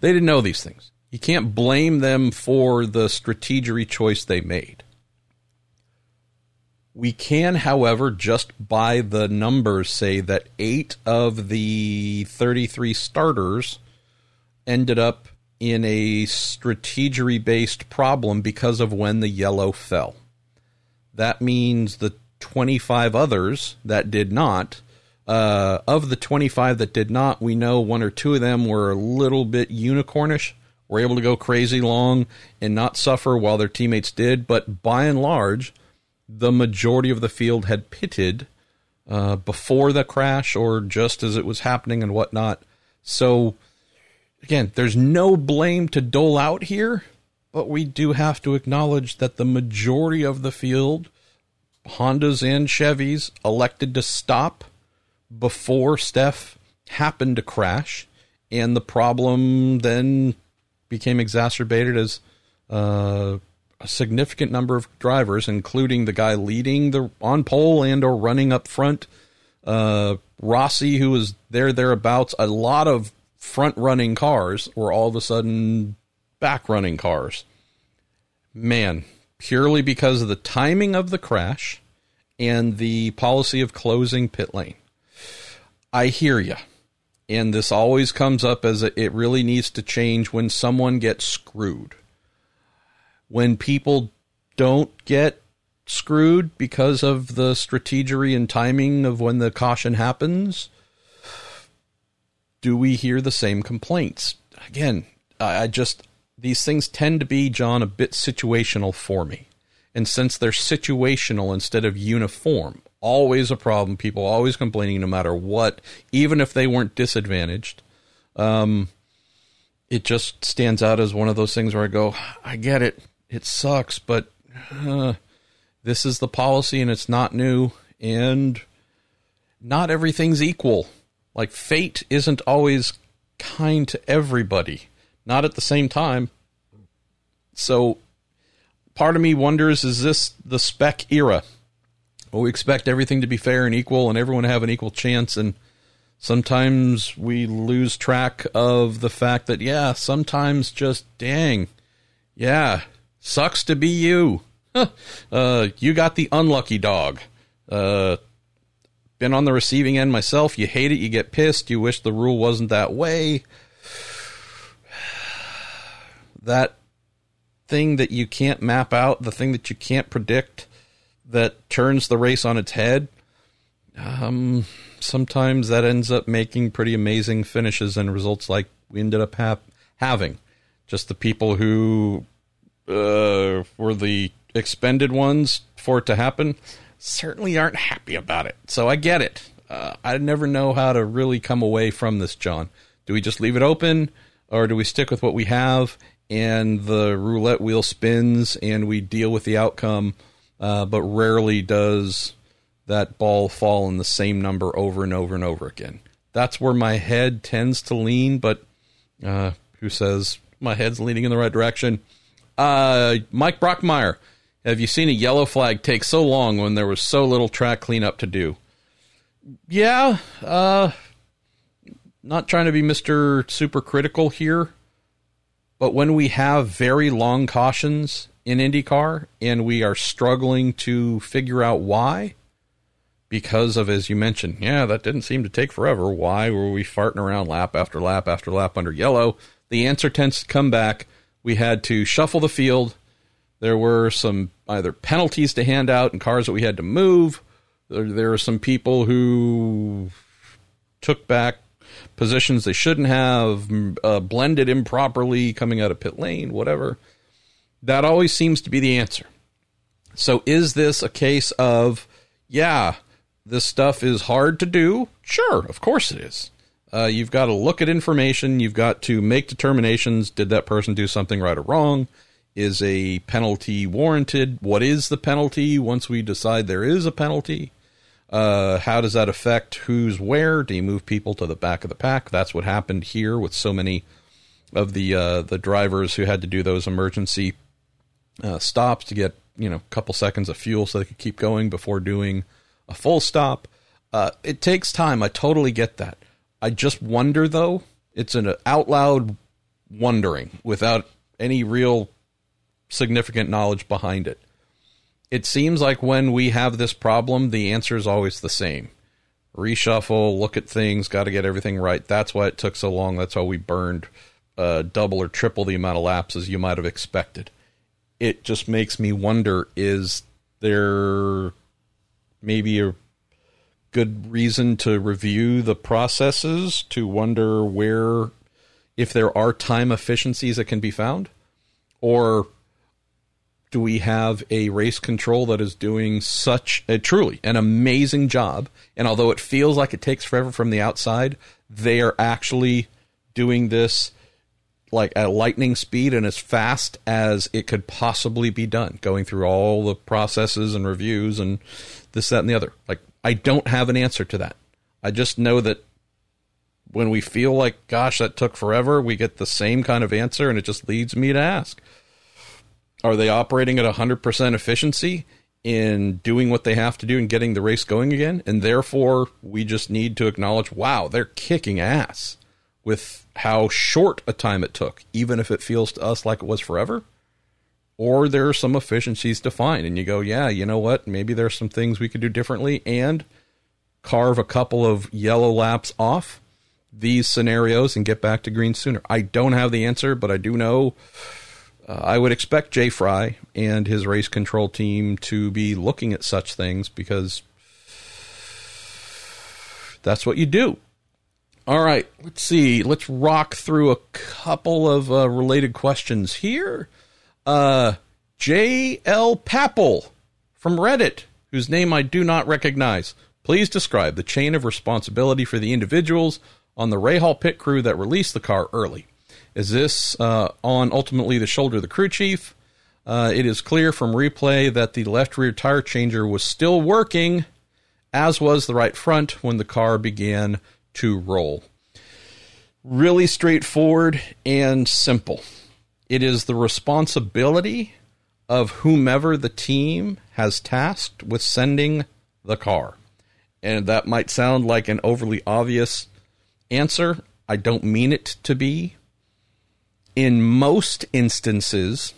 Speaker 1: They didn't know these things. You can't blame them for the strategery choice they made. We can, however, just by the numbers say that eight of the 33 starters ended up in a strategery based problem because of when the yellow fell. That means the 25 others that did not, uh, of the 25 that did not, we know one or two of them were a little bit unicornish, were able to go crazy long and not suffer while their teammates did, but by and large, the majority of the field had pitted uh, before the crash or just as it was happening and whatnot. So, again, there's no blame to dole out here, but we do have to acknowledge that the majority of the field, Hondas and Chevys, elected to stop before Steph happened to crash, and the problem then became exacerbated as. Uh, a significant number of drivers, including the guy leading the on pole and or running up front, uh, Rossi, who was there thereabouts. A lot of front running cars were all of a sudden back running cars. Man, purely because of the timing of the crash and the policy of closing pit lane. I hear you. And this always comes up as a, it really needs to change when someone gets screwed when people don't get screwed because of the strategery and timing of when the caution happens, do we hear the same complaints? Again, I just, these things tend to be, John, a bit situational for me. And since they're situational instead of uniform, always a problem, people always complaining no matter what, even if they weren't disadvantaged. Um, it just stands out as one of those things where I go, I get it it sucks, but uh, this is the policy and it's not new and not everything's equal. Like fate isn't always kind to everybody, not at the same time. So part of me wonders is this the spec era? We expect everything to be fair and equal and everyone to have an equal chance and sometimes we lose track of the fact that yeah, sometimes just dang. Yeah, Sucks to be you. uh, you got the unlucky dog. Uh, been on the receiving end myself. You hate it. You get pissed. You wish the rule wasn't that way. that thing that you can't map out, the thing that you can't predict that turns the race on its head. Um, sometimes that ends up making pretty amazing finishes and results like we ended up ha- having. Just the people who uh, were the expended ones for it to happen certainly aren't happy about it. So I get it. Uh, I never know how to really come away from this, John. Do we just leave it open or do we stick with what we have and the roulette wheel spins and we deal with the outcome? Uh, but rarely does that ball fall in the same number over and over and over again. That's where my head tends to lean, but uh, who says my head's leaning in the right direction? Uh, Mike Brockmeyer, have you seen a yellow flag take so long when there was so little track cleanup to do? Yeah, uh, not trying to be Mr. Super Critical here, but when we have very long cautions in IndyCar and we are struggling to figure out why, because of, as you mentioned, yeah, that didn't seem to take forever. Why were we farting around lap after lap after lap under yellow? The answer tends to come back. We had to shuffle the field. There were some either penalties to hand out and cars that we had to move. There, there were some people who took back positions they shouldn't have, uh, blended improperly coming out of pit lane, whatever. That always seems to be the answer. So, is this a case of, yeah, this stuff is hard to do. Sure, of course it is. Uh, you've got to look at information. You've got to make determinations. Did that person do something right or wrong? Is a penalty warranted? What is the penalty once we decide there is a penalty? Uh, how does that affect who's where? Do you move people to the back of the pack? That's what happened here with so many of the uh, the drivers who had to do those emergency uh, stops to get you know a couple seconds of fuel so they could keep going before doing a full stop. Uh, it takes time. I totally get that. I just wonder, though, it's an out loud wondering without any real significant knowledge behind it. It seems like when we have this problem, the answer is always the same reshuffle, look at things, got to get everything right. That's why it took so long. That's why we burned uh, double or triple the amount of laps as you might have expected. It just makes me wonder is there maybe a good reason to review the processes to wonder where if there are time efficiencies that can be found? Or do we have a race control that is doing such a truly an amazing job and although it feels like it takes forever from the outside they are actually doing this like at lightning speed and as fast as it could possibly be done going through all the processes and reviews and this, that, and the other. Like, I don't have an answer to that. I just know that when we feel like, gosh, that took forever, we get the same kind of answer, and it just leads me to ask Are they operating at 100% efficiency in doing what they have to do and getting the race going again? And therefore, we just need to acknowledge, wow, they're kicking ass with how short a time it took, even if it feels to us like it was forever or there are some efficiencies to find and you go yeah you know what? Maybe there's some things we could do differently and carve a couple of yellow laps off these scenarios and get back to green sooner. I don't have the answer but i do know uh, i would expect jay frye and his race control team to be looking at such things because that's what you do all right let's see let's rock through a couple of uh, related questions here uh, J.L. Papple from Reddit, whose name I do not recognize. Please describe the chain of responsibility for the individuals on the Rahal pit crew that released the car early. Is this uh, on ultimately the shoulder of the crew chief? Uh, it is clear from replay that the left rear tire changer was still working, as was the right front when the car began to roll. Really straightforward and simple. It is the responsibility of whomever the team has tasked with sending the car. And that might sound like an overly obvious answer. I don't mean it to be. In most instances,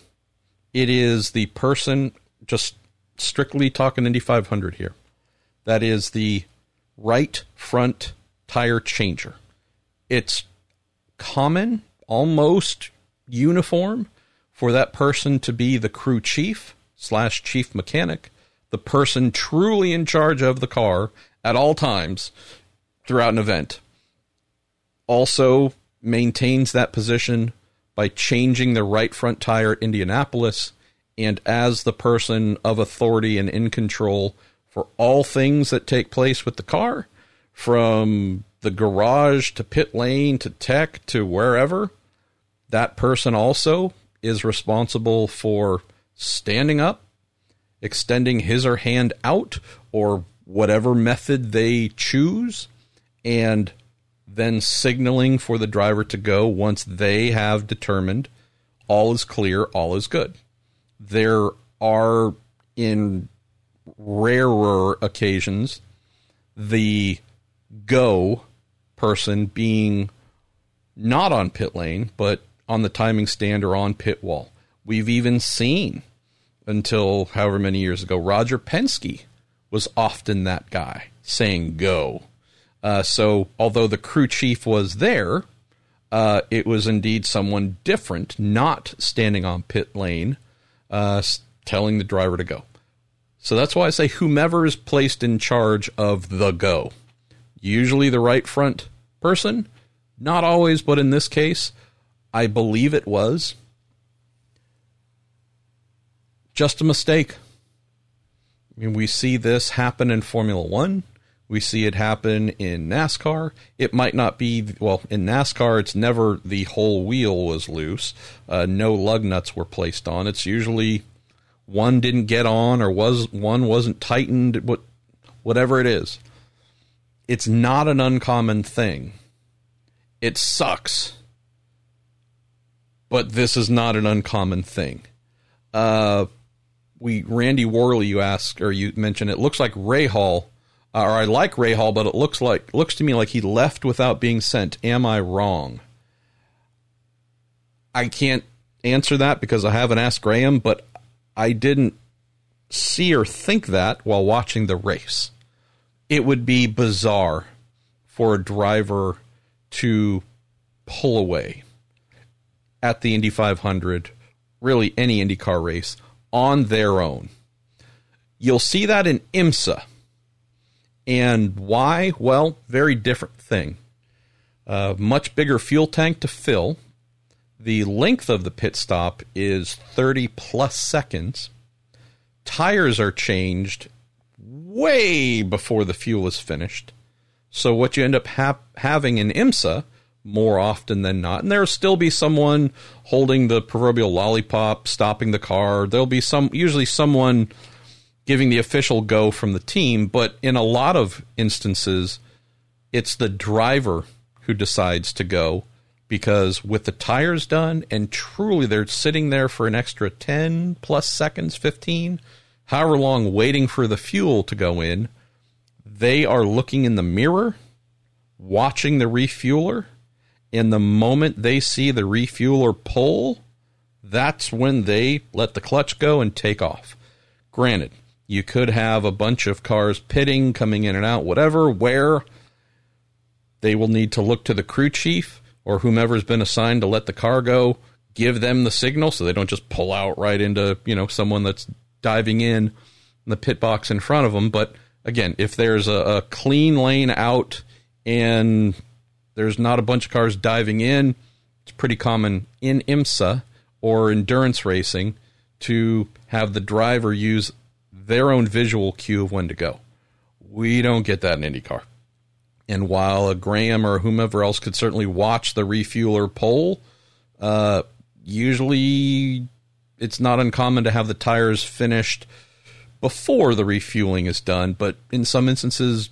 Speaker 1: it is the person, just strictly talking Indy 500 here, that is the right front tire changer. It's common, almost uniform for that person to be the crew chief slash chief mechanic, the person truly in charge of the car at all times throughout an event. Also maintains that position by changing the right front tire at Indianapolis and as the person of authority and in control for all things that take place with the car, from the garage to pit lane to tech to wherever, that person also is responsible for standing up, extending his or hand out, or whatever method they choose, and then signaling for the driver to go once they have determined all is clear, all is good. There are, in rarer occasions, the go person being not on pit lane, but on the timing stand or on pit wall. We've even seen until however many years ago, Roger Penske was often that guy saying go. Uh, so, although the crew chief was there, uh, it was indeed someone different, not standing on pit lane, uh, telling the driver to go. So that's why I say whomever is placed in charge of the go. Usually the right front person, not always, but in this case, I believe it was just a mistake. I mean, we see this happen in Formula One. We see it happen in NASCAR. It might not be, well, in NASCAR, it's never the whole wheel was loose. Uh, no lug nuts were placed on. It's usually one didn't get on or was one wasn't tightened, what, whatever it is. It's not an uncommon thing. It sucks, but this is not an uncommon thing. Uh, we Randy Worley, you asked or you mentioned it looks like Rahal, uh, or I like Ray Hall, but it looks like looks to me like he left without being sent. Am I wrong? I can't answer that because I haven't asked Graham, but I didn't see or think that while watching the race. It would be bizarre for a driver to pull away at the Indy 500, really any IndyCar race, on their own. You'll see that in IMSA. And why? Well, very different thing. Uh, much bigger fuel tank to fill. The length of the pit stop is 30 plus seconds. Tires are changed way before the fuel is finished. So, what you end up ha- having in IMSA more often than not, and there'll still be someone holding the proverbial lollipop, stopping the car. There'll be some, usually someone giving the official go from the team, but in a lot of instances, it's the driver who decides to go because with the tires done and truly they're sitting there for an extra 10 plus seconds 15 however long waiting for the fuel to go in they are looking in the mirror watching the refueler and the moment they see the refueler pull that's when they let the clutch go and take off. Granted you could have a bunch of cars pitting coming in and out whatever where they will need to look to the crew chief or whomever's been assigned to let the car go give them the signal so they don't just pull out right into you know someone that's diving in the pit box in front of them but again if there's a, a clean lane out and there's not a bunch of cars diving in it's pretty common in IMSA or endurance racing to have the driver use their own visual cue of when to go. We don't get that in IndyCar. And while a Graham or whomever else could certainly watch the refueler pole, uh, usually it's not uncommon to have the tires finished before the refueling is done, but in some instances,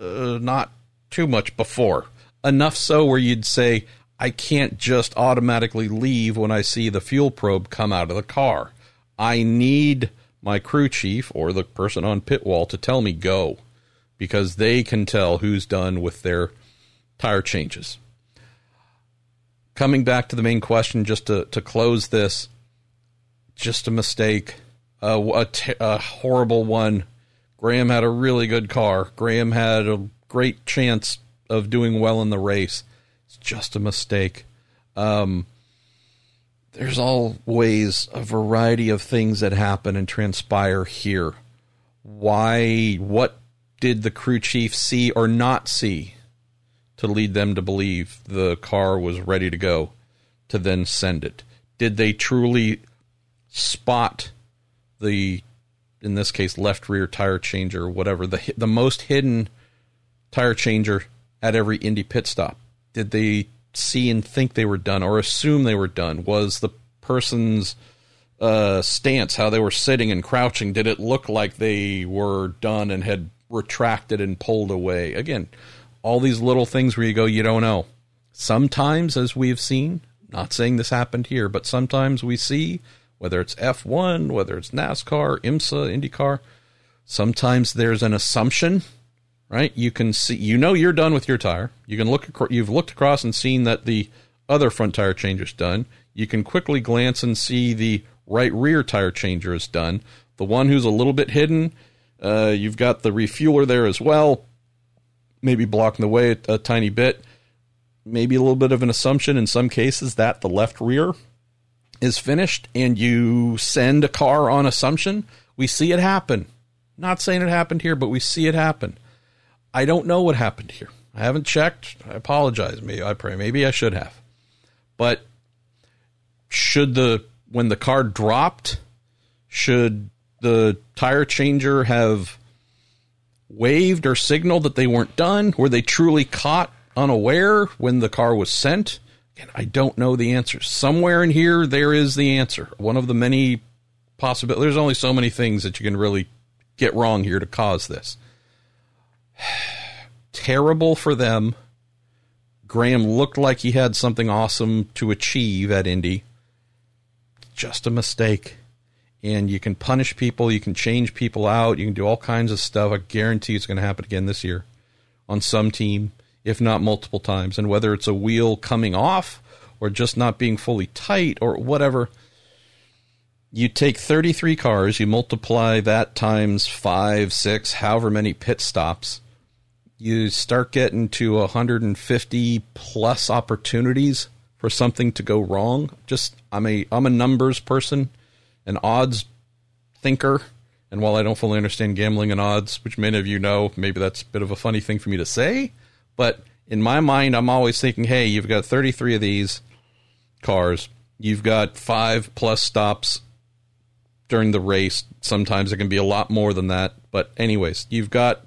Speaker 1: uh, not too much before. Enough so where you'd say, I can't just automatically leave when I see the fuel probe come out of the car. I need my crew chief or the person on pit wall to tell me go because they can tell who's done with their tire changes. Coming back to the main question, just to, to close this, just a mistake, a horrible one. Graham had a really good car. Graham had a great chance of doing well in the race. It's just a mistake. Um, there's always a variety of things that happen and transpire here. Why, what did the crew chief see or not see to lead them to believe the car was ready to go to then send it? Did they truly spot the, in this case, left rear tire changer whatever, the, the most hidden tire changer at every Indy pit stop? Did they see and think they were done or assume they were done? Was the person's uh, stance, how they were sitting and crouching, did it look like they were done and had retracted and pulled away? Again, all these little things where you go, you don't know. Sometimes, as we've seen, not saying this happened here, but sometimes we see, whether it's F1, whether it's NASCAR, IMSA, IndyCar, sometimes there's an assumption right? You can see, you know, you're done with your tire. You can look, you've looked across and seen that the other front tire change is done. You can quickly glance and see the right rear tire changer is done. The one who's a little bit hidden, uh, you've got the refueler there as well, maybe blocking the way a, a tiny bit. Maybe a little bit of an assumption in some cases that the left rear is finished and you send a car on assumption. We see it happen. Not saying it happened here, but we see it happen. I don't know what happened here. I haven't checked. I apologize. Maybe I pray. Maybe I should have. But should the when the car dropped, should the tire changer have waved or signaled that they weren't done? Were they truly caught unaware when the car was sent? And I don't know the answer. Somewhere in here, there is the answer. One of the many possibilities. There's only so many things that you can really get wrong here to cause this. Terrible for them. Graham looked like he had something awesome to achieve at Indy. Just a mistake. And you can punish people, you can change people out, you can do all kinds of stuff. I guarantee it's going to happen again this year on some team, if not multiple times. And whether it's a wheel coming off or just not being fully tight or whatever, you take 33 cars, you multiply that times five, six, however many pit stops, you start getting to 150 plus opportunities for something to go wrong. Just I'm a I'm a numbers person, an odds thinker, and while I don't fully understand gambling and odds, which many of you know, maybe that's a bit of a funny thing for me to say, but in my mind I'm always thinking, hey, you've got 33 of these cars, you've got 5 plus stops during the race. Sometimes it can be a lot more than that, but anyways, you've got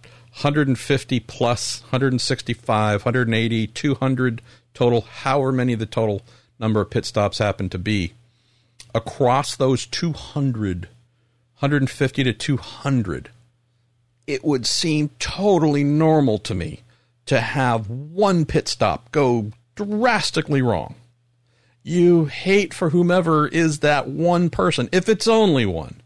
Speaker 1: 150 plus, 165, 180, 200 total, however many the total number of pit stops happen to be. Across those 200, 150 to 200, it would seem totally normal to me to have one pit stop go drastically wrong. You hate for whomever is that one person, if it's only one.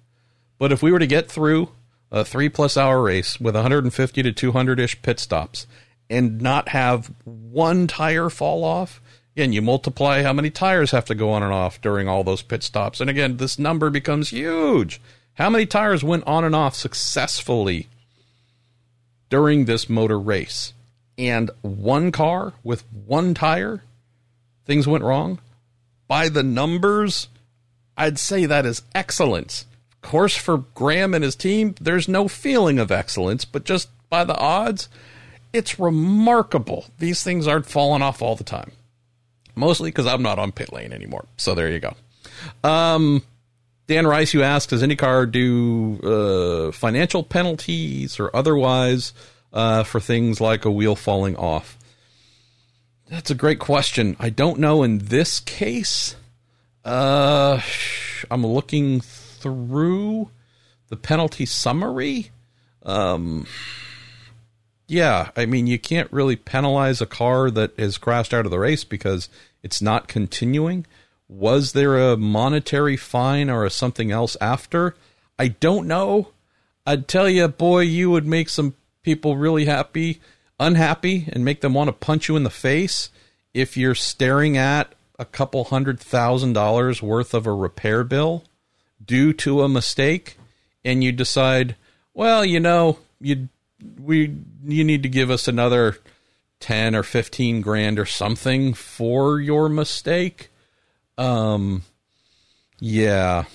Speaker 1: But if we were to get through a three plus hour race with 150 to 200 ish pit stops and not have one tire fall off. Again, you multiply how many tires have to go on and off during all those pit stops. And again, this number becomes huge. How many tires went on and off successfully during this motor race? And one car with one tire, things went wrong. By the numbers, I'd say that is excellence Of course, for Graham and his team, there's no feeling of excellence, but just by the odds, it's remarkable. These things aren't falling off all the time. Mostly because I'm not on pit lane anymore. So there you go. Um, Dan Rice, you asked, does IndyCar do uh, financial penalties or otherwise uh, for things like a wheel falling off? That's a great question. I don't know in this case. Uh, I'm looking through the penalty summary. Um, yeah, I mean, you can't really penalize a car that has crashed out of the race because it's not continuing. Was there a monetary fine or something else after? I don't know. I'd tell you, boy, you would make some people really happy, unhappy, and make them want to punch you in the face if you're staring at a couple hundred thousand dollars worth of a repair bill due to a mistake and you decide, well, you know, you we you need to give us another 10 or 15 grand or something for your mistake. Um Yeah,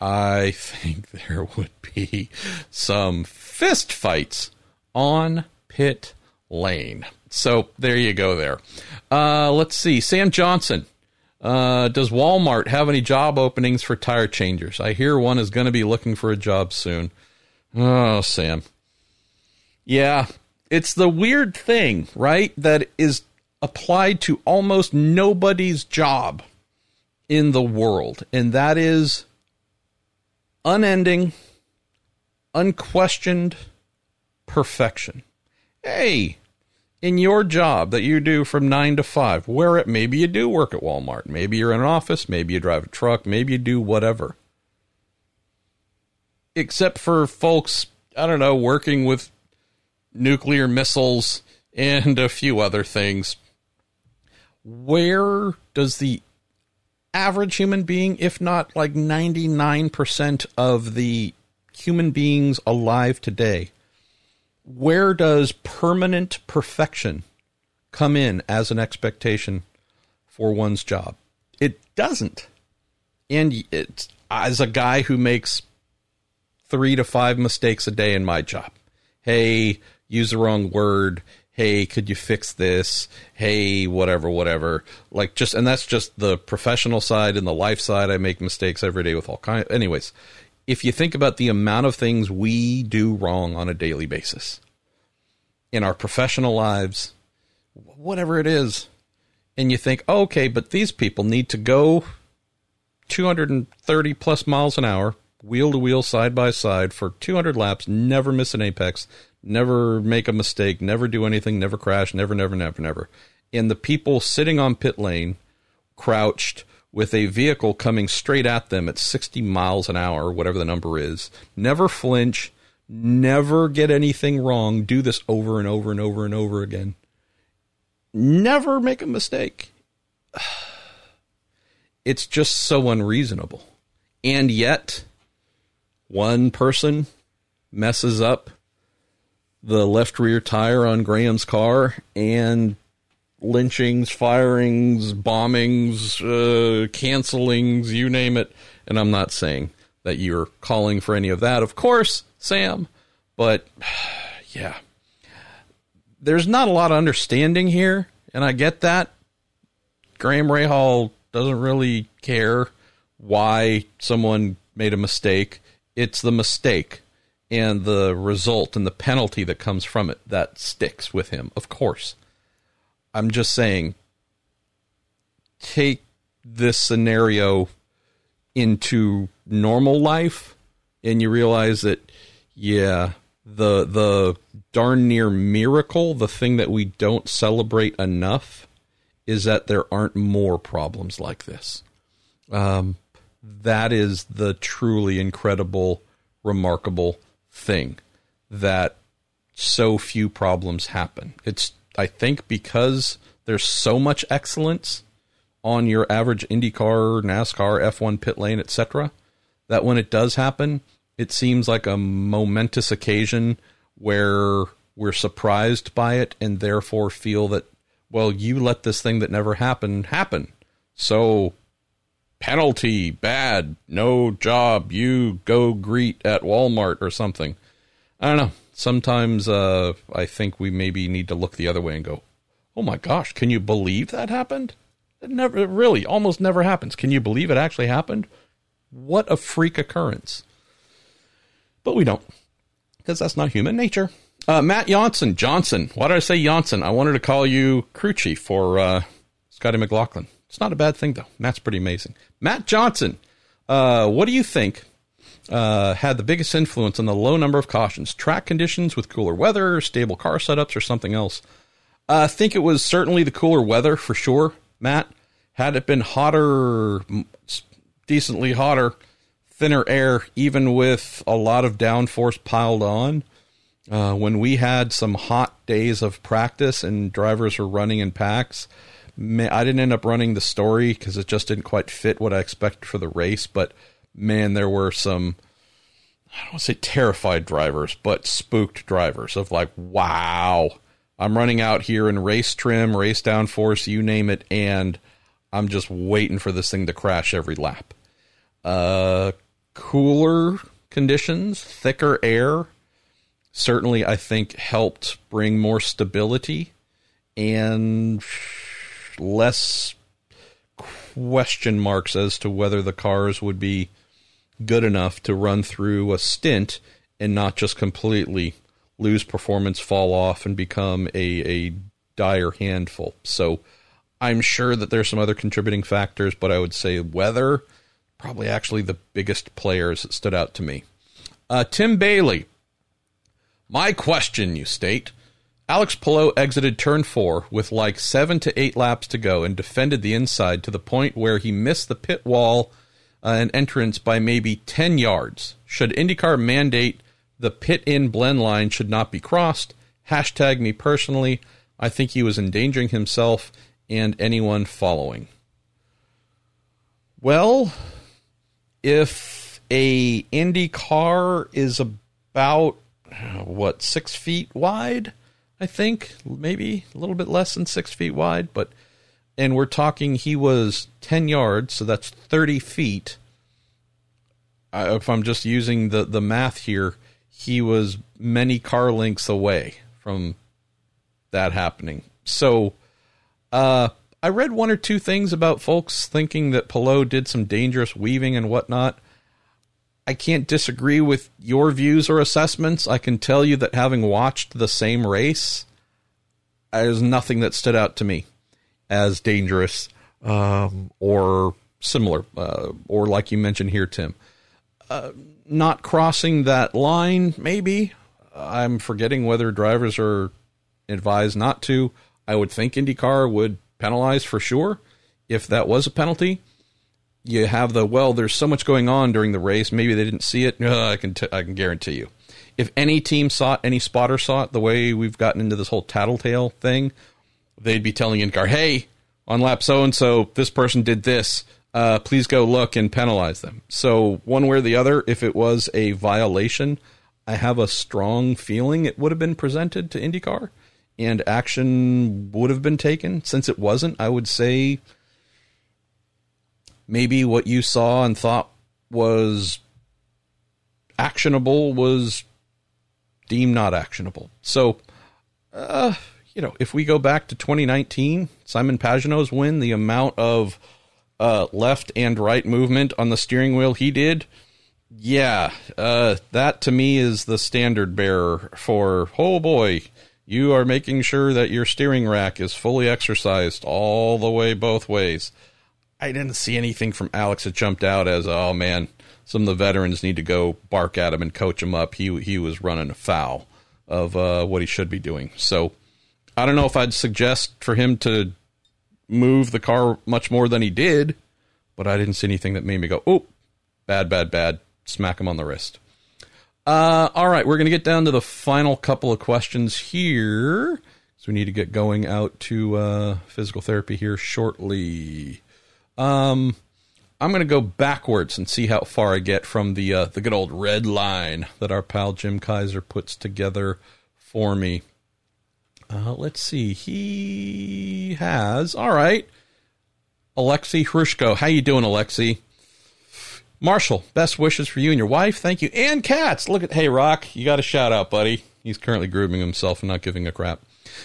Speaker 1: I think there would be some fist fights on pit lane. So there you go there. Uh, let's see. Sam Johnson. Uh, does Walmart have any job openings for tire changers? I hear one is going to be looking for a job soon. Oh, Sam. Yeah, it's the weird thing, right? That is applied to almost nobody's job in the world, and that is unending, unquestioned perfection. Hey, in your job that you do from nine to five, where it maybe you do work at Walmart, maybe you're in an office, maybe you drive a truck, maybe you do whatever. Except for folks, I don't know, working with nuclear missiles and a few other things. Where does the average human being, if not like 99% of the human beings alive today, where does permanent perfection come in as an expectation for one's job? It doesn't. And it's as a guy who makes three to five mistakes a day in my job. Hey, use the wrong word. Hey, could you fix this? Hey, whatever, whatever. Like just, and that's just the professional side and the life side. I make mistakes every day with all kinds. Anyways, if you think about the amount of things we do wrong on a daily basis in our professional lives, whatever it is, and you think, okay, but these people need to go 230 plus miles an hour, wheel to wheel, side by side for 200 laps, never miss an apex, never make a mistake, never do anything, never crash, never, never, never, never. And the people sitting on pit lane, crouched, with a vehicle coming straight at them at 60 miles an hour, whatever the number is, never flinch, never get anything wrong, do this over and over and over and over again. Never make a mistake. It's just so unreasonable. And yet, one person messes up the left rear tire on Graham's car and lynchings, firings, bombings, uh, cancelings, you name it. And I'm not saying that you're calling for any of that, of course, Sam, but yeah. There's not a lot of understanding here, and I get that. Graham Rahal doesn't really care why someone made a mistake. It's the mistake and the result and the penalty that comes from it that sticks with him, of course. I'm just saying, take this scenario into normal life, and you realize that, yeah, the the darn near miracle, the thing that we don't celebrate enough, is that there aren't more problems like this. Um, that is the truly incredible, remarkable thing that so few problems happen. It's I think because there's so much excellence on your average IndyCar, NASCAR, F1 pit lane, etc., that when it does happen, it seems like a momentous occasion where we're surprised by it and therefore feel that, well, you let this thing that never happened happen. So, penalty, bad, no job, you go greet at Walmart or something. I don't know sometimes uh, I think we maybe need to look the other way and go, "Oh my gosh, can you believe that happened?" It never, it really, almost never happens. Can you believe it actually happened? What a freak occurrence! But we don't, because that's not human nature. Uh, Matt Johnson, Johnson. Why did I say Johnson? I wanted to call you crew chief for uh, Scotty McLaughlin. It's not a bad thing though. Matt's pretty amazing. Matt Johnson, uh, what do you think uh, had the biggest influence on the low number of cautions? Track conditions with cooler weather, stable car setups, or something else? I think it was certainly the cooler weather for sure, Matt. Had it been hotter, decently hotter, thinner air, even with a lot of downforce piled on, uh, when we had some hot days of practice and drivers were running in packs, I didn't end up running the story because it just didn't quite fit what I expected for the race, but – man, there were some, I don't want to say terrified drivers, but spooked drivers of like, wow, I'm running out here in race trim, race downforce, you name it, and I'm just waiting for this thing to crash every lap. Uh, cooler conditions, thicker air, certainly I think helped bring more stability and less question marks as to whether the cars would be good enough to run through a stint and not just completely lose performance, fall off, and become a, a dire handful. So I'm sure that there's some other contributing factors, but I would say weather probably actually the biggest players that stood out to me. Uh, Tim Bailey. My question, you state. Alex Palou exited turn four with like seven to eight laps to go and defended the inside to the point where he missed the pit wall uh, and entrance by maybe 10 yards. Should IndyCar mandate the pit in blend line should not be crossed? Hashtag me personally. I think he was endangering himself and anyone following. Well, if a Indy car is about what six feet wide, I think maybe a little bit less than six feet wide, but and we're talking he was ten yards, so that's thirty feet. Uh, if I'm just using the the math here, he was many car lengths away from that happening. So, uh, I read one or two things about folks thinking that Palou did some dangerous weaving and whatnot. I can't disagree with your views or assessments. I can tell you that having watched the same race, there's nothing that stood out to me as dangerous um, or similar, uh, or like you mentioned here, Tim. Uh, not crossing that line, maybe. I'm forgetting whether drivers are advised not to. I would think IndyCar would penalize for sure if that was a penalty. You have the well. There's so much going on during the race. Maybe they didn't see it. I can t- I can guarantee you. If any team saw it, any spotter saw it, the way we've gotten into this whole tattletale thing, they'd be telling IndyCar, "Hey, on lap so and so, this person did this. Uh, please go look and penalize them." So one way or the other, if it was a violation, I have a strong feeling it would have been presented to IndyCar and action would have been taken. Since it wasn't, I would say maybe what you saw and thought was actionable was deemed not actionable. So, uh, you know, if we go back to 2019, Simon Pagenaud's win, the amount of uh, left and right movement on the steering wheel he did, yeah, uh, that to me is the standard bearer for, oh boy, you are making sure that your steering rack is fully exercised all the way both ways. I didn't see anything from Alex that jumped out as, oh man, some of the veterans need to go bark at him and coach him up. He he was running afoul of uh, what he should be doing. So I don't know if I'd suggest for him to move the car much more than he did, but I didn't see anything that made me go, oh, bad, bad, bad. Smack him on the wrist. Uh, all right, we're going to get down to the final couple of questions here. So we need to get going out to uh, physical therapy here shortly. Um, I'm going to go backwards and see how far I get from the uh, the good old red line that our pal Jim Kaiser puts together for me. Uh, let's see. He has all right. Alexei Hrushko. How you doing, Alexei? Marshall, best wishes for you and your wife. Thank you. And cats. Look at, hey, Rock, you got a shout out, buddy. He's currently grooming himself and not giving a crap.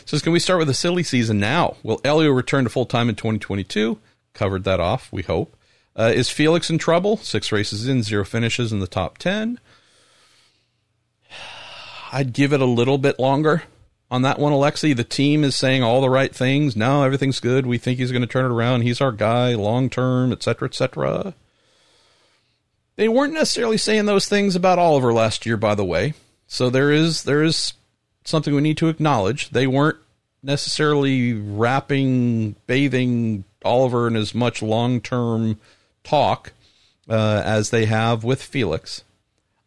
Speaker 1: Says, can we start with the silly season now? Will Helio return to full time in 2022? Covered that off, we hope. Uh, is Felix in trouble? Six races in, zero finishes in the top 10. I'd give it a little bit longer on that one, Alexei. The team is saying all the right things. Now everything's good. We think he's going to turn it around. He's our guy long term, etc., etc. They weren't necessarily saying those things about Oliver last year, by the way. So there is there is something we need to acknowledge. They weren't necessarily wrapping, bathing Oliver in as much long term talk uh, as they have with Felix.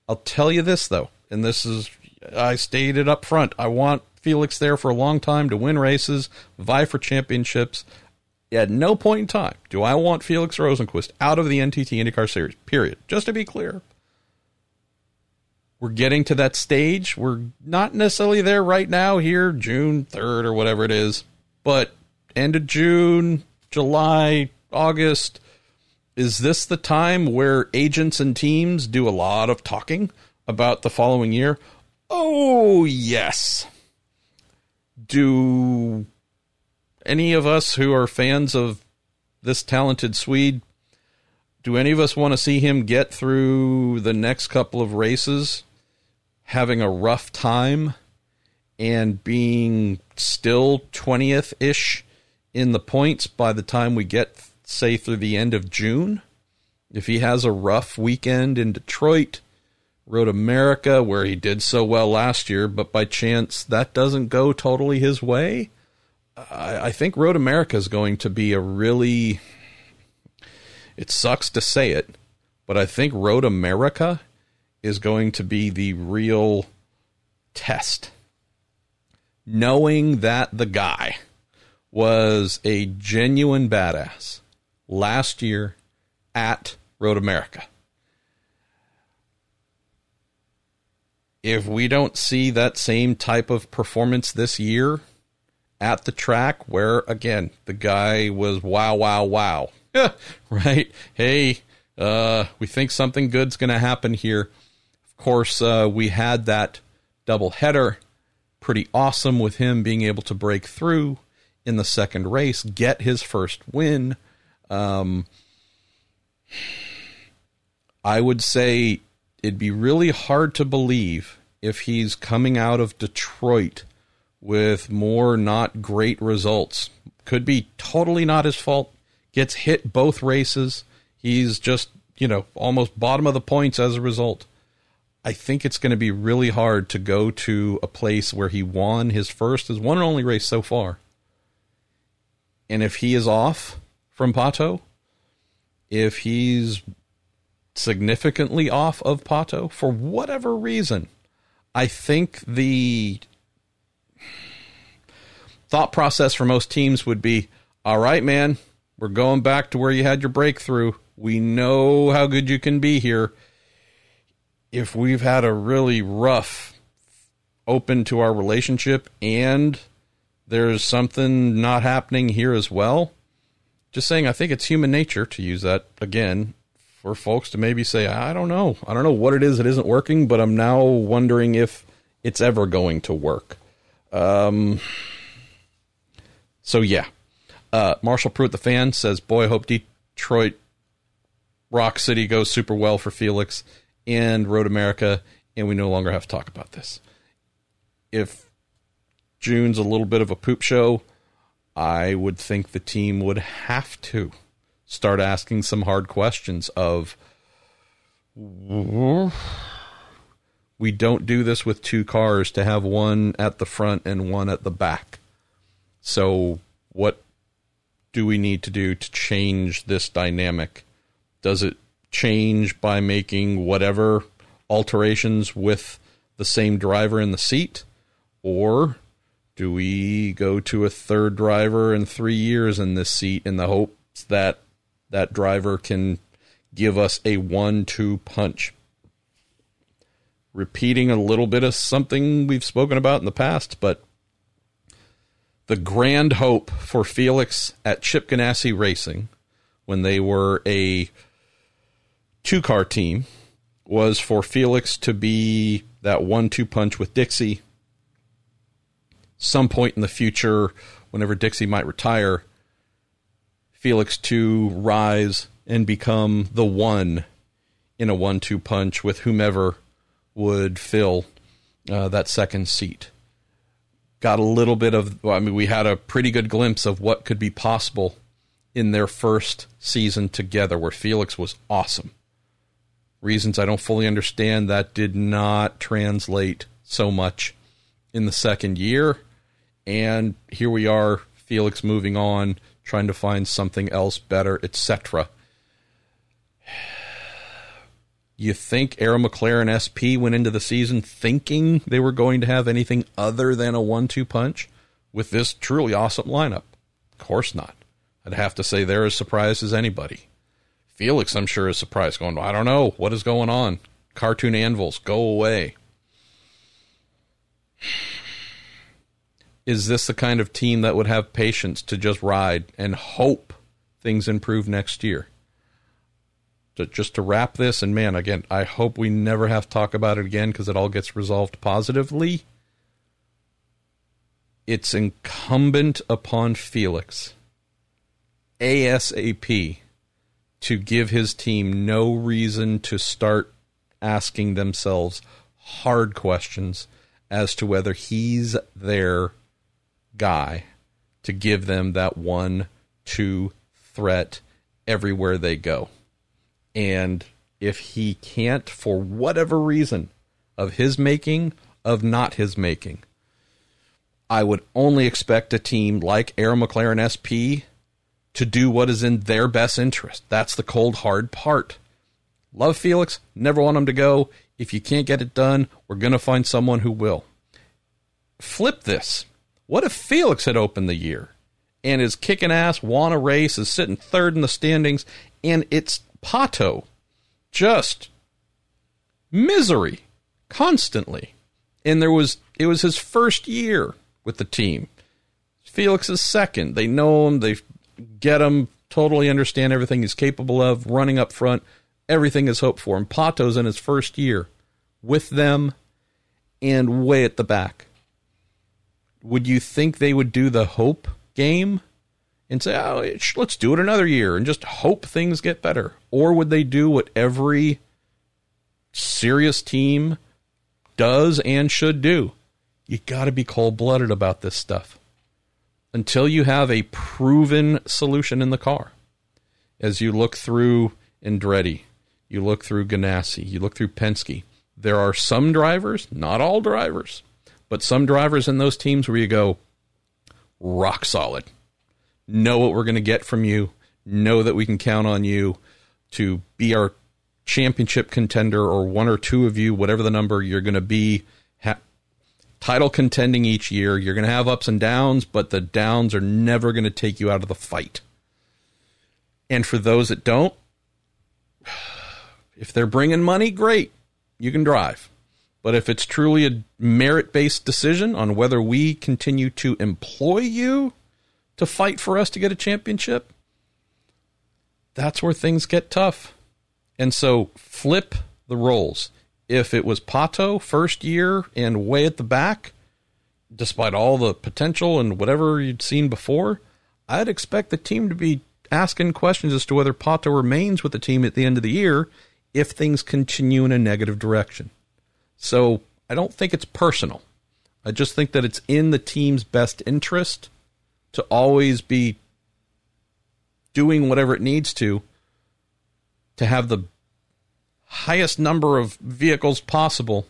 Speaker 1: I'll tell you this though, and this is I stated up front. I want Felix there for a long time to win races, vie for championships. At no point in time do I want Felix Rosenqvist out of the NTT IndyCar Series, period. Just to be clear. We're getting to that stage. We're not necessarily there right now, here, June 3rd or whatever it is, but end of June, July, August, is this the time where agents and teams do a lot of talking about the following year? Oh, yes. Do any of us who are fans of this talented Swede, do any of us want to see him get through the next couple of races having a rough time and being still 20th ish in the points by the time we get, say, through the end of June? If he has a rough weekend in Detroit, Road America, where he did so well last year, but by chance that doesn't go totally his way, I, I think Road America is going to be a really. It sucks to say it, but I think Road America is going to be the real test. Knowing that the guy was a genuine badass last year at Road America. If we don't see that same type of performance this year, at the track where again the guy was wow wow wow right? Hey uh, we think something good's going to happen here. Of course uh, we had that double header pretty awesome with him being able to break through in the second race get his first win. Um, i would say it'd be really hard to believe if he's coming out of detroit with more not great results. Could be totally not his fault. Gets hit both races. He's just, you know, almost bottom of the points as a result. I think it's going to be really hard to go to a place where he won his first, his one and only race so far. And if he is off from Pato, if he's significantly off of Pato for whatever reason, I think the thought process for most teams would be all right, man, we're going back to where you had your breakthrough. We know how good you can be here. If we've had a really rough open to our relationship and there's something not happening here as well, just saying, I think it's human nature to use that again for folks to maybe say, I don't know. I don't know what it is that isn't working, but I'm now wondering if it's ever going to work. Um, so yeah, uh, Marshall Pruett, the fan, says, "Boy, I hope Detroit Rock City goes super well for Felix and Road America, and we no longer have to talk about this. If June's a little bit of a poop show, I would think the team would have to start asking some hard questions of." We don't do this with two cars to have one at the front and one at the back. So, what do we need to do to change this dynamic? Does it change by making whatever alterations with the same driver in the seat? Or do we go to a third driver in three years in this seat in the hopes that that driver can give us a one two punch? Repeating a little bit of something we've spoken about in the past, but the grand hope for Felix at Chip Ganassi Racing when they were a two car team was for Felix to be that one two punch with Dixie. Some point in the future, whenever Dixie might retire, Felix to rise and become the one in a one two punch with whomever would fill uh, that second seat got a little bit of well, I mean we had a pretty good glimpse of what could be possible in their first season together where Felix was awesome. Reasons I don't fully understand that did not translate so much in the second year and here we are Felix moving on trying to find something else better etc. You think Arrow McLaren SP went into the season thinking they were going to have anything other than a one two punch with this truly awesome lineup? Of course not. I'd have to say they're as surprised as anybody. Felix, I'm sure, is surprised, going, I don't know. What is going on? Cartoon anvils, go away. Is this the kind of team that would have patience to just ride and hope things improve next year? to, just to wrap this, and man, again, I hope we never have to talk about it again because it all gets resolved positively. It's incumbent upon Felix ASAP to give his team no reason to start asking themselves hard questions as to whether he's their guy to give them that one two threat everywhere they go. And if he can't, for whatever reason, of his making, of not his making, I would only expect a team like Arrow McLaren SP to do what is in their best interest. That's the cold, hard part. Love Felix, never want him to go. If you can't get it done, we're going to find someone who will. Flip this. What if Felix had opened the year and is kicking ass, won a race, is sitting third in the standings, and it's Pato just misery constantly. And there was it was his first year with the team. Felix is second. They know him, they get him, totally understand everything he's capable of, running up front, everything is hoped for. And Pato's in his first year with them and way at the back. Would you think they would do the hope game and say, oh, let's do it another year and just hope things get better? Or would they do what every serious team does and should do? You got to be cold blooded about this stuff until you have a proven solution in the car. As you look through Andretti, you look through Ganassi, you look through Penske, there are some drivers, not all drivers, but some drivers in those teams where you go, rock solid. Know what we're going to get from you. Know that we can count on you to be our championship contender or one or two of you, whatever the number you're going to be, ha- title contending each year. You're going to have ups and downs, but the downs are never going to take you out of the fight. And for those that don't, if they're bringing money, great. You can drive. But if it's truly a merit based decision on whether we continue to employ you to fight for us to get a championship, that's where things get tough. And so flip the roles. If it was Pato first year and way at the back, despite all the potential and whatever you'd seen before, I'd expect the team to be asking questions as to whether Pato remains with the team at the end of the year if things continue in a negative direction. So I don't think it's personal. I just think that it's in the team's best interest to always be doing whatever it needs to to have the highest number of vehicles possible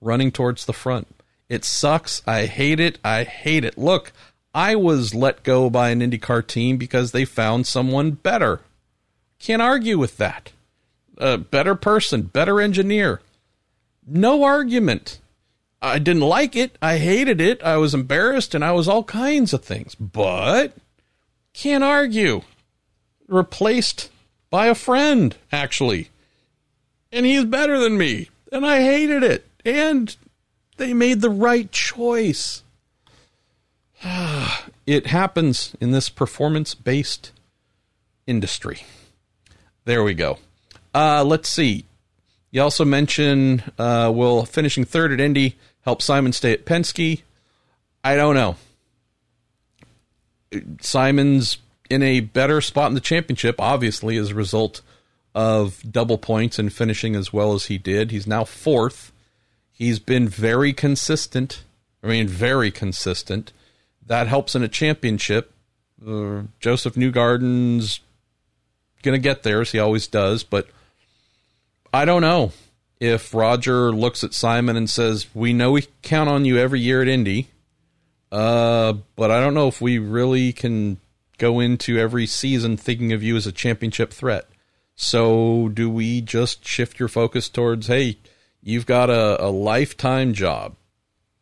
Speaker 1: running towards the front. It sucks. I hate it. I hate it. Look, I was let go by an IndyCar team because they found someone better. Can't argue with that. A better person, better engineer. No argument. I didn't like it. I hated it. I was embarrassed and I was all kinds of things. But can't argue. Replaced by a friend, actually. And he's better than me. And I hated it. And they made the right choice. it happens in this performance based industry. There we go. Uh, let's see. You also mentioned, uh, will finishing third at Indy help Simon stay at Penske? I don't know. Simon's in a better spot in the championship, obviously, as a result of double points and finishing as well as he did. He's now fourth. He's been very consistent. I mean, very consistent. That helps in a championship. Uh, Josef Newgarden's going to get there, as he always does, but I don't know if Roger looks at Simon and says, "We know we count on you every year at Indy, uh, but I don't know if we really can go into every season thinking of you as a championship threat." So, do we just shift your focus towards, hey, you've got a, a lifetime job,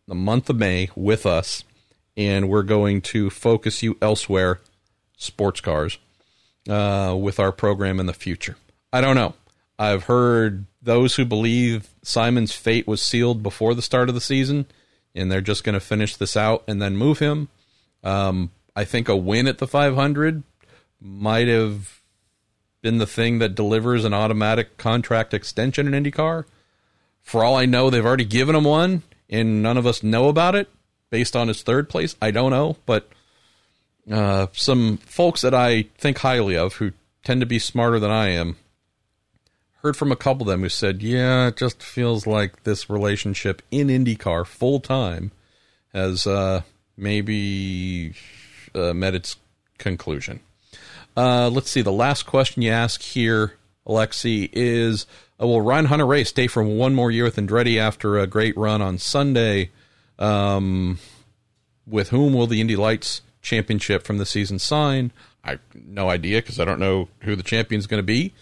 Speaker 1: the month of May with us, and we're going to focus you elsewhere, sports cars, uh, with our program in the future? I don't know. I've heard those who believe Simon's fate was sealed before the start of the season, and they're just going to finish this out and then move him. Um, I think a win at the 500 might have been the thing that delivers an automatic contract extension in IndyCar. For all I know, they've already given him one, and none of us know about it based on his third place. I don't know, but uh, some folks that I think highly of who tend to be smarter than I am heard from a couple of them who said, "Yeah, it just feels like this relationship in IndyCar full time has uh, maybe uh, met its conclusion." Uh, let's see. The last question you ask here, Alexi, is: uh, Will Ryan Hunter-Reay stay for one more year with Andretti after a great run on Sunday? Um, with whom will the Indy Lights Championship from the season sign? I no idea because I don't know who the champion is going to be.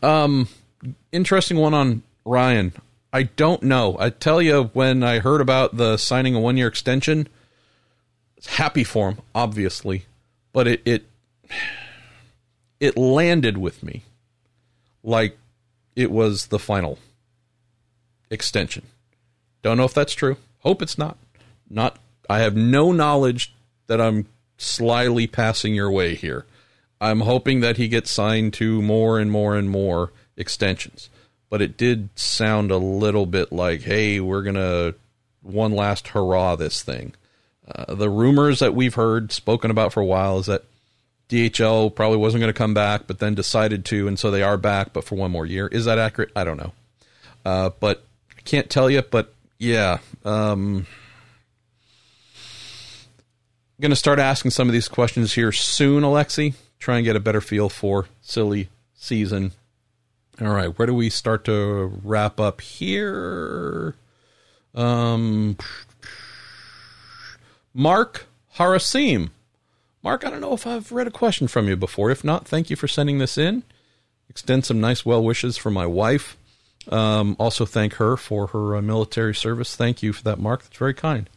Speaker 1: Um, interesting one on Ryan. I don't know. I tell you, when I heard about the signing a one year extension, happy for him, obviously, but it it it landed with me like it was the final extension. Don't know if that's true. Hope it's not. Not. I have no knowledge that I'm slyly passing your way here. I'm hoping that he gets signed to more and more and more extensions. But it did sound a little bit like, hey, we're going to one last hurrah this thing. Uh, the rumors that we've heard spoken about for a while is that DHL probably wasn't going to come back, but then decided to, and so they are back, but for one more year. Is that accurate? I don't know. Uh, but I can't tell you, but yeah. Um, I'm going to start asking some of these questions here soon, Alexi. Try and get a better feel for silly season all right, where do we start to wrap up here? Um, Mark Harasim. Mark, I don't know if I've read a question from you before. If not, thank you for sending this in. Extend some nice well wishes for my wife. Um, also, thank her for her uh, military service. Thank you for that, Mark. That's very kind.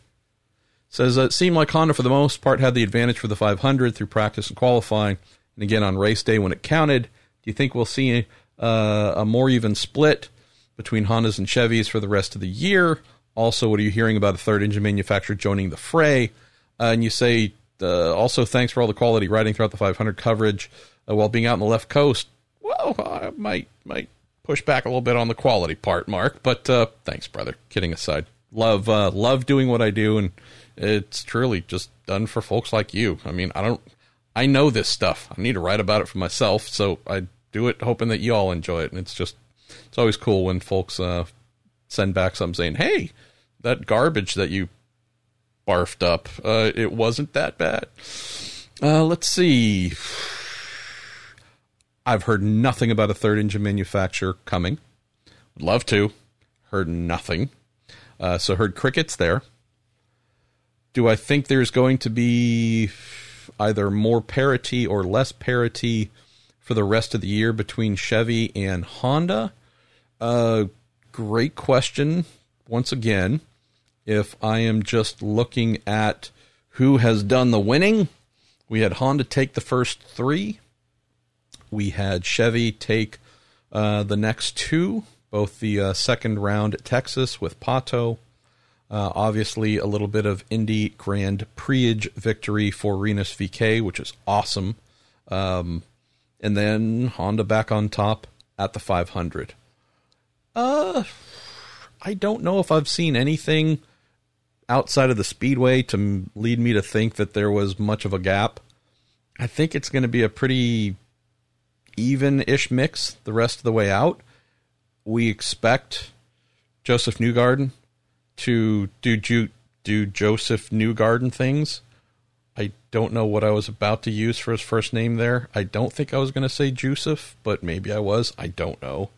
Speaker 1: Says it seemed like Honda, for the most part, had the advantage for the 500 through practice and qualifying, and again on race day when it counted. Do you think we'll see uh, a more even split between Hondas and Chevys for the rest of the year. Also, what are you hearing about a third engine manufacturer joining the fray? Uh, and you say, uh, also, thanks for all the quality riding throughout the 500 coverage uh, while being out on the left coast. Well, I might might push back a little bit on the quality part, Mark. But uh, thanks, brother. Kidding aside, love uh, love doing what I do, and it's truly just done for folks like you. I mean, I don't, I know this stuff. I need to write about it for myself, so I do it hoping that you all enjoy it. And it's just, it's always cool when folks uh, send back some saying, hey, that garbage that you barfed up, uh, it wasn't that bad. Uh, let's see. I've heard nothing about a third engine manufacturer coming. Would love to. Heard nothing. Uh, so heard crickets there. Do I think there's going to be either more parity or less parity for the rest of the year between Chevy and Honda? Uh, great question. Once again, if I am just looking at who has done the winning, we had Honda take the first three. We had Chevy take uh, the next two, both the uh, second round at Texas with Pato. Uh, obviously, a little bit of Indy Grand Prix victory for Rinus VeeKay, which is awesome. Um, and then Honda back on top at the 500. Uh, I don't know if I've seen anything outside of the speedway to lead me to think that there was much of a gap. I think it's going to be a pretty even-ish mix the rest of the way out. We expect Josef Newgarden to do do Josef Newgarden things I don't know what I was about to use for his first name there. I don't think I was going to say Joseph, but maybe I was. I don't know.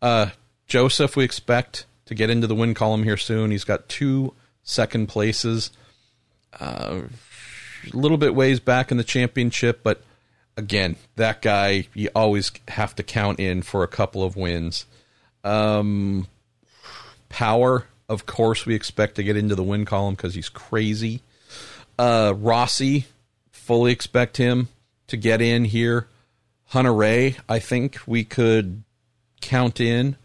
Speaker 1: Uh, Joseph, we expect to get into the win column here soon. He's got two second places. Uh, a little bit ways back in the championship, but again, that guy you always have to count in for a couple of wins. Um, power, of course, we expect to get into the win column because he's crazy. Uh, Rossi, fully expect him to get in here. Hunter-Reay, I think we could count in.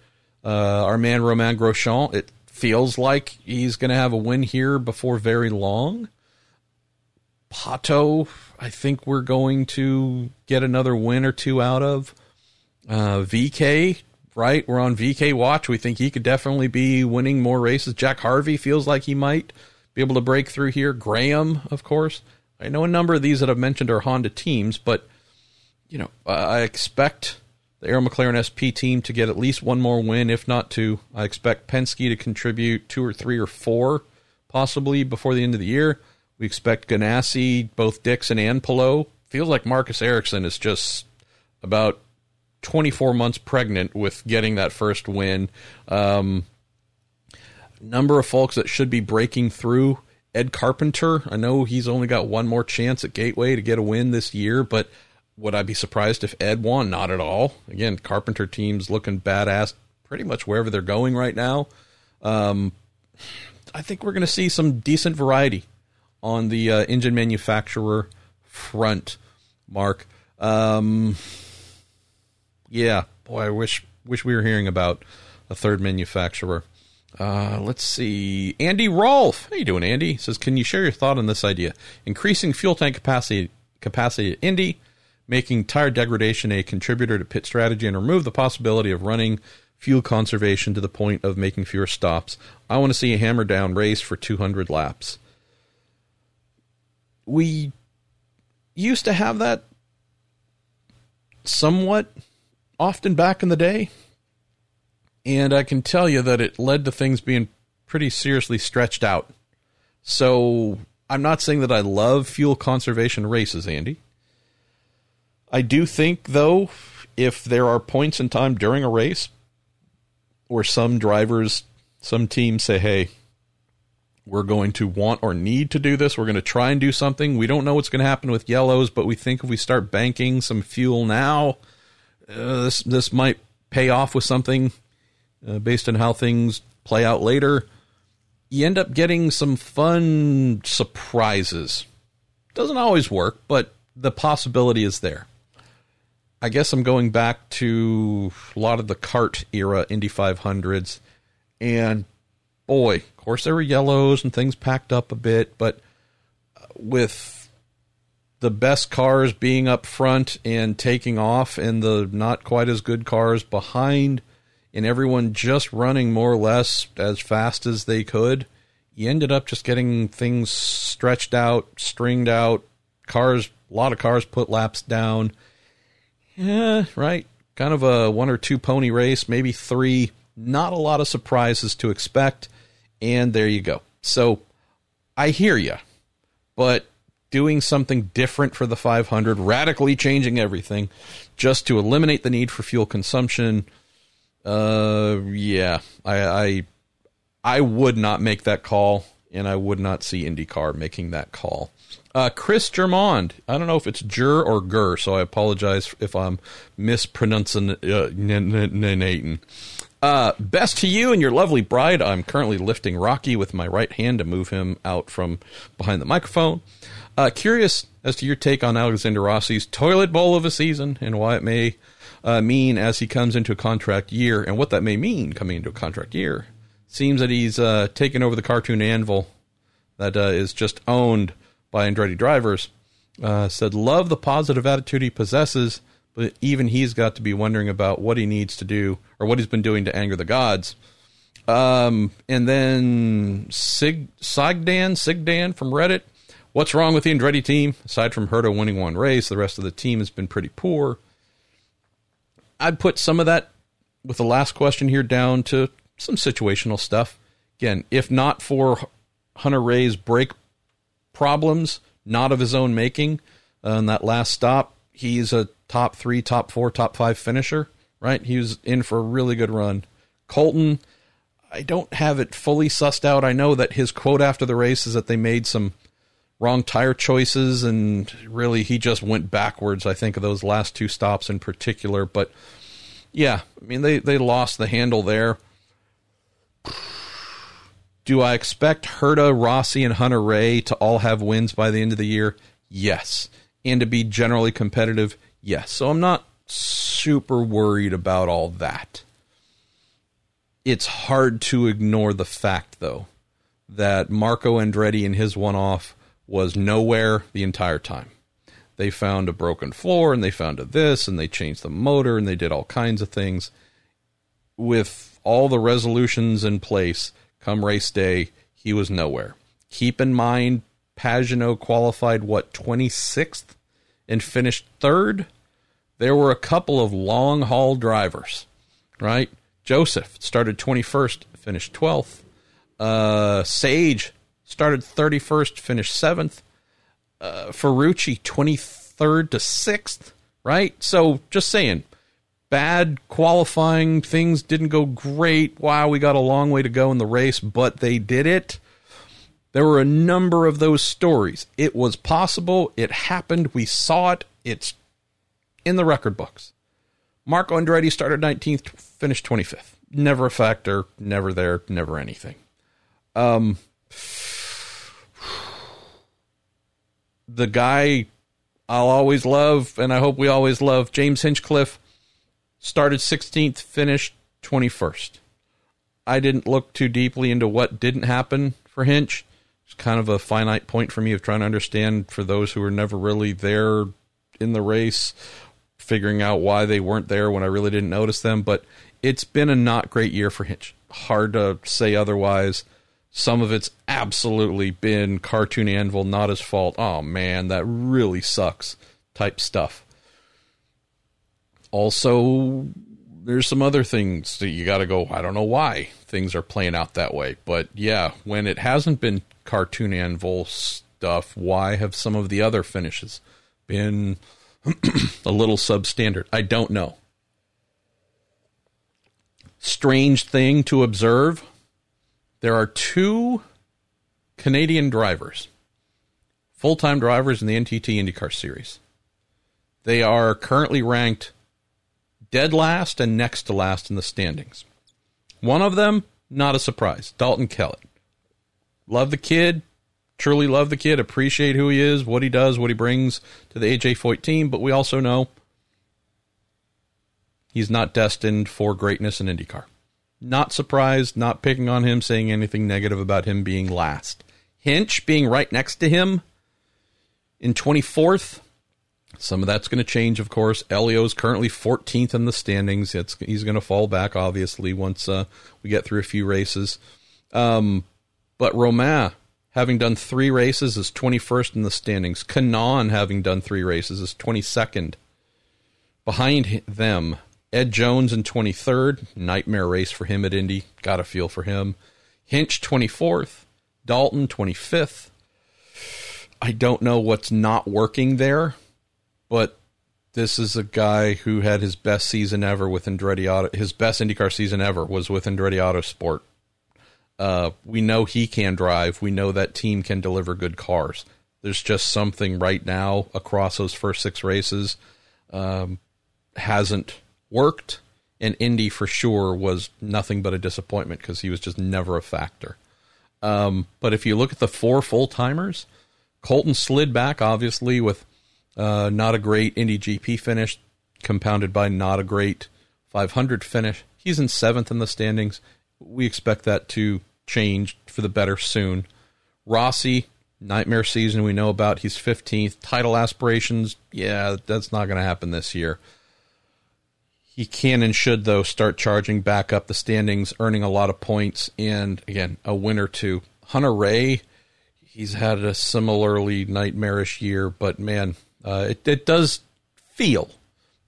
Speaker 1: Uh, our man Romain Grosjean, it feels like he's going to have a win here before very long. Pato, I think we're going to get another win or two out of. Uh, VeeKay, right? We're on VeeKay watch. We think he could definitely be winning more races. Jack Harvey feels like he might be able to break through here. Graham, of course. I know a number of these that I've mentioned are Honda teams, but you know, I expect the Arrow McLaren SP team to get at least one more win, if not two. I expect Penske to contribute two or three or four, possibly before the end of the year. We expect Ganassi, both Dixon and Palou. Feels like Marcus Ericsson is just about 24 months pregnant with getting that first win. Um, number of folks that should be breaking through. Ed Carpenter, I know he's only got one more chance at Gateway to get a win this year, but would I be surprised if Ed won? Not at all. Again, Carpenter team's looking badass pretty much wherever they're going right now. Um, I think we're going to see some decent variety on the uh, engine manufacturer front, Mark. Um, yeah, boy, I wish wish we were hearing about a third manufacturer. Uh, let's see. Andy Rolfe. How you doing, Andy? Says, can you share your thought on this idea? Increasing fuel tank capacity capacity at Indy, making tire degradation a contributor to pit strategy, and remove the possibility of running fuel conservation to the point of making fewer stops. I want to see a hammer down race for 200 laps. We used to have that somewhat often back in the day. And I can tell you that it led to things being pretty seriously stretched out. So I'm not saying that I love fuel conservation races, Andy. I do think, though, if there are points in time during a race where some drivers, some teams say, hey, we're going to want or need to do this. We're going to try and do something. We don't know what's going to happen with yellows, but we think if we start banking some fuel now, uh, this this might pay off with something uh, based on how things play out later. You end up getting some fun surprises. Doesn't always work, but the possibility is there. I guess I'm going back to a lot of the CART era Indy 500s, and boy, of course there were yellows and things packed up a bit, but with the best cars being up front and taking off, and the not quite as good cars behind, and everyone just running more or less as fast as they could. You ended up just getting things stretched out, stringed out, cars, a lot of cars put laps down. Yeah, right. Kind of a one or two pony race, maybe three. Not a lot of surprises to expect. And there you go. So I hear you. But doing something different for the 500, radically changing everything just to eliminate the need for fuel consumption. Uh, yeah, I, I, I would not make that call, and I would not see IndyCar making that call. Uh, Chris Germond, I don't know if it's Jur or Gur, so I apologize if I'm mispronouncing uh, uh, best to you and your lovely bride. I'm currently lifting Rocky with my right hand to move him out from behind the microphone. Uh, curious as to your take on Alexander Rossi's toilet bowl of a season and why it may uh, mean as he comes into a contract year and what that may mean coming into a contract year. Seems that he's uh, taken over the cartoon anvil that uh, is just owned by Andretti drivers. Uh, said, Love the positive attitude he possesses, but even he's got to be wondering about what he needs to do or what he's been doing to anger the gods. Um, and then Sig Sigdan Sigdan from Reddit What's wrong with the Andretti team? Aside from Herta winning one race, the rest of the team has been pretty poor. I'd put some of that with the last question here down to some situational stuff. Again, if not for Hunter-Reay's brake problems, not of his own making, uh, in that last stop, he's a top three, top four, top five finisher, right? He was in for a really good run. Colton, I don't have it fully sussed out. I know that his quote after the race is that they made some wrong tire choices, and really he just went backwards. I think of those last two stops in particular, but yeah, I mean they they lost the handle there. Do I expect Herta, Rossi, and Hunter-Reay to all have wins by the end of the year? Yes, and to be generally competitive? Yes. So I'm not super worried about all that. It's hard to ignore the fact, though, that Marco Andretti in his one off was nowhere the entire time. They found a broken floor and they found a this and they changed the motor and they did all kinds of things. With all the resolutions in place, come race day, he was nowhere. Keep in mind, Pagenaud qualified, what, 26th and finished third? There were a couple of long haul drivers, right? Josef started 21st, finished 12th. Uh, Sage started 31st, finished 7th. Uh, Ferrucci, 23rd to 6th, right? So just saying, bad qualifying. Things didn't go great. Wow, we got a long way to go in the race, but they did it. There were a number of those stories. It was possible. It happened. We saw it. It's in the record books. Marco Andretti started 19th, finished 25th. Never a factor, never there, never anything. Um, the guy I'll always love, and I hope we always love, James Hinchcliffe, started 16th, finished 21st. I didn't look too deeply into what didn't happen for Hinch. It's kind of a finite point for me of trying to understand for those who were never really there in the race, figuring out why they weren't there when I really didn't notice them. But it's been a not great year for Hinch. Hard to say otherwise. Some of it's absolutely been cartoon anvil, not his fault. Oh man, that really sucks type stuff. Also, there's some other things that you got to go, I don't know why things are playing out that way. But yeah, when it hasn't been cartoon anvil stuff, why have some of the other finishes been a little substandard? I don't know. Strange thing to observe there are two Canadian drivers, full time drivers in the NTT IndyCar Series. They are currently ranked dead last and next to last in the standings. One of them, not a surprise, Dalton Kellett. Love the kid, truly love the kid, appreciate who he is, what he does, what he brings to the AJ Foyt team, but we also know he's not destined for greatness in IndyCar. Not surprised, not picking on him, saying anything negative about him being last. Hinch being right next to him in 24th. Some of that's going to change, of course. Helio's currently 14th in the standings. It's, he's going to fall back, obviously, once uh, we get through a few races. Um, but Romain, having done three races, is 21st in the standings. Kanaan, having done three races, is 22nd. Behind them, Ed Jones in 23rd. Nightmare race for him at Indy. Got a feel for him. Hinch 24th. Dalton 25th. I don't know what's not working there, but this is a guy who had his best season ever with Andretti Auto. His best IndyCar season ever was with Andretti Autosport. Uh, we know he can drive. We know that team can deliver good cars. There's just something right now across those first six races um, hasn't worked, and Indy for sure was nothing but a disappointment because he was just never a factor. Um, but if you look at the four full timers, Colton slid back, obviously, with uh, not a great Indy GP finish, compounded by not a great 500 finish. He's in seventh in the standings. We expect that to change for the better soon. Rossi, nightmare season we know about. He's 15th. Title aspirations, yeah, that's not going to happen this year. He can and should, though, start charging back up the standings, earning a lot of points, and again, a win or two. Hunter-Reay, he's had a similarly nightmarish year, but man, uh, it, it does feel.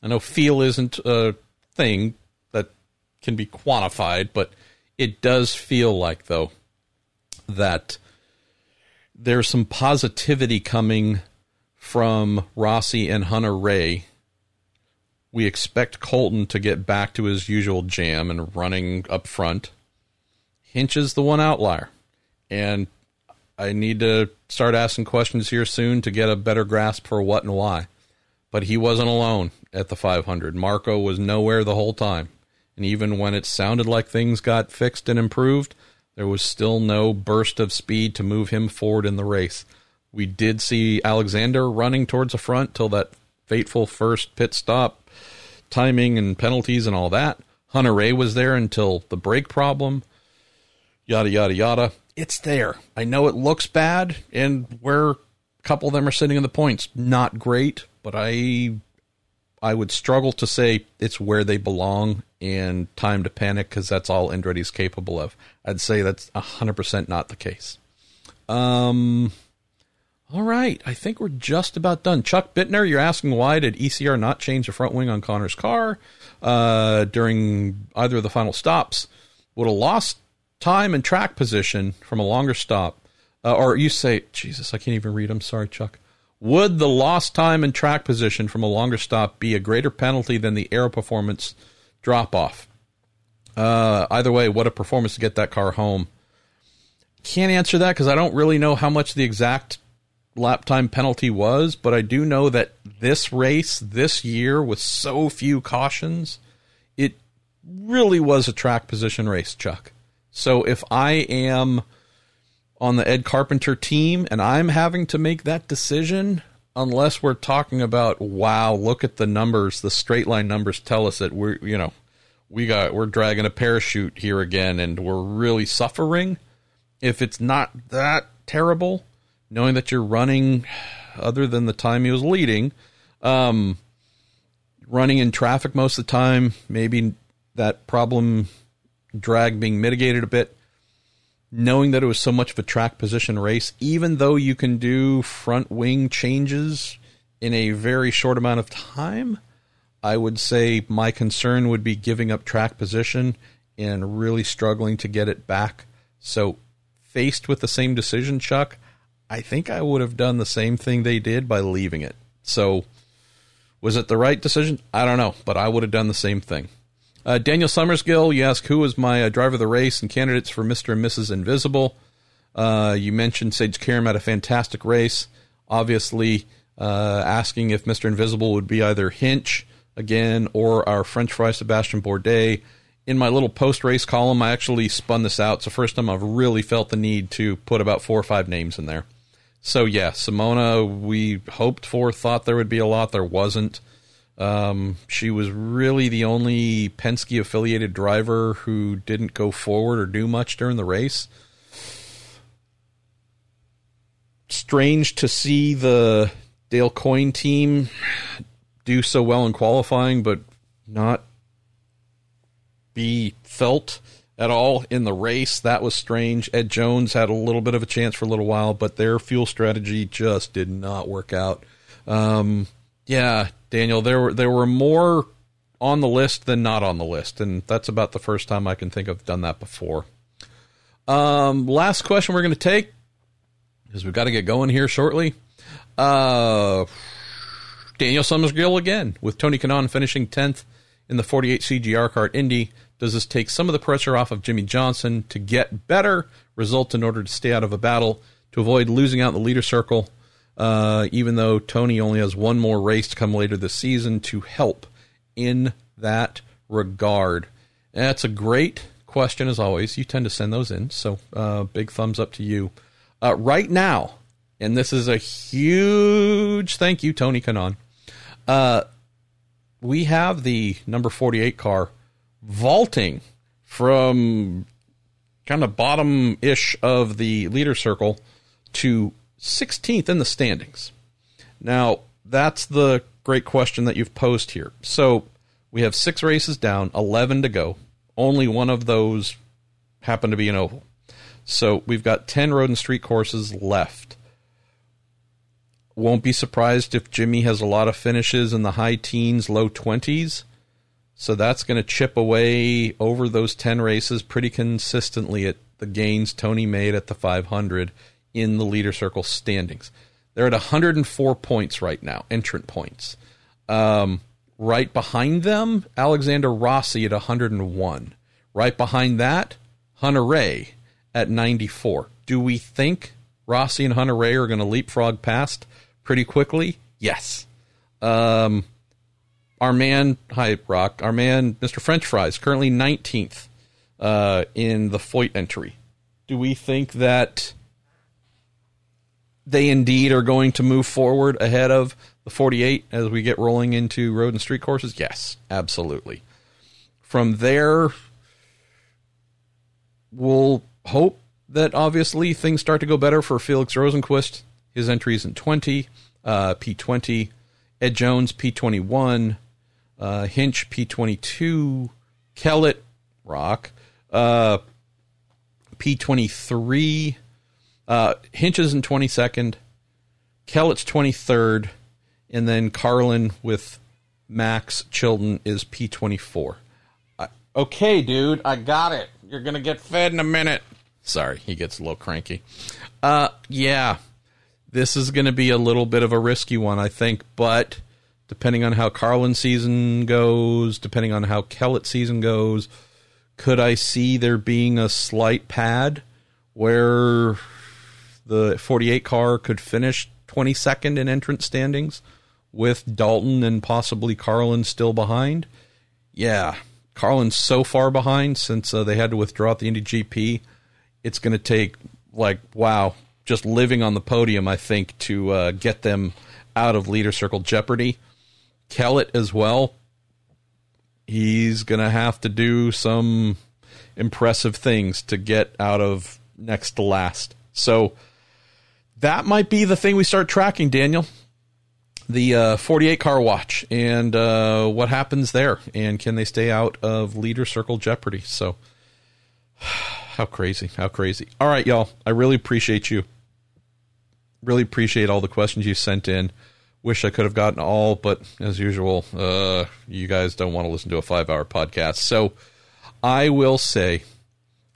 Speaker 1: I know feel isn't a thing that can be quantified, but it does feel like, though, that there's some positivity coming from Rossi and Hunter-Reay we expect Colton to get back to his usual jam and running up front. Hinch is the one outlier. And I need to start asking questions here soon to get a better grasp for what and why. But he wasn't alone at the 500. Marco was nowhere the whole time. And even when it sounded like things got fixed and improved, there was still no burst of speed to move him forward in the race. We did see Alexander running towards the front till that fateful first pit stop timing and penalties and all that. Hunter-Reay was there until the brake problem. Yada yada yada. It's there. I know it looks bad, and where A couple of them are sitting in the points. Not great, but I I would struggle to say it's where they belong and time to panic because that's all Andretti's capable of. I'd say that's 100% not the case. Um, all right, I think we're just about done. Chuck Bittner, you're asking why did ECR not change the front wing on Conor's car uh, during either of the final stops? Would have lost time and track position from a longer stop. Uh, or you say, Jesus, I can't even read. I'm sorry, Chuck. Would the lost time and track position from a longer stop be a greater penalty than the aero performance drop off? Uh, either way, what a performance to get that car home. Can't answer that because I don't really know how much the exact lap time penalty was, but I do know that this race this year with so few cautions, it really was a track position race, Chuck. So if I am on the Ed Carpenter team and I'm having to make that decision, unless we're talking about wow, look at the numbers, the straight line numbers tell us that we're you know we got we're dragging a parachute here again and we're really suffering. If it's not that terrible, knowing that you're running, other than the time he was leading, um, running in traffic most of the time, maybe that problem drag being mitigated a bit knowing that it was so much of a track position race, even though you can do front wing changes in a very short amount of time, I would say my concern would be giving up track position and really struggling to get it back. So, faced with the same decision, Chuck, I think I would have done the same thing they did by leaving it. So, was it the right decision? I don't know, but I would have done the same thing. Uh, Daniel Summersgill, you ask who was my uh, driver of the race and candidates for Mr. and Mrs. Invisible. Uh, you mentioned Sage Karam had a fantastic race. Obviously, uh, asking if Mr. Invisible would be either Hinch again or our French fry Sebastian Bourdais. In my little post race column, I actually spun this out. It's the first time I've really felt the need to put about four or five names in there. So, yeah, Simona, we hoped for, thought there would be a lot. There wasn't. Um, she was really the only Penske affiliated driver who didn't go forward or do much during the race. Strange to see the Dale Coyne team do so well in qualifying, but not be felt at all in the race. That was strange. Ed Jones had a little bit of a chance for a little while, but their fuel strategy just did not work out. Um, yeah, Daniel, there were there were more on the list than not on the list, and that's about the first time I can think of done that before. Um, last question we're going to take because we've got to get going here shortly. Uh, Daniel Summersgill again with Tony Kanaan finishing tenth in the 48 CGR kart Indy. Does this take some of the pressure off of Jimmie Johnson to get better results in order to stay out of a battle to avoid losing out in the leader circle? uh, even though Tony only has one more race to come later this season to help in that regard. That's a great question, as always. You tend to send those in, so uh, big thumbs up to you. Uh, right now, and this is a huge thank you, Tony Kanaan. Uh, we have the number 48 car vaulting from kind of bottom ish of the leader circle to 16th in the standings. Now, that's the great question that you've posed here. So, we have six races down, 11 to go. Only one of those happened to be an oval. So, we've got 10 road and street courses left. Won't be surprised if Jimmy has a lot of finishes in the high teens, low 20s. So that's going to chip away over those 10 races pretty consistently at the gains Tony made at the 500 in the leader circle standings. They're at 104 points right now, entrant points. Um, right behind them, Alexander Rossi at 101. Right behind that, Hunter-Reay at 94. Do we think Rossi and Hunter-Reay are going to leapfrog past pretty quickly? Yes. Um, our man, hi, Rock, our man, Mr. French Fries, currently 19th uh, in the Foyt entry. Do we think that they indeed are going to move forward ahead of the 48 as we get rolling into road and street courses? Yes, absolutely. From there, we'll hope that obviously things start to go better for Felix Rosenqvist. his entries in 20, uh, P20. Ed Jones, P21. Uh, Hinch, P22. Kellett, Rock, uh, P23. Uh, Hinch is in 22nd. Kellett's 23rd. And then Carlin with Max Chilton is P24. Uh, okay, dude, I got it. You're going to get fed in a minute. Sorry, he gets a little cranky. Uh, yeah, this is going to be a little bit of a risky one, I think, but depending on how Carlin season goes, depending on how Kellett season goes, could I see there being a slight pad where the 48 car could finish 22nd in entrance standings with Dalton and possibly Carlin still behind? Yeah, Carlin's so far behind since uh, they had to withdraw at the Indy GP. It's going to take, like, wow, just living on the podium, I think, to uh, get them out of leader circle jeopardy. Kellett as well. He's going to have to do some impressive things to get out of next to last. So that might be the thing we start tracking, Daniel. The uh, 48 car watch and uh, what happens there, and can they stay out of leader circle jeopardy? So, how crazy, how crazy. All right, y'all. I really appreciate you. Really appreciate all the questions you sent in. Wish I could have gotten all, but as usual, uh, you guys don't want to listen to a five hour podcast. So I will say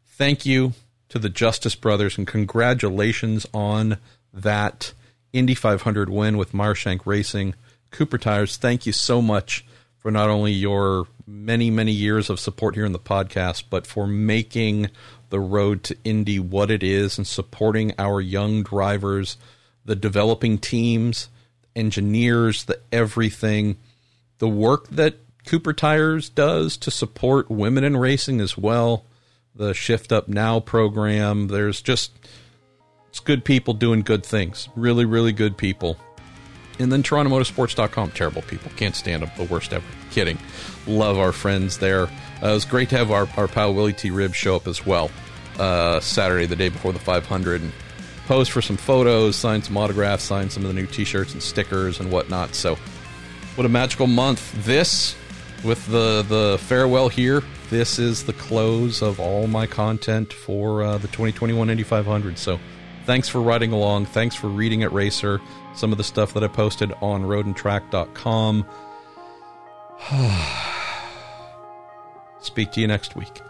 Speaker 1: thank you to the Justice Brothers and congratulations on that Indy 500 win with Meyer Shank Racing. Cooper Tires, thank you so much for not only your many, many years of support here in the podcast, but for making the road to Indy what it is and supporting our young drivers, the developing teams engineers, the everything, the work that Cooper Tires does to support women in racing as well, the Shift Up Now program. There's just it's good people doing good things. Really, really good people. And then TorontoMotorsports.com. Terrible people. Can't stand them. The worst ever. Kidding. Love our friends there. Uh, it was great to have our, our pal Willy T. Ribbs show up as well uh, Saturday, the day before the 500. And pose for some photos, sign some autographs, sign some of the new T-shirts and stickers and whatnot. So, what a magical month! This, with the the farewell here, this is the close of all my content for uh, the 2021 Indy 500. So, thanks for riding along. Thanks for reading at Racer. Some of the stuff that I posted on roadandtrack.com. Speak to you next week.